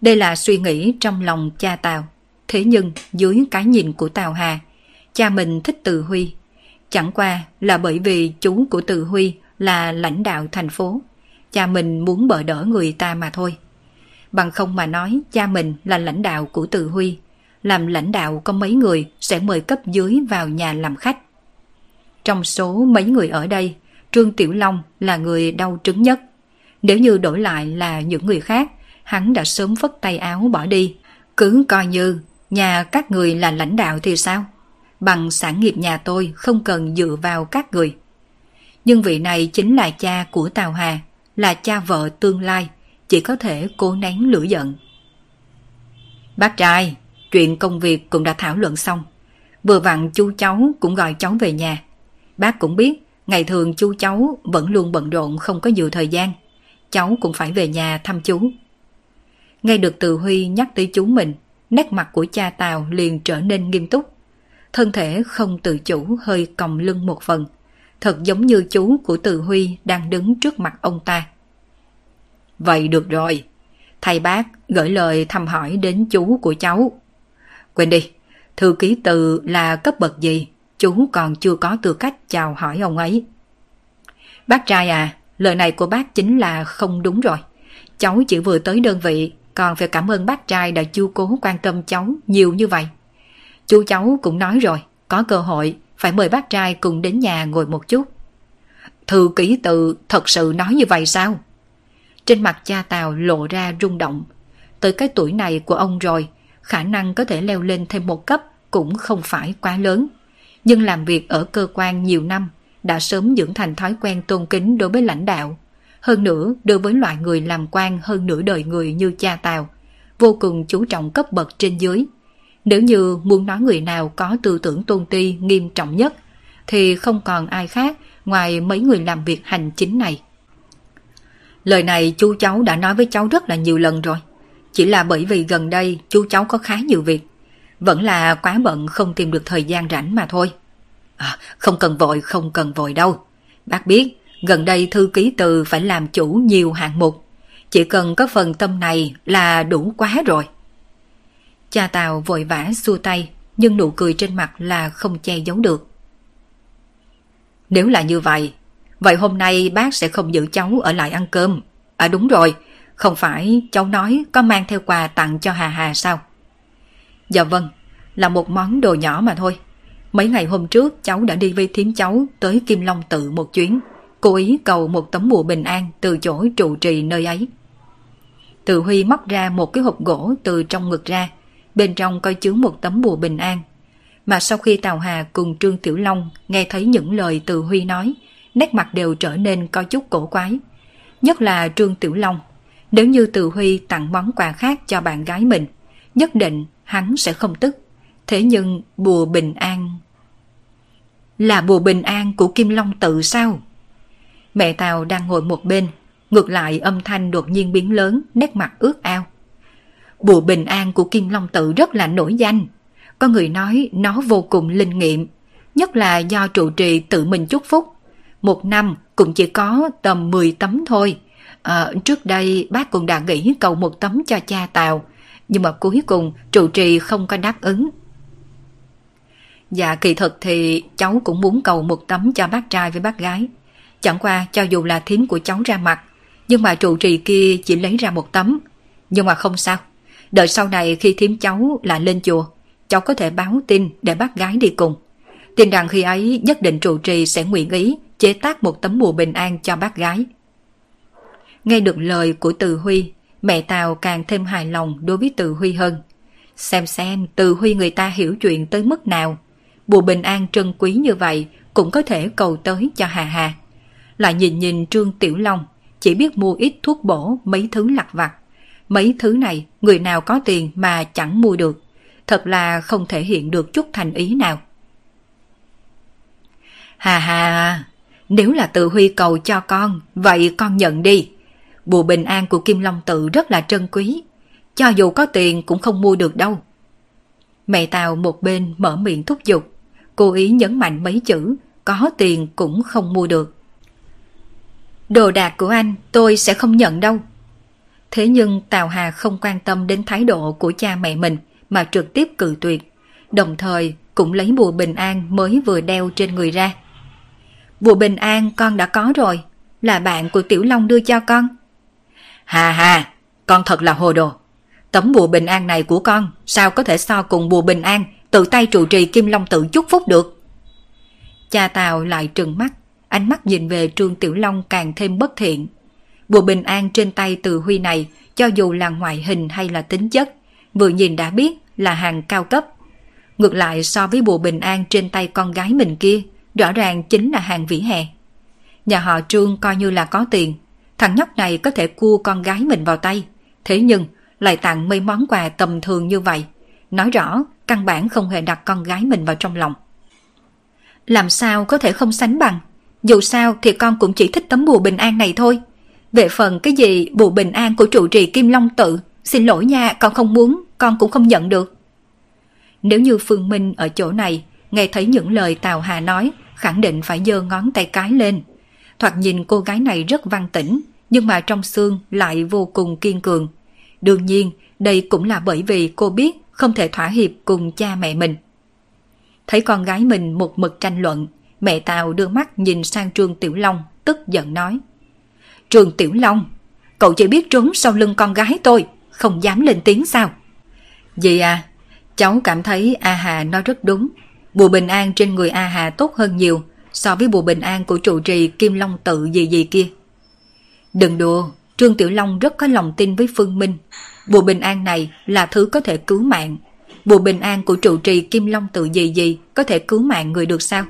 Đây là suy nghĩ trong lòng cha Tào. Thế nhưng dưới cái nhìn của Tào Hà, cha mình thích Từ Huy. Chẳng qua là bởi vì chú của Từ Huy là lãnh đạo thành phố. Cha mình muốn bỡ đỡ người ta mà thôi. Bằng không mà nói cha mình là lãnh đạo của Từ Huy. Làm lãnh đạo có mấy người sẽ mời cấp dưới vào nhà làm khách. Trong số mấy người ở đây, Trương Tiểu Long là người đau trứng nhất. Nếu như đổi lại là những người khác, hắn đã sớm vất tay áo bỏ đi. Cứ coi như nhà các người là lãnh đạo thì sao? Bằng sản nghiệp nhà tôi không cần dựa vào các người. Nhưng vị này chính là cha của Tào Hà, là cha vợ tương lai, chỉ có thể cố nén lửa giận. Bác trai, chuyện công việc cũng đã thảo luận xong. Vừa vặn chú cháu cũng gọi cháu về nhà. Bác cũng biết, ngày thường chú cháu vẫn luôn bận rộn không có nhiều thời gian. Cháu cũng phải về nhà thăm chú. Nghe được Từ Huy nhắc tới chú mình, nét mặt của cha Tào liền trở nên nghiêm túc. Thân thể không tự chủ hơi còng lưng một phần. Thật giống như chú của Từ Huy đang đứng trước mặt ông ta. Vậy được rồi. Thầy bác gửi lời thăm hỏi đến chú của cháu. Quên đi, thư ký từ là cấp bậc gì? Chú còn chưa có tư cách chào hỏi ông ấy. Bác trai à, lời này của bác chính là không đúng rồi. Cháu chỉ vừa tới đơn vị, còn phải cảm ơn bác trai đã chu cố quan tâm cháu nhiều như vậy. Chú cháu cũng nói rồi, có cơ hội phải mời bác trai cùng đến nhà ngồi một chút. Thư ký tự thật sự nói như vậy sao? Trên mặt cha Tào lộ ra rung động. Tới cái tuổi này của ông rồi, khả năng có thể leo lên thêm một cấp cũng không phải quá lớn. Nhưng làm việc ở cơ quan nhiều năm, đã sớm dưỡng thành thói quen tôn kính đối với lãnh đạo. Hơn nữa, đối với loại người làm quan hơn nửa đời người như cha Tào, vô cùng chú trọng cấp bậc trên dưới. Nếu như muốn nói người nào có tư tưởng tôn ti nghiêm trọng nhất, thì không còn ai khác ngoài mấy người làm việc hành chính này. Lời này chú cháu đã nói với cháu rất là nhiều lần rồi. Chỉ là bởi vì gần đây chú cháu có khá nhiều việc. Vẫn là quá bận không tìm được thời gian rảnh mà thôi. À, không cần vội, không cần vội đâu. Bác biết, gần đây thư ký từ phải làm chủ nhiều hạng mục. Chỉ cần có phần tâm này là đủ quá rồi. Cha Tào vội vã xua tay, nhưng nụ cười trên mặt là không che giấu được. Nếu là như vậy, vậy hôm nay bác sẽ không giữ cháu ở lại ăn cơm. À đúng rồi, không phải cháu nói có mang theo quà tặng cho Hà Hà sao? Dạ vâng, là một món đồ nhỏ mà thôi. Mấy ngày hôm trước cháu đã đi với thím cháu tới Kim Long tự một chuyến, cố ý cầu một tấm bùa bình an từ chỗ trụ trì nơi ấy. Từ Huy móc ra một cái hộp gỗ từ trong ngực ra, bên trong coi chứa một tấm bùa bình an. Mà sau khi Tào Hà cùng Trương Tiểu Long nghe thấy những lời từ Huy nói, nét mặt đều trở nên có chút cổ quái. Nhất là Trương Tiểu Long. Nếu như Từ Huy tặng món quà khác cho bạn gái mình, nhất định hắn sẽ không tức. Thế nhưng bùa bình an... Là bùa bình an của Kim Long tự sao? Mẹ Tào đang ngồi một bên, ngược lại âm thanh đột nhiên biến lớn, nét mặt ướt ao. Bùa bình an của Kim Long tự rất là nổi danh. Có người nói nó vô cùng linh nghiệm, nhất là do trụ trì tự mình chúc phúc. Một năm cũng chỉ có tầm 10 tấm thôi. À, trước đây bác cũng đã nghĩ cầu một tấm cho cha Tào, nhưng mà cuối cùng trụ trì không có đáp ứng. Dạ kỳ thật thì cháu cũng muốn cầu một tấm cho bác trai với bác gái. Chẳng qua cho dù là thím của cháu ra mặt, nhưng mà trụ trì kia chỉ lấy ra một tấm. Nhưng mà không sao, đợi sau này khi thím cháu là lên chùa, cháu có thể báo tin để bác gái đi cùng. Tin rằng khi ấy nhất định trụ trì sẽ nguyện ý chế tác một tấm bùa bình an cho bác gái. Nghe được lời của Từ Huy, mẹ Tào càng thêm hài lòng đối với Từ Huy hơn. Xem xem Từ Huy người ta hiểu chuyện tới mức nào. Bùa bình an trân quý như vậy cũng có thể cầu tới cho Hà Hà. Lại nhìn nhìn Trương Tiểu Long, chỉ biết mua ít thuốc bổ mấy thứ lặt vặt. Mấy thứ này người nào có tiền mà chẳng mua được. Thật là không thể hiện được chút thành ý nào. Hà hà, nếu là từ huy cầu cho con, vậy con nhận đi. Bùa bình an của Kim Long tự rất là trân quý. Cho dù có tiền cũng không mua được đâu. Mẹ Tào một bên mở miệng thúc giục. Cố ý nhấn mạnh mấy chữ, có tiền cũng không mua được. Đồ đạc của anh tôi sẽ không nhận đâu. Thế nhưng Tào Hà không quan tâm đến thái độ của cha mẹ mình mà trực tiếp cự tuyệt. Đồng thời cũng lấy bùa bình an mới vừa đeo trên người ra. Bùa bình an con đã có rồi, là bạn của Tiểu Long đưa cho con. Hà hà, con thật là hồ đồ. Tấm bùa bình an này của con sao có thể so cùng bùa bình an tự tay trụ trì Kim Long tự chúc phúc được. Cha Tào lại trừng mắt, ánh mắt nhìn về Trương Tiểu Long càng thêm bất thiện. Bùa bình an trên tay từ Huy này, cho dù là ngoại hình hay là tính chất, vừa nhìn đã biết là hàng cao cấp. Ngược lại so với bùa bình an trên tay con gái mình kia, rõ ràng chính là hàng vỉa hè. Nhà họ Trương coi như là có tiền, thằng nhóc này có thể cua con gái mình vào tay, thế nhưng lại tặng mấy món quà tầm thường như vậy, nói rõ căn bản không hề đặt con gái mình vào trong lòng. Làm sao có thể không sánh bằng, dù sao thì con cũng chỉ thích tấm bùa bình an này thôi. Về phần cái gì bùa bình an của trụ trì Kim Long tự, xin lỗi nha, con không muốn, con cũng không nhận được. Nếu như Phương Minh ở chỗ này, nghe thấy những lời Tào Hà nói, khẳng định phải giơ ngón tay cái lên. Thoạt nhìn cô gái này rất văn tĩnh, nhưng mà trong xương lại vô cùng kiên cường. Đương nhiên, đây cũng là bởi vì cô biết không thể thỏa hiệp cùng cha mẹ mình. Thấy con gái mình một mực tranh luận, mẹ Tào đưa mắt nhìn sang Trương Tiểu Long, tức giận nói. Trương Tiểu Long, cậu chỉ biết trốn sau lưng con gái tôi, không dám lên tiếng sao? Dì à, cháu cảm thấy A Hà nói rất đúng. Bùa bình an trên người A Hà tốt hơn nhiều so với bùa bình an của trụ trì Kim Long tự gì gì kia. Đừng đùa, Trương Tiểu Long rất có lòng tin với Phương Minh. Bùa bình an này là thứ có thể cứu mạng. Bùa bình an của trụ trì Kim Long tự gì gì có thể cứu mạng người được sao?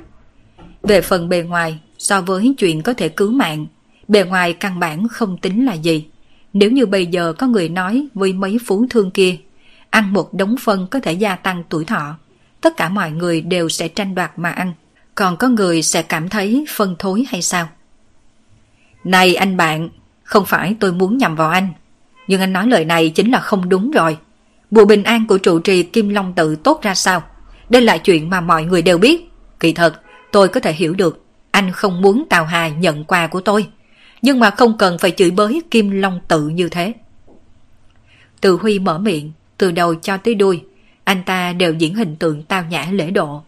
Về phần bề ngoài, so với chuyện có thể cứu mạng, bề ngoài căn bản không tính là gì. Nếu như bây giờ có người nói với mấy phú thương kia, ăn một đống phân có thể gia tăng tuổi thọ, tất cả mọi người đều sẽ tranh đoạt mà ăn. Còn có người sẽ cảm thấy phân thối hay sao? Này anh bạn, không phải tôi muốn nhầm vào anh, nhưng anh nói lời này chính là không đúng rồi. Bùa bình an của trụ trì Kim Long tự tốt ra sao? Đây là chuyện mà mọi người đều biết. Kỳ thật, tôi có thể hiểu được. Anh không muốn Tào Hà nhận quà của tôi. Nhưng mà không cần phải chửi bới Kim Long tự như thế. Từ Huy mở miệng, từ đầu cho tới đuôi, anh ta đều diễn hình tượng tào nhã lễ độ.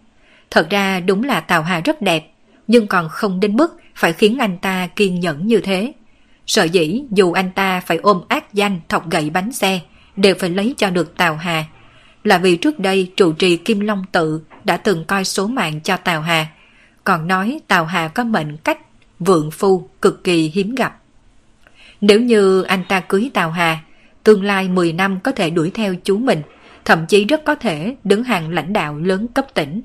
Thật ra đúng là Tào Hà rất đẹp, nhưng còn không đến mức phải khiến anh ta kiên nhẫn như thế. Sợ dĩ dù anh ta phải ôm ác danh thọc gậy bánh xe, đều phải lấy cho được Tào Hà. Là vì trước đây trụ trì Kim Long Tự đã từng coi số mạng cho Tào Hà, còn nói Tào Hà có mệnh cách vượng phu cực kỳ hiếm gặp. Nếu như anh ta cưới Tào Hà, tương lai 10 năm có thể đuổi theo chú mình, thậm chí rất có thể đứng hàng lãnh đạo lớn cấp tỉnh.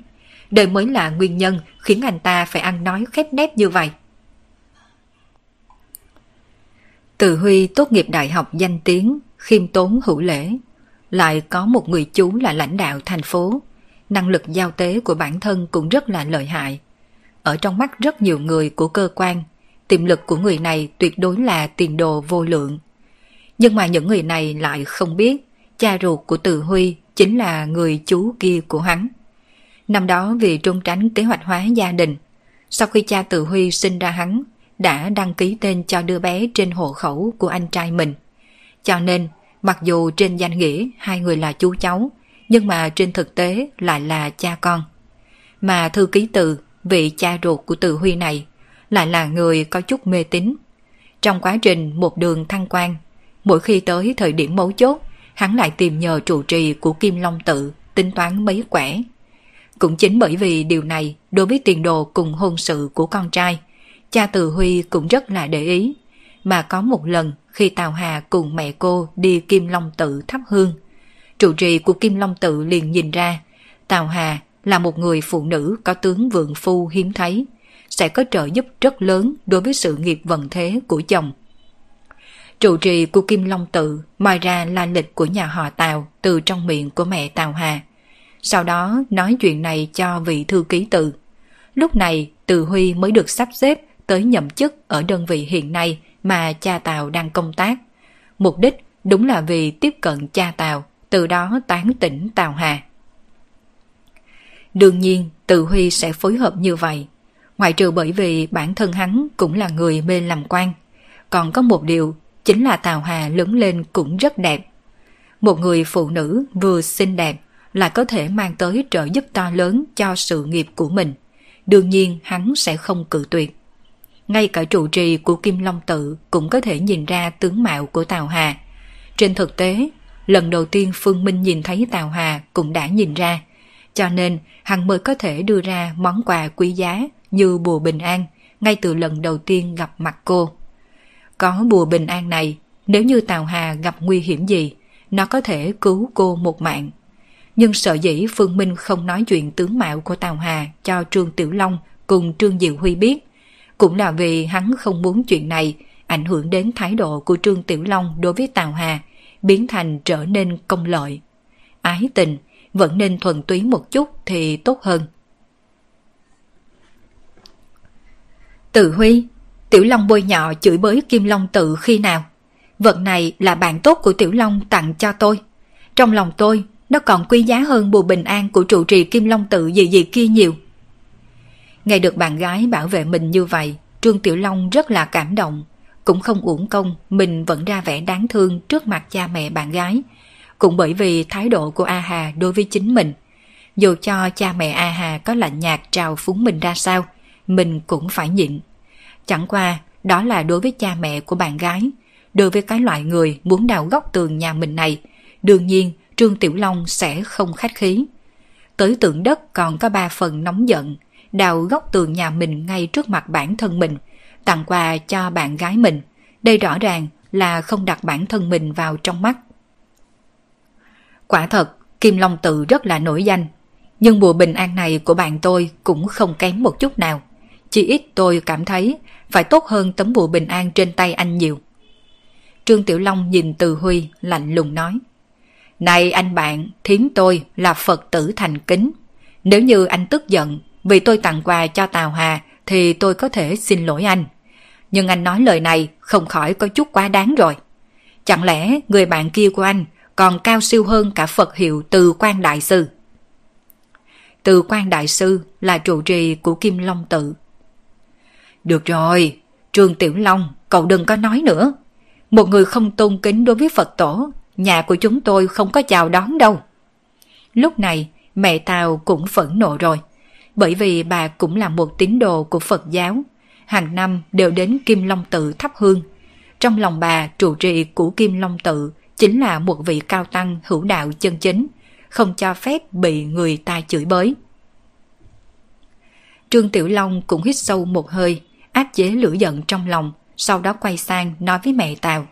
Đây mới là nguyên nhân khiến anh ta phải ăn nói khép nép như vậy. Từ Huy tốt nghiệp đại học danh tiếng, khiêm tốn hữu lễ. Lại có một người chú là lãnh đạo thành phố. Năng lực giao tế của bản thân cũng rất là lợi hại. Ở trong mắt rất nhiều người của cơ quan, tiềm lực của người này tuyệt đối là tiền đồ vô lượng. Nhưng mà những người này lại không biết cha ruột của Từ Huy chính là người chú kia của hắn. Năm đó vì trốn tránh kế hoạch hóa gia đình, sau khi cha Từ Huy sinh ra hắn, đã đăng ký tên cho đứa bé trên hộ khẩu của anh trai mình. Cho nên, mặc dù trên danh nghĩa hai người là chú cháu, nhưng mà trên thực tế lại là cha con. Mà thư ký từ, vị cha ruột của Từ Huy này, lại là người có chút mê tín. Trong quá trình một đường thăng quan, mỗi khi tới thời điểm mấu chốt, hắn lại tìm nhờ trụ trì của Kim Long Tự tính toán mấy quẻ. Cũng chính bởi vì điều này đối với tiền đồ cùng hôn sự của con trai, cha Từ Huy cũng rất là để ý. Mà có một lần khi Tào Hà cùng mẹ cô đi Kim Long Tự thắp hương, trụ trì của Kim Long Tự liền nhìn ra Tào Hà là một người phụ nữ có tướng vượng phu hiếm thấy, sẽ có trợ giúp rất lớn đối với sự nghiệp vận thế của chồng. Trụ trì của Kim Long Tự moi ra la lịch của nhà họ Tào từ trong miệng của mẹ Tào Hà. Sau đó nói chuyện này cho vị thư ký tự. Lúc này Từ Huy mới được sắp xếp tới nhậm chức ở đơn vị hiện nay mà cha Tào đang công tác. Mục đích đúng là vì tiếp cận cha Tào, từ đó tán tỉnh Tào Hà. Đương nhiên, Từ Huy sẽ phối hợp như vậy. Ngoại trừ bởi vì bản thân hắn cũng là người mê làm quan. Còn có một điều chính là Tào Hà lớn lên cũng rất đẹp. Một người phụ nữ vừa xinh đẹp lại có thể mang tới trợ giúp to lớn cho sự nghiệp của mình. Đương nhiên hắn sẽ không cự tuyệt. Ngay cả trụ trì của Kim Long Tự cũng có thể nhìn ra tướng mạo của Tào Hà. Trên thực tế, lần đầu tiên Phương Minh nhìn thấy Tào Hà cũng đã nhìn ra. Cho nên hắn mới có thể đưa ra món quà quý giá như bùa bình an ngay từ lần đầu tiên gặp mặt cô. Có bùa bình an này, nếu như Tào Hà gặp nguy hiểm gì, nó có thể cứu cô một mạng. Nhưng sợ dĩ Phương Minh không nói chuyện tướng mạo của Tào Hà cho Trương Tiểu Long cùng Trương Diệu Huy biết, cũng là vì hắn không muốn chuyện này ảnh hưởng đến thái độ của Trương Tiểu Long đối với Tào Hà, biến thành trở nên công lợi. Ái tình vẫn nên thuần túy một chút thì tốt hơn. Tự Huy, Tiểu Long bôi nhọ chửi bới Kim Long tự khi nào? Vật này là bạn tốt của Tiểu Long tặng cho tôi. Trong lòng tôi, nó còn quý giá hơn bùa bình an của trụ trì Kim Long tự gì gì kia nhiều. Nghe được bạn gái bảo vệ mình như vậy, Trương Tiểu Long rất là cảm động. Cũng không uổng công, mình vẫn ra vẻ đáng thương trước mặt cha mẹ bạn gái. Cũng bởi vì thái độ của A Hà đối với chính mình. Dù cho cha mẹ A Hà có lạnh nhạt trào phúng mình ra sao, mình cũng phải nhịn. Chẳng qua, đó là đối với cha mẹ của bạn gái. Đối với cái loại người muốn đào góc tường nhà mình này, đương nhiên Trương Tiểu Long sẽ không khách khí. Tới tượng đất còn có ba phần nóng giận, đào góc tường nhà mình ngay trước mặt bản thân mình, tặng quà cho bạn gái mình. Đây rõ ràng là không đặt bản thân mình vào trong mắt. Quả thật, Kim Long Tự rất là nổi danh, nhưng bùa bình an này của bạn tôi cũng không kém một chút nào. Chỉ ít tôi cảm thấy phải tốt hơn tấm bùa bình an trên tay anh nhiều. Trương Tiểu Long nhìn Từ Huy lạnh lùng nói. Này anh bạn, thiến tôi là Phật tử thành kính. Nếu như anh tức giận vì tôi tặng quà cho Tào Hà thì tôi có thể xin lỗi anh. Nhưng anh nói lời này không khỏi có chút quá đáng rồi. Chẳng lẽ người bạn kia của anh còn cao siêu hơn cả Phật hiệu Từ Quan Đại Sư? Từ Quan Đại Sư là trụ trì của Kim Long Tự. Được rồi, Trương Tiểu Long, cậu đừng có nói nữa. Một người không tôn kính đối với Phật tổ, nhà của chúng tôi không có chào đón đâu. lúc này mẹ Tào cũng phẫn nộ rồi. Bởi vì bà cũng là một tín đồ của Phật giáo. Hàng năm đều đến Kim Long Tự thắp hương. Trong lòng bà trụ trì của Kim Long Tự chính là một vị cao tăng hữu đạo chân chính, không cho phép bị người ta chửi bới. Trương Tiểu Long cũng hít sâu một hơi, áp chế lửa giận trong lòng, sau đó quay sang nói với mẹ Tào.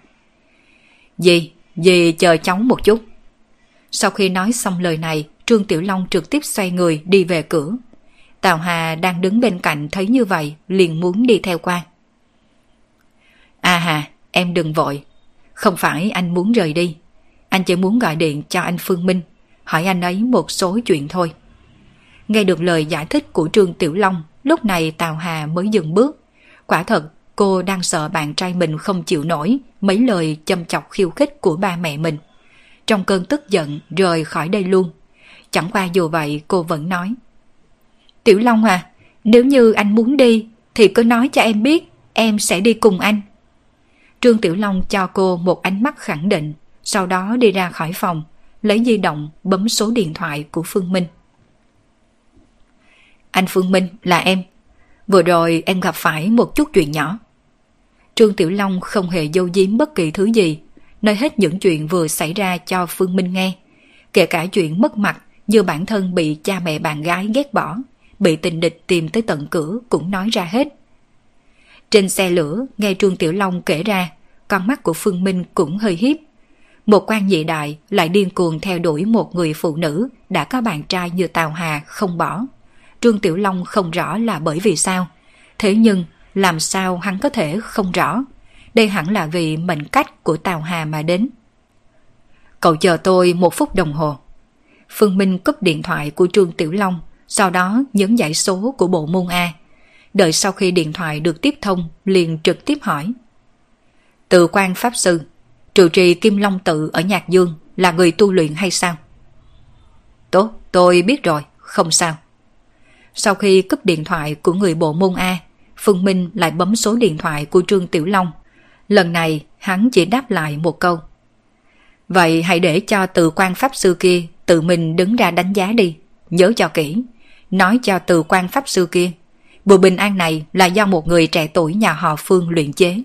Dì, dì chờ cháu một chút. Sau khi nói xong lời này, Trương Tiểu Long trực tiếp xoay người đi về cửa. Tào Hà đang đứng bên cạnh thấy như vậy, liền muốn đi theo qua. À hà, em đừng vội. Không phải anh muốn rời đi. Anh chỉ muốn gọi điện cho anh Phương Minh, hỏi anh ấy một số chuyện thôi. Nghe được lời giải thích của Trương Tiểu Long, lúc này Tào Hà mới dừng bước. Quả thật, cô đang sợ bạn trai mình không chịu nổi mấy lời châm chọc khiêu khích của ba mẹ mình. Trong cơn tức giận rời khỏi đây luôn. Chẳng qua dù vậy cô vẫn nói. Tiểu Long à, nếu như anh muốn đi thì cứ nói cho em biết, em sẽ đi cùng anh. Trương Tiểu Long cho cô một ánh mắt khẳng định, sau đó đi ra khỏi phòng, lấy di động bấm số điện thoại của Phương Minh. Anh Phương Minh là em. Vừa rồi em gặp phải một chút chuyện nhỏ. Trương Tiểu Long không hề dâu diếm bất kỳ thứ gì, nói hết những chuyện vừa xảy ra cho Phương Minh nghe. Kể cả chuyện mất mặt như bản thân bị cha mẹ bạn gái ghét bỏ, bị tình địch tìm tới tận cửa cũng nói ra hết. Trên xe lửa, nghe Trương Tiểu Long kể ra, con mắt của Phương Minh cũng hơi hiếp. Một quan nhị đại lại điên cuồng theo đuổi một người phụ nữ đã có bạn trai như Tào Hà không bỏ. Trương Tiểu Long không rõ là bởi vì sao. Thế nhưng, làm sao hắn có thể không rõ? Đây hẳn là vì mệnh cách của Tào Hà mà đến. Cậu chờ tôi một phút đồng hồ. Phương Minh cúp điện thoại của Trương Tiểu Long, sau đó nhấn dãy số của bộ môn A. Đợi sau khi điện thoại được tiếp thông, liền trực tiếp hỏi. Từ quan Pháp Sư, trụ trì Kim Long Tự ở Nhạc Dương là người tu luyện hay sao? Tốt, tôi biết rồi, không sao. Sau khi cúp điện thoại của người bộ môn A, Phương Minh lại bấm số điện thoại của Trương Tiểu Long. Lần này hắn chỉ đáp lại một câu. Vậy hãy để cho từ quan pháp sư kia tự mình đứng ra đánh giá đi. Nhớ cho kỹ. Nói cho từ quan pháp sư kia. Bùa bình an này là do một người trẻ tuổi nhà họ Phương luyện chế.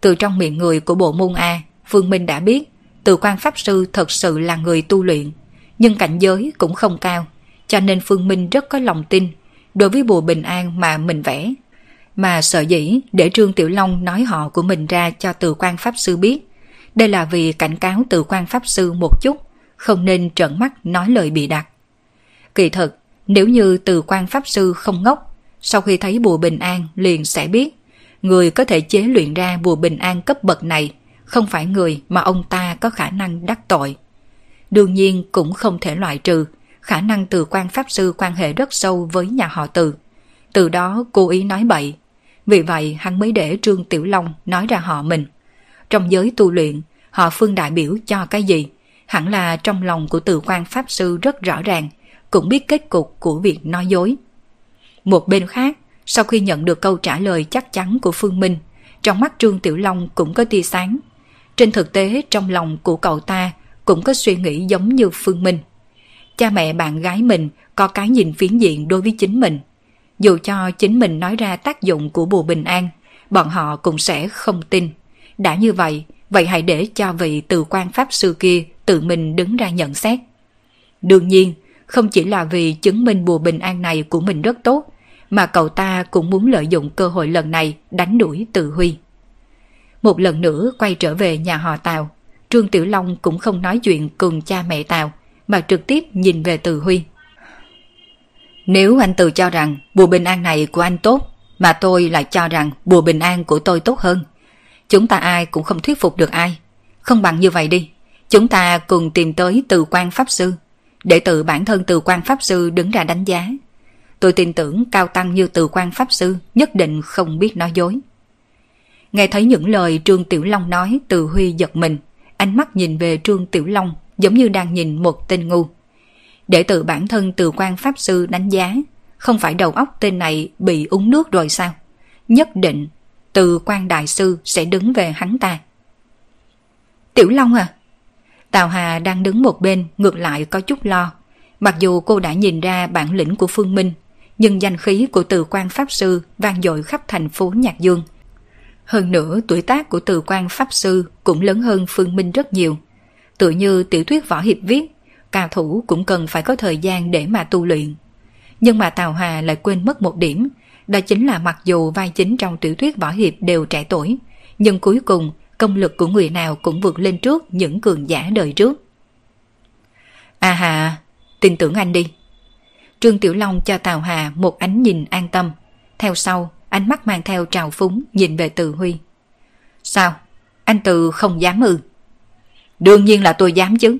Từ trong miệng người của bộ môn A, Phương Minh đã biết từ quan pháp sư thật sự là người tu luyện. Nhưng cảnh giới cũng không cao cho nên Phương Minh rất có lòng tin đối với bùa bình an mà mình vẽ. Mà sợ dĩ để Trương Tiểu Long nói họ của mình ra cho từ quan Pháp Sư biết. Đây là vì cảnh cáo từ quan Pháp Sư một chút, không nên trợn mắt nói lời bị đặt. Kỳ thực, nếu như từ quan Pháp Sư không ngốc, sau khi thấy bùa bình an liền sẽ biết người có thể chế luyện ra bùa bình an cấp bậc này không phải người mà ông ta có khả năng đắc tội. Đương nhiên cũng không thể loại trừ khả năng từ quan pháp sư quan hệ rất sâu với nhà họ từ. Từ đó cố ý nói bậy. Vì vậy hắn mới để Trương Tiểu Long nói ra họ mình. Trong giới tu luyện, họ phương đại biểu cho cái gì? Hẳn là trong lòng của từ quan pháp sư rất rõ ràng, cũng biết kết cục của việc nói dối. Một bên khác, sau khi nhận được câu trả lời chắc chắn của Phương Minh, trong mắt Trương Tiểu Long cũng có tia sáng. Trên thực tế, trong lòng của cậu ta cũng có suy nghĩ giống như Phương Minh cha mẹ bạn gái mình có cái nhìn phiến diện đối với chính mình. Dù cho chính mình nói ra tác dụng của bùa bình an, bọn họ cũng sẽ không tin. Đã như vậy, vậy hãy để cho vị từ quan pháp sư kia tự mình đứng ra nhận xét. Đương nhiên, không chỉ là vì chứng minh bùa bình an này của mình rất tốt, mà cậu ta cũng muốn lợi dụng cơ hội lần này đánh đuổi Từ Huy. Một lần nữa quay trở về nhà họ Tào, Trương Tiểu Long cũng không nói chuyện cùng cha mẹ Tào, mà trực tiếp nhìn về Từ Huy. Nếu anh Từ cho rằng bùa bình an này của anh tốt, mà tôi lại cho rằng bùa bình an của tôi tốt hơn, chúng ta ai cũng không thuyết phục được ai. Không bằng như vậy đi, chúng ta cùng tìm tới từ quan pháp sư, để tự bản thân từ quan pháp sư đứng ra đánh giá. Tôi tin tưởng cao tăng như từ quan pháp sư nhất định không biết nói dối. Nghe thấy những lời Trương Tiểu Long nói từ Huy giật mình, ánh mắt nhìn về Trương Tiểu Long giống như đang nhìn một tên ngu. Để tự bản thân từ quan pháp sư đánh giá, không phải đầu óc tên này bị uống nước rồi sao? Nhất định từ quan đại sư sẽ đứng về hắn ta. Tiểu Long à? Tào Hà đang đứng một bên ngược lại có chút lo. Mặc dù cô đã nhìn ra bản lĩnh của Phương Minh, nhưng danh khí của từ quan Pháp Sư vang dội khắp thành phố Nhạc Dương. Hơn nữa tuổi tác của từ quan Pháp Sư cũng lớn hơn Phương Minh rất nhiều tựa như tiểu thuyết võ hiệp viết, cao thủ cũng cần phải có thời gian để mà tu luyện. Nhưng mà Tào Hà lại quên mất một điểm, đó chính là mặc dù vai chính trong tiểu thuyết võ hiệp đều trẻ tuổi, nhưng cuối cùng công lực của người nào cũng vượt lên trước những cường giả đời trước. À hà, tin tưởng anh đi. Trương Tiểu Long cho Tào Hà một ánh nhìn an tâm. Theo sau, ánh mắt mang theo trào phúng nhìn về Từ Huy. Sao? Anh Từ không dám ư? Đương nhiên là tôi dám chứ.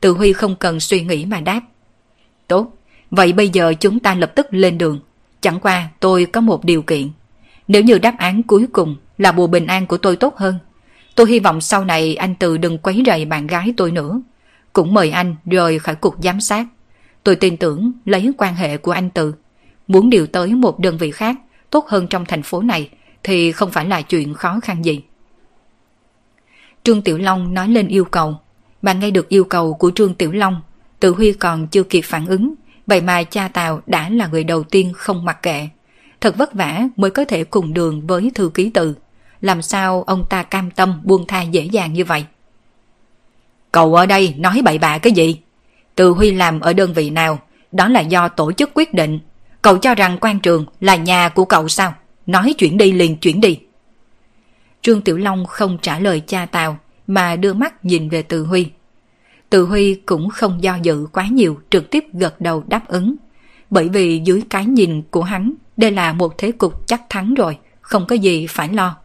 Từ Huy không cần suy nghĩ mà đáp. Tốt, vậy bây giờ chúng ta lập tức lên đường. Chẳng qua tôi có một điều kiện. Nếu như đáp án cuối cùng là bùa bình an của tôi tốt hơn, tôi hy vọng sau này anh Từ đừng quấy rầy bạn gái tôi nữa. Cũng mời anh rời khỏi cục giám sát. Tôi tin tưởng lấy quan hệ của anh Từ. Muốn điều tới một đơn vị khác tốt hơn trong thành phố này thì không phải là chuyện khó khăn gì. Trương Tiểu Long nói lên yêu cầu. Mà nghe được yêu cầu của Trương Tiểu Long, Tự Huy còn chưa kịp phản ứng, vậy mà cha Tào đã là người đầu tiên không mặc kệ. Thật vất vả mới có thể cùng đường với thư ký tự. Làm sao ông ta cam tâm buông tha dễ dàng như vậy? Cậu ở đây nói bậy bạ cái gì? Tự Huy làm ở đơn vị nào, đó là do tổ chức quyết định. Cậu cho rằng quan trường là nhà của cậu sao? Nói chuyển đi liền chuyển đi. Trương Tiểu Long không trả lời cha Tào mà đưa mắt nhìn về Từ Huy. Từ Huy cũng không do dự quá nhiều trực tiếp gật đầu đáp ứng. Bởi vì dưới cái nhìn của hắn đây là một thế cục chắc thắng rồi, không có gì phải lo.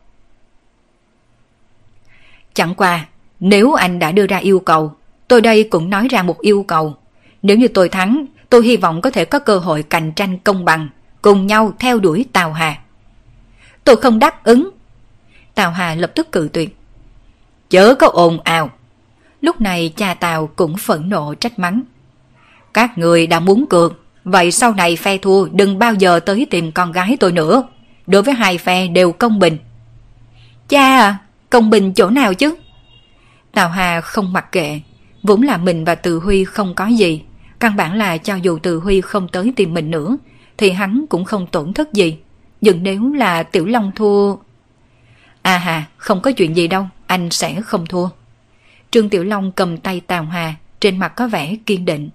Chẳng qua, nếu anh đã đưa ra yêu cầu, tôi đây cũng nói ra một yêu cầu. Nếu như tôi thắng, tôi hy vọng có thể có cơ hội cạnh tranh công bằng, cùng nhau theo đuổi Tào Hà. Tôi không đáp ứng. Tào Hà lập tức cự tuyệt. Chớ có ồn ào. Lúc này cha Tào cũng phẫn nộ trách mắng. Các người đã muốn cược, vậy sau này phe thua đừng bao giờ tới tìm con gái tôi nữa. Đối với hai phe đều công bình. Cha à, công bình chỗ nào chứ? Tào Hà không mặc kệ, vốn là mình và Từ Huy không có gì. Căn bản là cho dù Từ Huy không tới tìm mình nữa, thì hắn cũng không tổn thất gì. Nhưng nếu là Tiểu Long thua... À hà, không có chuyện gì đâu, anh sẽ không thua. Trương Tiểu Long cầm tay Tào Hà, trên mặt có vẻ kiên định.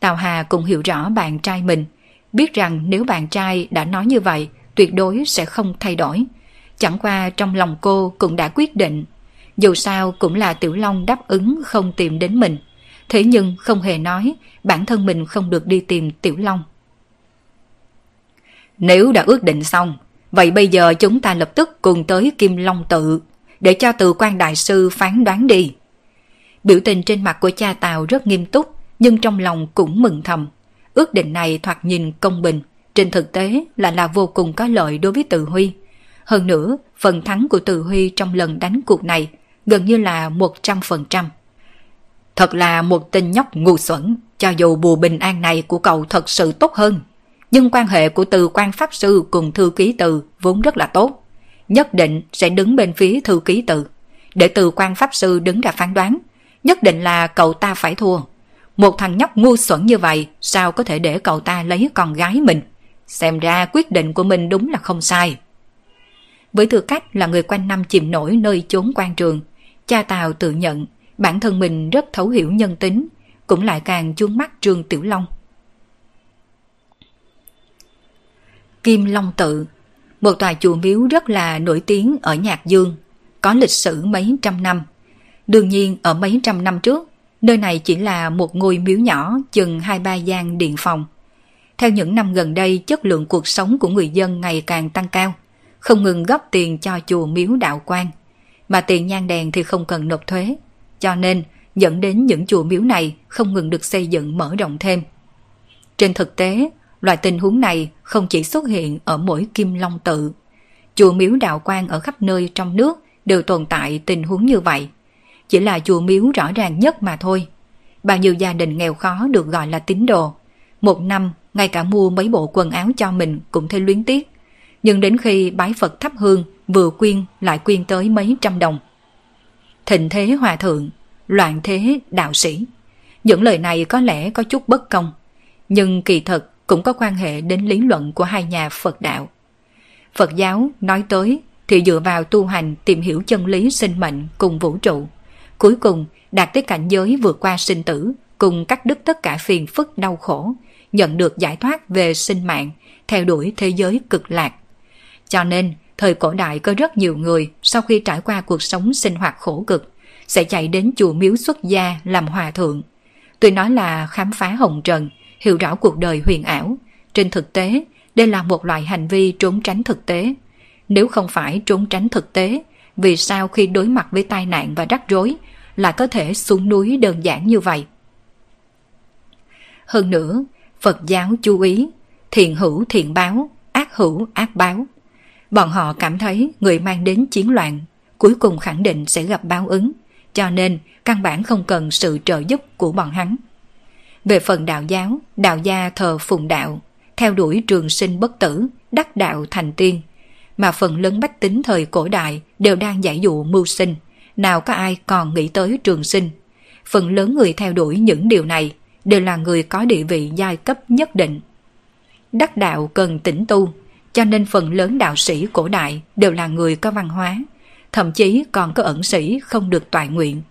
Tào Hà cũng hiểu rõ bạn trai mình, biết rằng nếu bạn trai đã nói như vậy, tuyệt đối sẽ không thay đổi. Chẳng qua trong lòng cô cũng đã quyết định, dù sao cũng là Tiểu Long đáp ứng không tìm đến mình. Thế nhưng không hề nói bản thân mình không được đi tìm Tiểu Long. Nếu đã ước định xong, vậy bây giờ chúng ta lập tức cùng tới Kim Long tự, để cho từ quan đại sư phán đoán đi. Biểu tình trên mặt của cha Tào rất nghiêm túc, nhưng trong lòng cũng mừng thầm. Ước định này thoạt nhìn công bình, trên thực tế là là vô cùng có lợi đối với Từ Huy. Hơn nữa, phần thắng của Từ Huy trong lần đánh cuộc này gần như là 100%. Thật là một tên nhóc ngu xuẩn, cho dù bùa bình an này của cậu thật sự tốt hơn. Nhưng quan hệ của từ quan pháp sư cùng thư ký từ vốn rất là tốt. Nhất định sẽ đứng bên phía thư ký từ. Để từ quan pháp sư đứng ra phán đoán, nhất định là cậu ta phải thua. Một thằng nhóc ngu xuẩn như vậy sao có thể để cậu ta lấy con gái mình? Xem ra quyết định của mình đúng là không sai. Với tư cách là người quanh năm chìm nổi nơi chốn quan trường, cha Tào tự nhận bản thân mình rất thấu hiểu nhân tính, cũng lại càng chuông mắt Trương Tiểu Long. Kim Long Tự Một tòa chùa miếu rất là nổi tiếng ở Nhạc Dương, có lịch sử mấy trăm năm. Đương nhiên ở mấy trăm năm trước, nơi này chỉ là một ngôi miếu nhỏ chừng hai ba gian điện phòng. Theo những năm gần đây, chất lượng cuộc sống của người dân ngày càng tăng cao, không ngừng góp tiền cho chùa miếu đạo quan, mà tiền nhang đèn thì không cần nộp thuế, cho nên dẫn đến những chùa miếu này không ngừng được xây dựng mở rộng thêm. Trên thực tế, loại tình huống này không chỉ xuất hiện ở mỗi Kim Long tự. Chùa miếu đạo quan ở khắp nơi trong nước đều tồn tại tình huống như vậy. Chỉ là chùa miếu rõ ràng nhất mà thôi. Bao nhiêu gia đình nghèo khó được gọi là tín đồ. Một năm, ngay cả mua mấy bộ quần áo cho mình cũng thấy luyến tiếc. Nhưng đến khi bái Phật thắp hương, vừa quyên lại quyên tới mấy trăm đồng. Thịnh thế hòa thượng, loạn thế đạo sĩ. Những lời này có lẽ có chút bất công, nhưng kỳ thực cũng có quan hệ đến lý luận của hai nhà Phật đạo. Phật giáo nói tới thì dựa vào tu hành tìm hiểu chân lý sinh mệnh cùng vũ trụ. Cuối cùng đạt tới cảnh giới vượt qua sinh tử cùng cắt đứt tất cả phiền phức đau khổ, nhận được giải thoát về sinh mạng, theo đuổi thế giới cực lạc. Cho nên, thời cổ đại có rất nhiều người sau khi trải qua cuộc sống sinh hoạt khổ cực, sẽ chạy đến chùa miếu xuất gia làm hòa thượng. Tuy nói là khám phá hồng trần, hiểu rõ cuộc đời huyền ảo, trên thực tế, đây là một loại hành vi trốn tránh thực tế. Nếu không phải trốn tránh thực tế, vì sao khi đối mặt với tai nạn và rắc rối lại có thể xuống núi đơn giản như vậy? Hơn nữa, Phật giáo chú ý, thiện hữu thiện báo, ác hữu ác báo. Bọn họ cảm thấy người mang đến chiến loạn, cuối cùng khẳng định sẽ gặp báo ứng, cho nên căn bản không cần sự trợ giúp của bọn hắn. Về phần đạo giáo, đạo gia thờ phùng đạo, theo đuổi trường sinh bất tử, đắc đạo thành tiên. Mà phần lớn bách tính thời cổ đại đều đang giải dụ mưu sinh, nào có ai còn nghĩ tới trường sinh. Phần lớn người theo đuổi những điều này đều là người có địa vị giai cấp nhất định. Đắc đạo cần tỉnh tu, cho nên phần lớn đạo sĩ cổ đại đều là người có văn hóa, thậm chí còn có ẩn sĩ không được toại nguyện.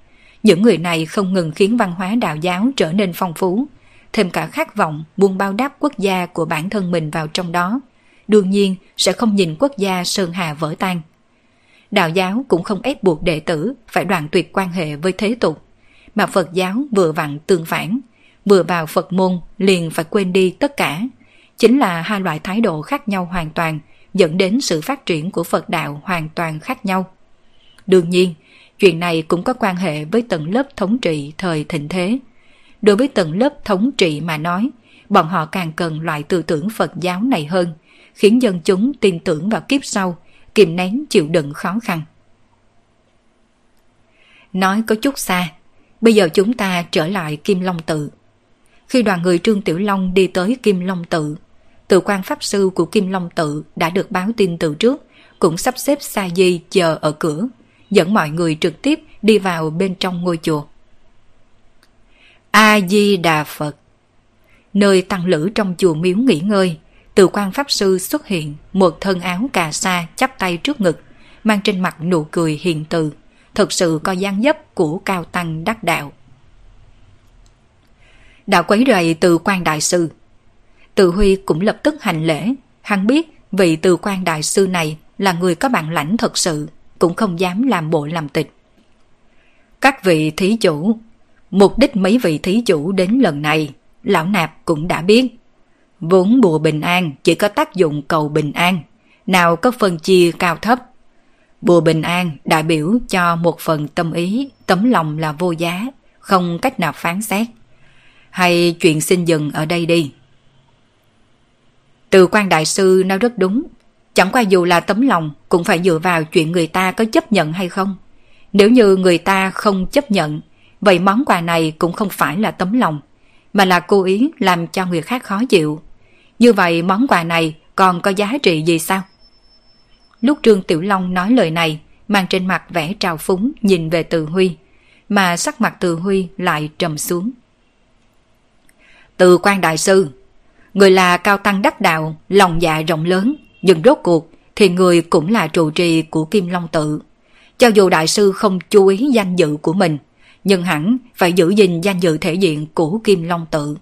Những người này không ngừng khiến văn hóa đạo giáo trở nên phong phú, thêm cả khát vọng buông bao đáp quốc gia của bản thân mình vào trong đó. Đương nhiên sẽ không nhìn quốc gia sơn hà vỡ tan. Đạo giáo cũng không ép buộc đệ tử phải đoạn tuyệt quan hệ với thế tục, mà Phật giáo vừa vặn tương phản, vừa vào Phật môn liền phải quên đi tất cả. Chính là hai loại thái độ khác nhau hoàn toàn, dẫn đến sự phát triển của Phật đạo hoàn toàn khác nhau. Đương nhiên, chuyện này cũng có quan hệ với tầng lớp thống trị thời thịnh thế. Đối với tầng lớp thống trị mà nói, bọn họ càng cần loại tư tưởng Phật giáo này hơn, khiến dân chúng tin tưởng vào kiếp sau, kìm nén chịu đựng khó khăn. Nói có chút xa, bây giờ chúng ta trở lại Kim Long Tự. Khi đoàn người Trương Tiểu Long đi tới Kim Long Tự, tự quan pháp sư của Kim Long Tự đã được báo tin từ trước, cũng sắp xếp Sa Di chờ ở cửa, dẫn mọi người trực tiếp đi vào bên trong ngôi chùa. A-di-đà Phật Nơi tăng lữ trong chùa miếu nghỉ ngơi, từ quan pháp sư xuất hiện một thân áo cà sa chắp tay trước ngực, mang trên mặt nụ cười hiền từ, thật sự có dáng dấp của cao tăng đắc đạo Đạo quấy rầy từ quan đại sư. Từ Huy cũng lập tức hành lễ, hắn biết vị từ quan đại sư này là người có bản lãnh thật sự, cũng không dám làm bộ làm tịch. Các vị thí chủ, mục đích mấy vị thí chủ đến lần này, lão nạp cũng đã biết. Vốn bùa bình an chỉ có tác dụng cầu bình an, nào có phân chia cao thấp. Bùa bình an đại biểu cho một phần tâm ý, tấm lòng là vô giá, không cách nào phán xét hay chuyện xin dừng ở đây đi. Từ quan đại sư nói rất đúng, chẳng qua dù là tấm lòng cũng phải dựa vào chuyện người ta có chấp nhận hay không. Nếu như người ta không chấp nhận, vậy món quà này cũng không phải là tấm lòng, mà là cố ý làm cho người khác khó chịu. Như vậy món quà này còn có giá trị gì sao? Lúc Trương Tiểu Long nói lời này, mang trên mặt vẻ trào phúng nhìn về Từ Huy, mà sắc mặt Từ Huy lại trầm xuống. Từ quan đại sư, người là cao tăng đắc đạo, lòng dạ rộng lớn, nhưng rốt cuộc thì người cũng là trụ trì của Kim Long Tự. Cho dù đại sư không chú ý danh dự của mình, nhưng hẳn phải giữ gìn danh dự thể diện của Kim Long Tự.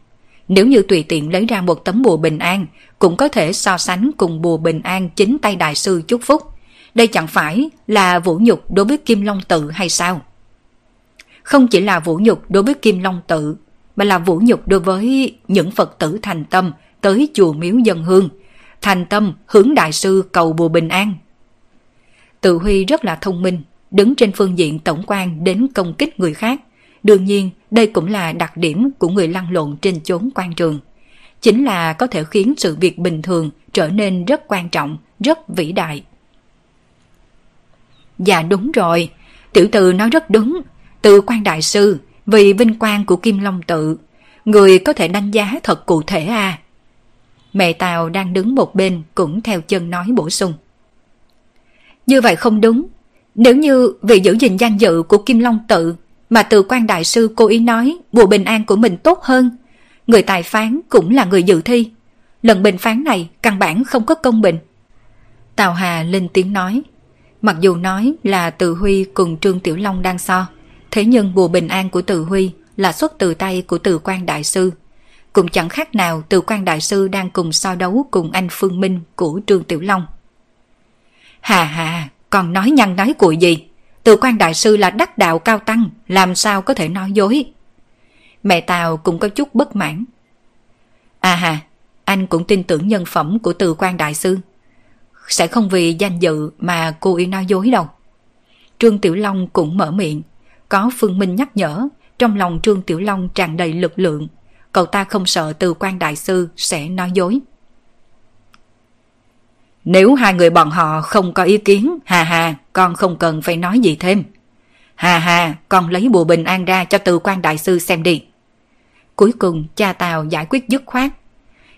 Nếu như tùy tiện lấy ra một tấm bùa bình an, cũng có thể so sánh cùng bùa bình an chính tay đại sư chúc phúc. Đây chẳng phải là vũ nhục đối với Kim Long Tự hay sao? Không chỉ là vũ nhục đối với Kim Long Tự, mà là vũ nhục đối với những Phật tử thành tâm tới chùa miếu dân hương, thành tâm hướng đại sư cầu bùa bình an. Tự Huy rất là thông minh, đứng trên phương diện tổng quan đến công kích người khác. Đương nhiên, đây cũng là đặc điểm của người lăn lộn trên chốn quan trường. Chính là có thể khiến sự việc bình thường trở nên rất quan trọng, rất vĩ đại. Dạ đúng rồi, tiểu từ nói rất đúng. Từ quan đại sư, vì vinh quang của Kim Long Tự, người có thể đánh giá thật cụ thể à. Mẹ Tào đang đứng một bên cũng theo chân nói bổ sung. Như vậy không đúng. Nếu như vì giữ gìn danh dự của Kim Long Tự Mà từ quan đại sư cố ý nói bùa bình an của mình tốt hơn. Người tài phán cũng là người dự thi. Lần bình phán này căn bản không có công bình. Tào Hà lên tiếng nói. Mặc dù nói là Từ Huy cùng Trương Tiểu Long đang so, thế nhưng bùa bình an của Từ Huy là xuất từ tay của Từ quan Đại Sư. Cũng chẳng khác nào Từ quan Đại Sư đang cùng so đấu cùng anh Phương Minh của Trương Tiểu Long. Hà hà, còn nói nhăn nói cuội gì? Từ quan Đại Sư là đắc đạo cao tăng, làm sao có thể nói dối? Mẹ Tào cũng có chút bất mãn. À hà, anh cũng tin tưởng nhân phẩm của Từ quan Đại Sư sẽ không vì danh dự mà cô ý nói dối đâu. Trương Tiểu Long cũng mở miệng, có Phương Minh nhắc nhở, trong lòng Trương Tiểu Long tràn đầy lực lượng, cậu ta không sợ từ quan đại sư sẽ nói dối. Nếu hai người bọn họ không có ý kiến, hà hà, con không cần phải nói gì thêm. Hà hà, con lấy bùa bình an ra cho từ quan đại sư xem đi. Cuối cùng cha Tào giải quyết dứt khoát,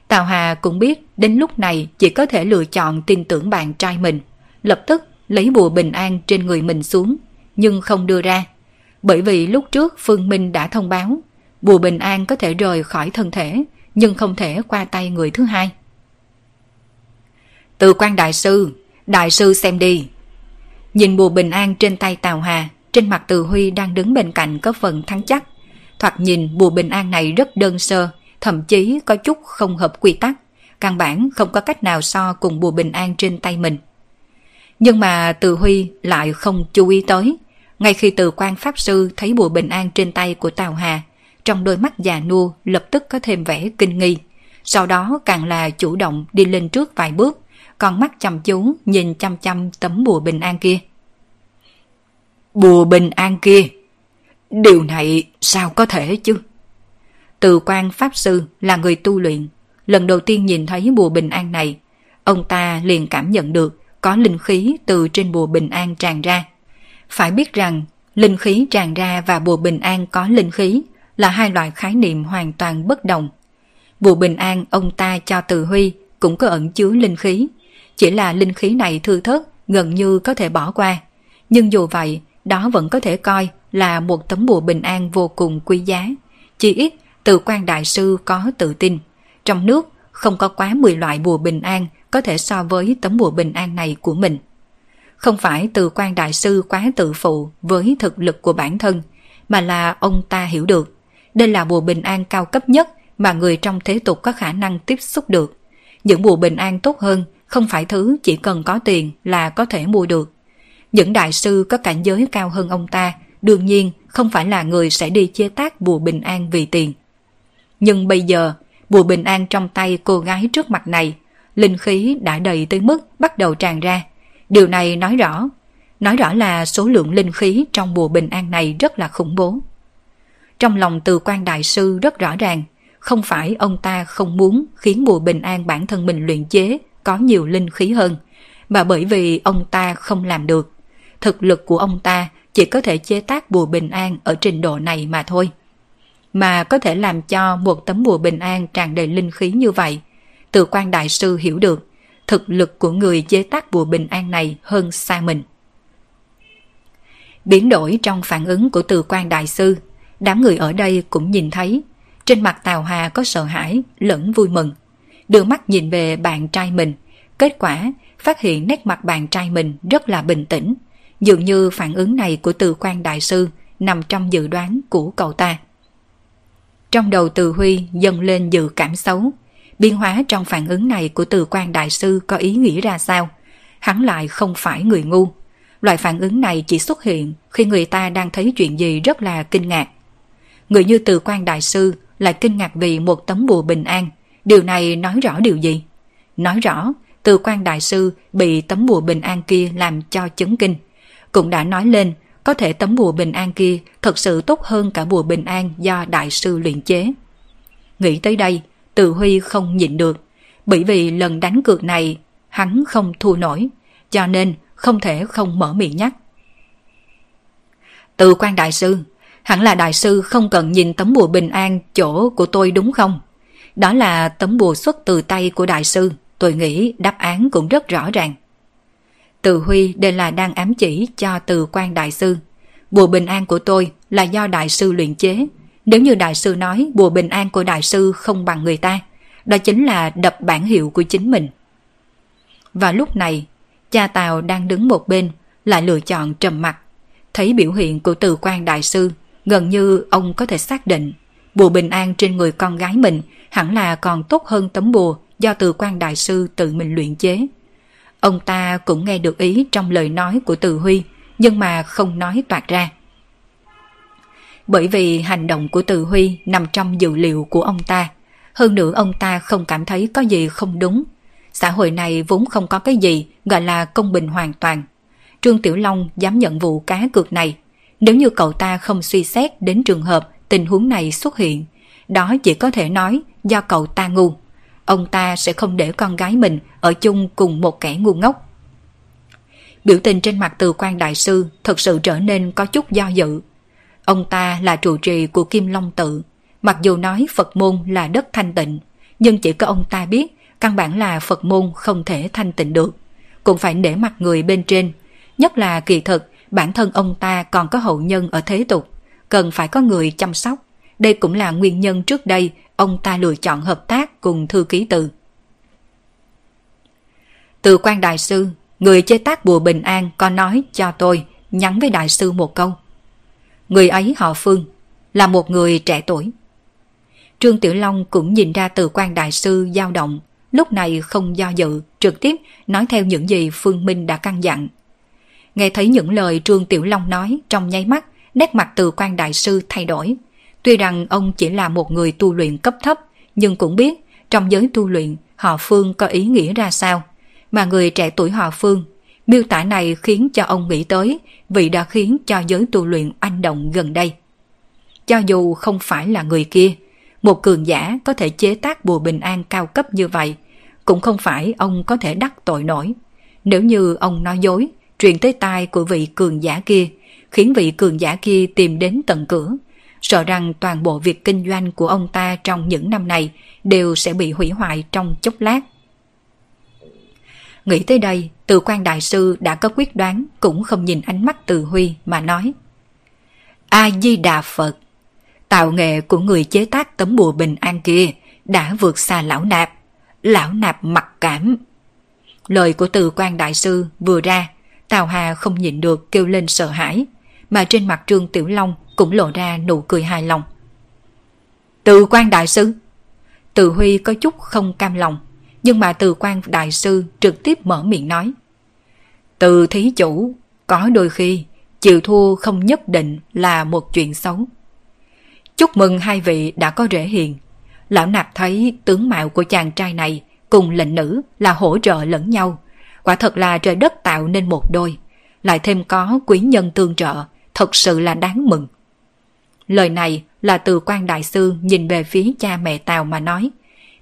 Tào Hà cũng biết đến lúc này chỉ có thể lựa chọn tin tưởng bạn trai mình. Lập tức lấy bùa bình an trên người mình xuống, nhưng không đưa ra. Bởi vì lúc trước Phương Minh đã thông báo, bùa bình an có thể rời khỏi thân thể, nhưng không thể qua tay người thứ hai. Từ quan đại sư, đại sư xem đi. Nhìn bùa bình an trên tay Tào Hà, trên mặt Từ Huy đang đứng bên cạnh có phần thắng chắc. Thoạt nhìn bùa bình an này rất đơn sơ, thậm chí có chút không hợp quy tắc, căn bản không có cách nào so cùng bùa bình an trên tay mình. Nhưng mà Từ Huy lại không chú ý tới. Ngay khi từ quan Pháp Sư thấy bùa bình an trên tay của Tào Hà, trong đôi mắt già nua lập tức có thêm vẻ kinh nghi. Sau đó càng là chủ động đi lên trước vài bước, con mắt chăm chú nhìn chăm chăm tấm bùa bình an kia. Bùa bình an kia? Điều này sao có thể chứ? Từ quan Pháp Sư là người tu luyện. Lần đầu tiên nhìn thấy bùa bình an này, ông ta liền cảm nhận được có linh khí từ trên bùa bình an tràn ra. Phải biết rằng, linh khí tràn ra và bùa bình an có linh khí là hai loại khái niệm hoàn toàn bất đồng. Bùa bình an ông ta cho từ huy cũng có ẩn chứa linh khí, chỉ là linh khí này thư thớt gần như có thể bỏ qua. Nhưng dù vậy, đó vẫn có thể coi là một tấm bùa bình an vô cùng quý giá. Chỉ ít từ quan đại sư có tự tin. Trong nước không có quá 10 loại bùa bình an có thể so với tấm bùa bình an này của mình. Không phải từ quan đại sư quá tự phụ với thực lực của bản thân, mà là ông ta hiểu được. Đây là bùa bình an cao cấp nhất mà người trong thế tục có khả năng tiếp xúc được. Những bùa bình an tốt hơn không phải thứ chỉ cần có tiền là có thể mua được. Những đại sư có cảnh giới cao hơn ông ta đương nhiên không phải là người sẽ đi chế tác bùa bình an vì tiền. Nhưng bây giờ, bùa bình an trong tay cô gái trước mặt này, linh khí đã đầy tới mức bắt đầu tràn ra. Điều này nói rõ, nói rõ là số lượng linh khí trong bùa bình an này rất là khủng bố. Trong lòng từ quan đại sư rất rõ ràng, không phải ông ta không muốn khiến bùa bình an bản thân mình luyện chế có nhiều linh khí hơn, mà bởi vì ông ta không làm được. Thực lực của ông ta chỉ có thể chế tác bùa bình an ở trình độ này mà thôi mà có thể làm cho một tấm bùa bình an tràn đầy linh khí như vậy. Từ quan đại sư hiểu được, thực lực của người chế tác bùa bình an này hơn xa mình. Biến đổi trong phản ứng của từ quan đại sư, đám người ở đây cũng nhìn thấy. Trên mặt Tào Hà có sợ hãi, lẫn vui mừng. Đưa mắt nhìn về bạn trai mình, kết quả phát hiện nét mặt bạn trai mình rất là bình tĩnh. Dường như phản ứng này của từ quan đại sư nằm trong dự đoán của cậu ta. Trong đầu Từ Huy dâng lên dự cảm xấu. Biến hóa trong phản ứng này của từ quan đại sư có ý nghĩa ra sao? Hắn lại không phải người ngu. Loại phản ứng này chỉ xuất hiện khi người ta đang thấy chuyện gì rất là kinh ngạc. Người như từ quan đại sư lại kinh ngạc vì một tấm bùa bình an. Điều này nói rõ điều gì? Nói rõ, từ quan đại sư bị tấm bùa bình an kia làm cho chấn kinh. Cũng đã nói lên có thể tấm bùa bình an kia thật sự tốt hơn cả bùa bình an do đại sư luyện chế. Nghĩ tới đây, Từ Huy không nhịn được, bởi vì lần đánh cược này hắn không thua nổi, cho nên không thể không mở miệng nhắc. Từ quan đại sư, hẳn là đại sư không cần nhìn tấm bùa bình an chỗ của tôi đúng không? Đó là tấm bùa xuất từ tay của đại sư, tôi nghĩ đáp án cũng rất rõ ràng. Từ Huy đây là đang ám chỉ cho từ quan đại sư. Bùa bình an của tôi là do đại sư luyện chế. Nếu như đại sư nói bùa bình an của đại sư không bằng người ta, đó chính là đập bản hiệu của chính mình. Và lúc này, cha Tào đang đứng một bên, lại lựa chọn trầm mặt. Thấy biểu hiện của từ quan đại sư, gần như ông có thể xác định bùa bình an trên người con gái mình hẳn là còn tốt hơn tấm bùa do từ quan đại sư tự mình luyện chế. Ông ta cũng nghe được ý trong lời nói của Từ Huy, nhưng mà không nói toạt ra. Bởi vì hành động của Từ Huy nằm trong dự liệu của ông ta, hơn nữa ông ta không cảm thấy có gì không đúng. Xã hội này vốn không có cái gì gọi là công bình hoàn toàn. Trương Tiểu Long dám nhận vụ cá cược này. Nếu như cậu ta không suy xét đến trường hợp tình huống này xuất hiện, đó chỉ có thể nói do cậu ta ngu. Ông ta sẽ không để con gái mình ở chung cùng một kẻ ngu ngốc. Biểu tình trên mặt từ quan đại sư thật sự trở nên có chút do dự. Ông ta là trụ trì của Kim Long Tự. Mặc dù nói Phật môn là đất thanh tịnh, nhưng chỉ có ông ta biết căn bản là Phật môn không thể thanh tịnh được. Cũng phải nể mặt người bên trên. Nhất là kỳ thực, bản thân ông ta còn có hậu nhân ở thế tục. Cần phải có người chăm sóc. Đây cũng là nguyên nhân trước đây ông ta lựa chọn hợp tác cùng thư ký từ. Từ quan đại sư, người chế tác bùa bình an có nói cho tôi nhắn với đại sư một câu. Người ấy họ Phương, là một người trẻ tuổi. Trương Tiểu Long cũng nhìn ra từ quan đại sư dao động, lúc này không do dự, trực tiếp nói theo những gì Phương Minh đã căn dặn. Nghe thấy những lời Trương Tiểu Long nói trong nháy mắt, nét mặt từ quan đại sư thay đổi. Tuy rằng ông chỉ là một người tu luyện cấp thấp, nhưng cũng biết trong giới tu luyện họ Phương có ý nghĩa ra sao. Mà người trẻ tuổi họ Phương, miêu tả này khiến cho ông nghĩ tới vì đã khiến cho giới tu luyện anh động gần đây. Cho dù không phải là người kia, một cường giả có thể chế tác bùa bình an cao cấp như vậy, cũng không phải ông có thể đắc tội nổi. Nếu như ông nói dối, truyền tới tai của vị cường giả kia, khiến vị cường giả kia tìm đến tận cửa, sợ rằng toàn bộ việc kinh doanh của ông ta trong những năm này đều sẽ bị hủy hoại trong chốc lát. Nghĩ tới đây, từ quan đại sư đã có quyết đoán cũng không nhìn ánh mắt từ Huy mà nói. A-di-đà Phật, tạo nghệ của người chế tác tấm bùa bình an kia đã vượt xa lão nạp. Lão nạp mặc cảm. Lời của từ quan đại sư vừa ra, Tào Hà không nhịn được kêu lên sợ hãi, mà trên mặt Trương Tiểu Long cũng lộ ra nụ cười hài lòng. Từ quan đại sư Từ Huy có chút không cam lòng, nhưng mà từ quan đại sư trực tiếp mở miệng nói. Từ thí chủ, có đôi khi chịu thua không nhất định là một chuyện xấu. Chúc mừng hai vị đã có rễ hiền. Lão nạp thấy tướng mạo của chàng trai này cùng lệnh nữ là hỗ trợ lẫn nhau. Quả thật là trời đất tạo nên một đôi. Lại thêm có quý nhân tương trợ, thật sự là đáng mừng. Lời này là từ quan đại sư nhìn về phía cha mẹ Tào mà nói.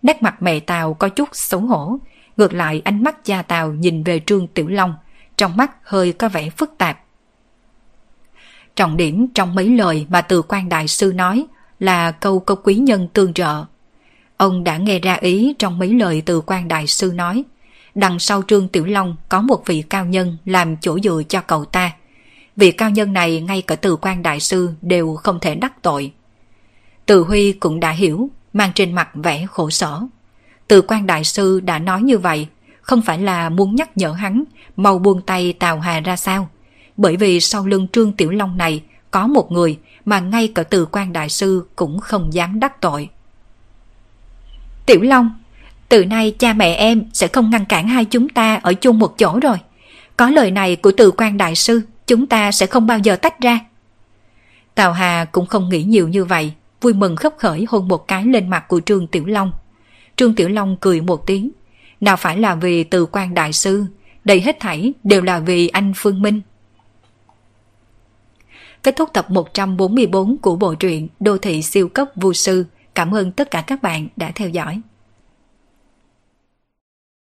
Nét mặt mẹ Tào có chút xấu hổ, ngược lại ánh mắt cha Tào nhìn về Trương Tiểu Long, trong mắt hơi có vẻ phức tạp. Trọng điểm trong mấy lời mà từ quan đại sư nói là câu câu quý nhân tương trợ. Ông đã nghe ra ý trong mấy lời từ quan đại sư nói. Đằng sau Trương Tiểu Long có một vị cao nhân làm chỗ dựa cho cậu ta. Vị cao nhân này ngay cả từ quan đại sư đều không thể đắc tội. Từ Huy cũng đã hiểu, mang trên mặt vẻ khổ sở. Từ quan đại sư đã nói như vậy, không phải là muốn nhắc nhở hắn mau buông tay Tào Hà ra sao. Bởi vì sau lưng Trương Tiểu Long này có một người mà ngay cả từ quan đại sư cũng không dám đắc tội. Tiểu Long, từ nay cha mẹ em sẽ không ngăn cản hai chúng ta ở chung một chỗ rồi. Có lời này của từ quan đại sư, chúng ta sẽ không bao giờ tách ra. Tào Hà cũng không nghĩ nhiều như vậy, vui mừng khấp khởi hôn một cái lên mặt của Trương Tiểu Long. Trương Tiểu Long cười một tiếng, nào phải là vì từ quan đại sư, đây hết thảy đều là vì anh Phương Minh. Kết thúc tập 144 của bộ truyện Đô thị siêu cấp vô sư. Cảm ơn tất cả các bạn đã theo dõi.